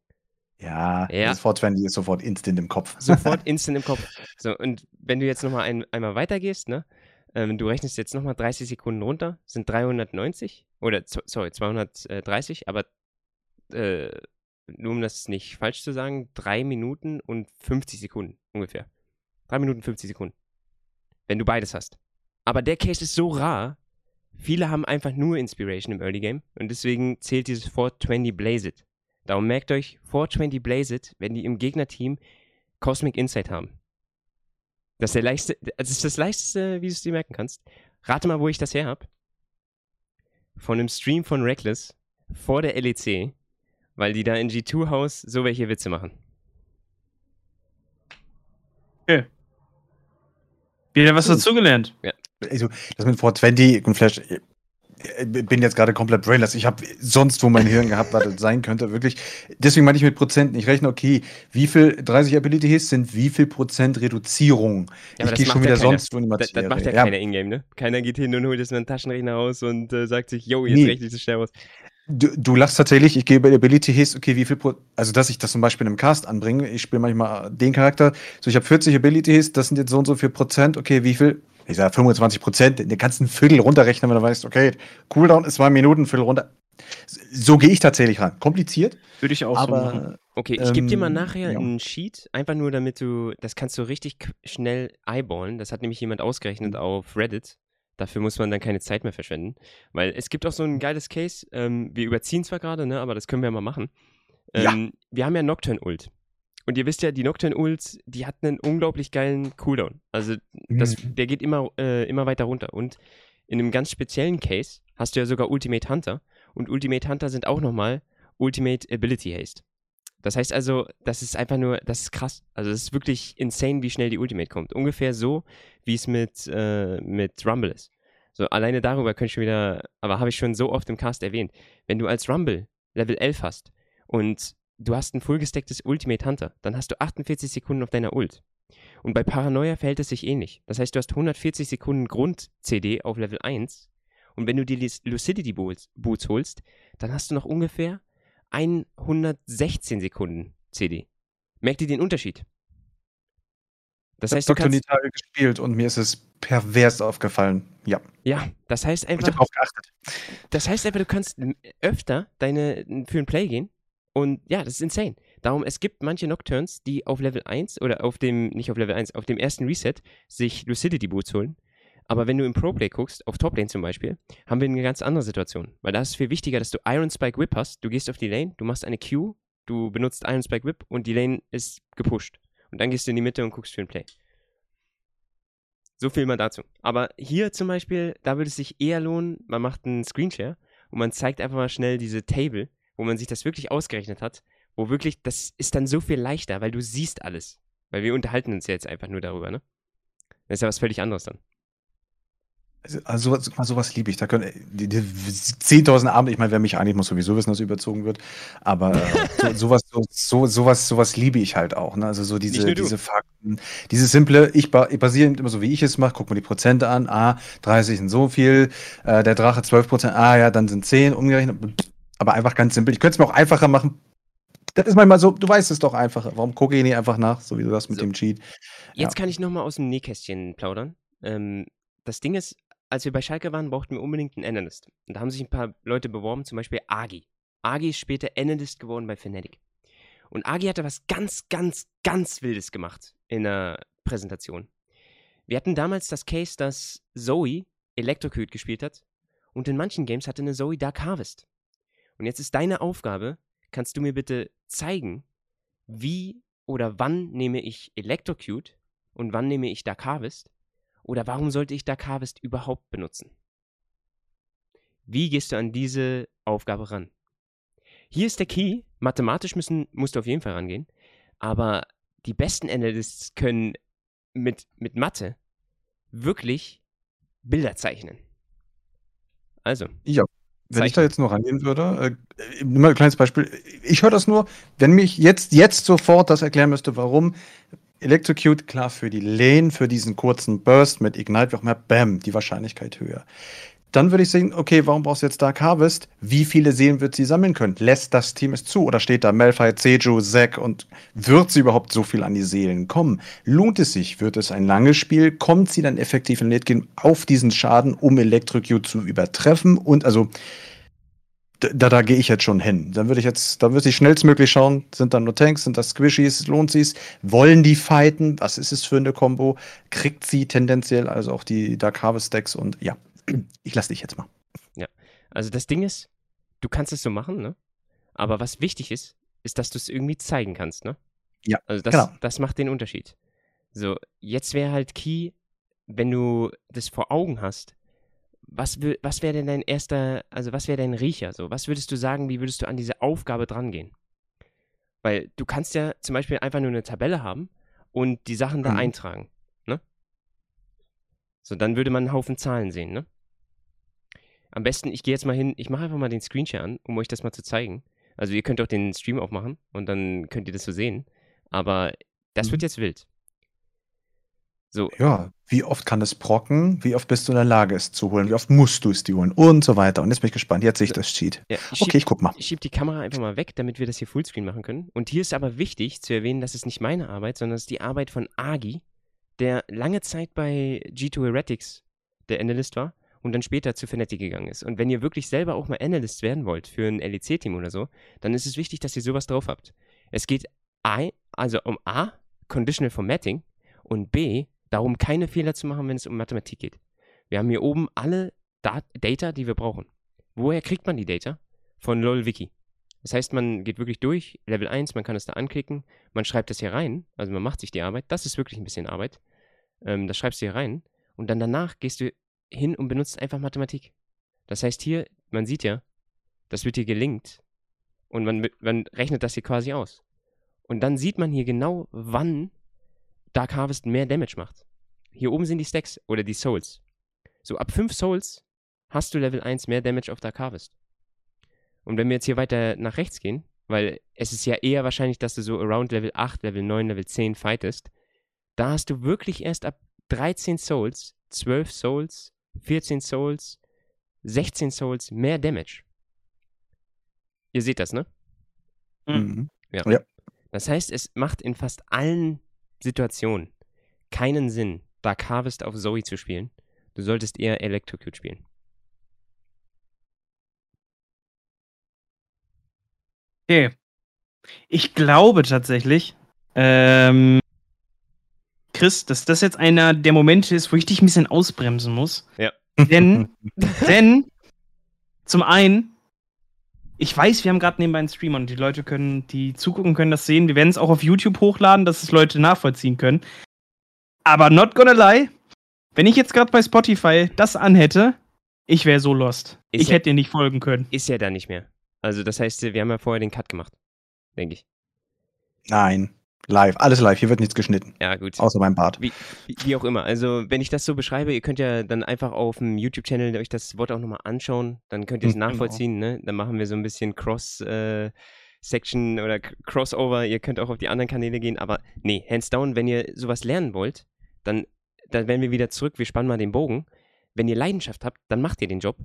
Ja, Ja. das 420 ist sofort instant im Kopf. Sofort [laughs] instant im Kopf. So, und wenn du jetzt nochmal ein, einmal weitergehst, ne? Ähm, du rechnest jetzt nochmal 30 Sekunden runter, sind 390 oder sorry, 230, aber äh, nur um das nicht falsch zu sagen, 3 Minuten und 50 Sekunden ungefähr. 3 Minuten 50 Sekunden. Wenn du beides hast. Aber der Case ist so rar, viele haben einfach nur Inspiration im Early Game und deswegen zählt dieses 420 Blaze It. Darum merkt euch, 420 Blaze It, wenn die im Gegnerteam Cosmic Insight haben. Das ist, der leichteste, das ist das leichteste, wie du es dir merken kannst. Rate mal, wo ich das her habe. Von einem Stream von Reckless vor der LEC, weil die da in G2 House so welche Witze machen. Wieder was dazugelernt. Also, das mit 420 und Flash, bin jetzt gerade komplett brainless. Ich habe sonst wo mein Hirn gehabt, was das sein könnte, wirklich. Deswegen meine ich mit Prozenten. Ich rechne, okay, wie viel 30 Ability Hits sind wie viel Prozent Reduzierung? Ja, ich gehe schon ja wieder keiner. sonst wo in die Materie. das macht ja, Ja, keiner Ingame, ne? Keiner geht hin und holt jetzt einen Taschenrechner raus und äh, sagt sich, yo, jetzt Nee. rechne ich das schnell aus. Du, du lachst tatsächlich, ich gehe bei Ability Hits, okay, wie viel Pro also dass ich das zum Beispiel im Cast anbringe, ich spiele manchmal den Charakter, so ich habe 40 Ability Hits, das sind jetzt so und so viel Prozent, okay, wie viel? Ich sage 25 Prozent, der kannst ein Viertel runterrechnen, wenn du weißt, okay, Cooldown ist zwei Minuten, Viertel runter. So gehe ich tatsächlich ran. Kompliziert, Würde ich auch so machen. aber Okay, ich gebe dir mal Ähm, nachher ja. einen Sheet, einfach nur damit du, das kannst du richtig schnell eyeballen. Das hat nämlich jemand ausgerechnet Mhm. auf Reddit. Dafür muss man dann keine Zeit mehr verschwenden. Weil es gibt auch so ein geiles Case, ähm, wir überziehen zwar gerade, ne, aber das können wir ja mal machen. Ja. Ähm, Wir haben ja Nocturne Ult. Und ihr wisst ja, die Nocturne Ult, die hat einen unglaublich geilen Cooldown. Also das, Mhm. der geht immer, äh, immer weiter runter. Und in einem ganz speziellen Case hast du ja sogar Ultimate Hunter. Und Ultimate Hunter sind auch nochmal Ultimate Ability Haste. Das heißt also, das ist einfach nur, das ist krass. Also es ist wirklich insane, wie schnell die Ultimate kommt. Ungefähr so, wie es mit, äh, mit Rumble ist. So, alleine darüber könnte ich schon wieder, aber habe ich schon so oft im Cast erwähnt. Wenn du als Rumble Level 11 hast und du hast ein fullgestecktes Ultimate Hunter, dann hast du 48 Sekunden auf deiner Ult. Und bei Paranoia verhält es sich ähnlich. Das heißt, du hast 140 Sekunden Grund-CD auf Level 1 und wenn du die Lucidity Boots, holst, dann hast du noch ungefähr 116 Sekunden CD. Merkt ihr den Unterschied? Das Ich heißt, du habe Dr. kannst, Nitare gespielt und mir ist es pervers aufgefallen. Ja, ja, das heißt ich einfach, habe drauf geachtet. das heißt einfach, du kannst öfter deine für ein Play gehen und ja, das ist insane. Darum, es gibt manche Nocturnes, die auf Level 1 oder auf dem, nicht auf Level 1, auf dem ersten Reset sich Lucidity Boots holen. Aber wenn du im Pro-Play guckst, auf Top-Lane zum Beispiel, haben wir eine ganz andere Situation. Weil da ist es viel wichtiger, dass du Iron Spike Whip hast. Du gehst auf die Lane, du machst eine Q, du benutzt Iron Spike Whip und die Lane ist gepusht. Und dann gehst du in die Mitte und guckst für ein Play. So viel mal dazu. Aber hier zum Beispiel, da würde es sich eher lohnen, man macht einen Screenshare und man zeigt einfach mal schnell diese Table, wo man sich das wirklich ausgerechnet hat, wo wirklich, das ist dann so viel leichter, weil du siehst alles. Weil wir unterhalten uns ja jetzt einfach nur darüber, ne? Das ist ja was völlig anderes dann. Also sowas, sowas liebe ich. Da können die, die 10.000 Abende, ich meine, wer mich eigentlich muss sowieso wissen, dass überzogen wird. Aber äh, so, [laughs] sowas, so, so, sowas, sowas liebe ich halt auch. Ne? Also so diese, diese Fakten, dieses simple, ich, ba ich basiere immer so, wie ich es mache, guck mal die Prozente an. Ah, 30 sind so viel, äh, der Drache 12 Prozent, ah ja, dann sind 10 umgerechnet. Aber einfach ganz simpel. Ich könnte es mir auch einfacher machen. Das ist manchmal so, du weißt es doch einfacher. Warum gucke ich nicht einfach nach, so wie du das mit So. dem Cheat? Jetzt Ja. kann ich nochmal aus dem Nähkästchen plaudern. Ähm, das Ding ist, als wir bei Schalke waren, brauchten wir unbedingt einen Analyst. Und da haben sich ein paar Leute beworben, zum Beispiel Agi. Agi ist später Analyst geworden bei Fnatic. Und Agi hatte was ganz, ganz, ganz Wildes gemacht in der Präsentation. Wir hatten damals das Case, dass Zoe Electrocute gespielt hat und in manchen Games hatte eine Zoe Dark Harvest. Und jetzt ist deine Aufgabe, kannst du mir bitte zeigen, wie oder wann nehme ich Electrocute und wann nehme ich Dark Harvest? Oder warum sollte ich Dark Harvest überhaupt benutzen? Wie gehst du an diese Aufgabe ran? Hier ist der Key. Mathematisch müssen, musst du auf jeden Fall rangehen. Aber die besten Analysts können mit, mit Mathe wirklich Bilder zeichnen. Also, Wenn ich da jetzt nur rangehen würde, äh, nur mal ein kleines Beispiel. Ich höre das nur, wenn mich jetzt, jetzt sofort das erklären müsste, warum Electrocute, klar, für die Lane, für diesen kurzen Burst mit Ignite, wie auch immer, bam, die Wahrscheinlichkeit höher. Dann würde ich sehen, okay, warum brauchst du jetzt Dark Harvest? Wie viele Seelen wird sie sammeln können? Lässt das Team es zu? Oder steht da Malphite, Seju, Zack und wird sie überhaupt so viel an die Seelen kommen? Lohnt es sich? Wird es ein langes Spiel? Kommt sie dann effektiv in Late Game auf diesen Schaden, um Electrocute zu übertreffen? Und also, da, da gehe ich jetzt schon hin. Dann würde ich jetzt, da würde ich schnellstmöglich schauen, sind da nur Tanks, sind das Squishies, lohnt sie's? Wollen die fighten? Was ist es für eine Combo? Kriegt sie tendenziell also auch die Dark Harvest Decks und ja, [clears throat] ich lasse dich jetzt mal. also das Ding ist, du kannst es so machen, ne? Aber was wichtig ist, ist, dass du es irgendwie zeigen kannst, ne? Ja, Also das, genau. das macht den Unterschied. So, jetzt wäre halt Key, wenn du das vor Augen hast, was, was wäre denn dein erster, also was wäre dein Riecher? So, was würdest du sagen, wie würdest du an diese Aufgabe drangehen? Weil du kannst ja zum Beispiel einfach nur eine Tabelle haben und die Sachen da Mhm. eintragen? So, dann würde man einen Haufen Zahlen sehen, ne? Am besten, ich gehe jetzt mal hin, ich mache einfach mal den Screenshare an, um euch das mal zu zeigen. Also ihr könnt auch den Stream aufmachen und dann könnt ihr das so sehen. Aber das Mhm. wird jetzt wild. So, Ja, wie oft kann es brocken? Wie oft bist du in der Lage, es zu holen? Wie oft musst du es dir holen? Und so weiter. Und jetzt bin ich gespannt. Jetzt sehe ich das Cheat. ja, ich schieb, Okay, ich guck mal. ich schieb die Kamera einfach mal weg, damit wir das hier Fullscreen machen können. Und hier ist aber wichtig zu erwähnen, das ist nicht meine Arbeit, sondern es ist die Arbeit von Agi, der lange Zeit bei G2 Heretics der Analyst war und dann später zu Fnatic gegangen ist. Und wenn ihr wirklich selber auch mal Analyst werden wollt für ein LEC-Team oder so, dann ist es wichtig, dass ihr sowas drauf habt. Es geht I, also um A, Conditional Formatting und B, darum, keine Fehler zu machen, wenn es um Mathematik geht. Wir haben hier oben alle Dat Data, die wir brauchen. Woher kriegt man die Data? Von LOLWiki. Das heißt, man geht wirklich durch, Level 1, man kann es da anklicken, man schreibt das hier rein, also man macht sich die Arbeit, das ist wirklich ein bisschen Arbeit. Ähm, das schreibst du hier rein und dann danach gehst du hin und benutzt einfach Mathematik. Das heißt hier, man sieht ja, das wird hier gelinkt und man, man rechnet das hier quasi aus. Und dann sieht man hier genau, wann Dark Harvest mehr Damage macht. Hier oben sind die Stacks oder die Souls. So ab 5 Souls hast du Level 1 mehr Damage auf Dark Harvest. Und wenn wir jetzt hier weiter nach rechts gehen, weil es ist ja eher wahrscheinlich, dass du so around Level 8, Level 9, Level 10 fightest, da hast du wirklich erst ab 13 Souls, 12 Souls, 14 Souls, 16 Souls mehr Damage. Ihr seht das, ne? Mhm. Ja. Ja. Das heißt, es macht in fast allen Situationen keinen Sinn, Dark Harvest auf Zoe zu spielen. Du solltest eher Electrocute spielen. Okay. Ich glaube tatsächlich, ähm, Chris, dass das jetzt einer der Momente ist, wo ich dich ein bisschen ausbremsen muss. Ja. Denn, [laughs] denn, zum einen, ich weiß, wir haben gerade nebenbei einen Stream und die Leute können, die zugucken, können das sehen. Wir werden es auch auf YouTube hochladen, dass es Leute nachvollziehen können. Aber not gonna lie, wenn ich jetzt gerade bei Spotify das anhätte, ich wäre so lost. Ist ich ja- hätte dir nicht folgen können. Ist ja da nicht mehr. Also das heißt, wir haben ja vorher den Cut gemacht. Denke ich. Nein. Live. Alles live. Hier wird nichts geschnitten. Ja, gut. Außer beim Bart. Wie, wie, auch immer. Also, wenn ich das so beschreibe, ihr könnt ja dann einfach auf dem YouTube-Channel euch das Wort auch nochmal anschauen. Dann könnt ihr es Mhm, genau. nachvollziehen. Ne? Dann machen wir so ein bisschen Cross-Section oder K- Crossover. Ihr könnt auch auf die anderen Kanäle gehen. Aber nee, hands down, wenn ihr sowas lernen wollt, dann, dann werden wir wieder zurück. Wir spannen mal den Bogen. Wenn ihr Leidenschaft habt, dann macht ihr den Job.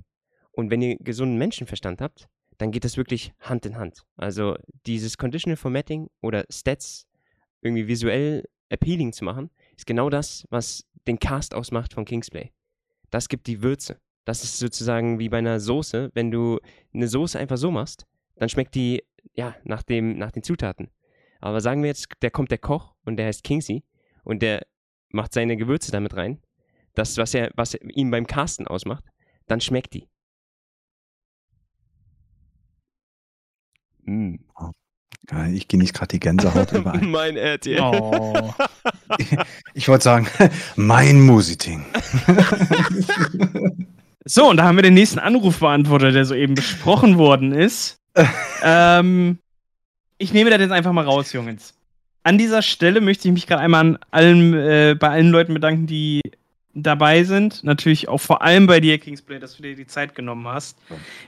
Und wenn ihr gesunden Menschenverstand habt, dann geht das wirklich Hand in Hand. Also dieses Conditional Formatting oder Stats irgendwie visuell appealing zu machen, ist genau das, was den Cast ausmacht von Kingsplay. Das gibt die Würze. Das ist sozusagen wie bei einer Soße. Wenn du eine Soße einfach so machst, dann schmeckt die, ja, nach, dem, nach den Zutaten. Aber sagen wir jetzt, der kommt der Koch und der heißt Kingsy und der macht seine Gewürze damit rein, das, was er, was ihn beim Casten ausmacht, dann schmeckt die. Mm. Ich genieße gerade die Gänsehaut überall. [laughs] mein RTL. Oh. [laughs] Ich wollte sagen, [laughs] mein Musiting. So, und da haben wir den nächsten Anrufbeantworter, der soeben besprochen worden ist. ähm, ich nehme das jetzt einfach mal raus, Jungs. An dieser Stelle möchte ich mich gerade einmal an allen, äh, bei allen Leuten bedanken, die dabei sind. Natürlich auch vor allem bei dir, Kingsplay, dass du dir die Zeit genommen hast.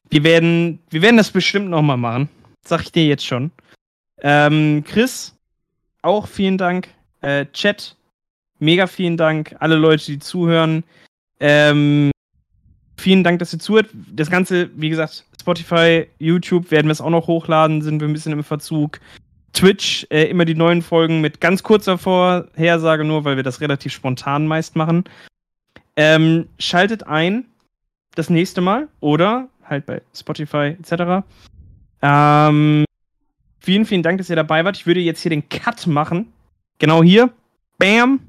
Wir werden, wir werden das bestimmt nochmal machen. Sag ich dir jetzt schon. Ähm, Chris, auch vielen Dank. Äh, Chat, mega vielen Dank. Alle Leute, die zuhören. Ähm, vielen Dank, dass ihr zuhört. Das Ganze, wie gesagt, Spotify, YouTube werden wir es auch noch hochladen, sind wir ein bisschen im Verzug. Twitch, äh, immer die neuen Folgen mit ganz kurzer Vorhersage nur, weil wir das relativ spontan meist machen. Ähm, schaltet ein das nächste Mal oder halt bei Spotify etc. Ähm, vielen, vielen Dank, dass ihr dabei wart. Ich würde jetzt hier den Cut machen. Genau hier. Bam.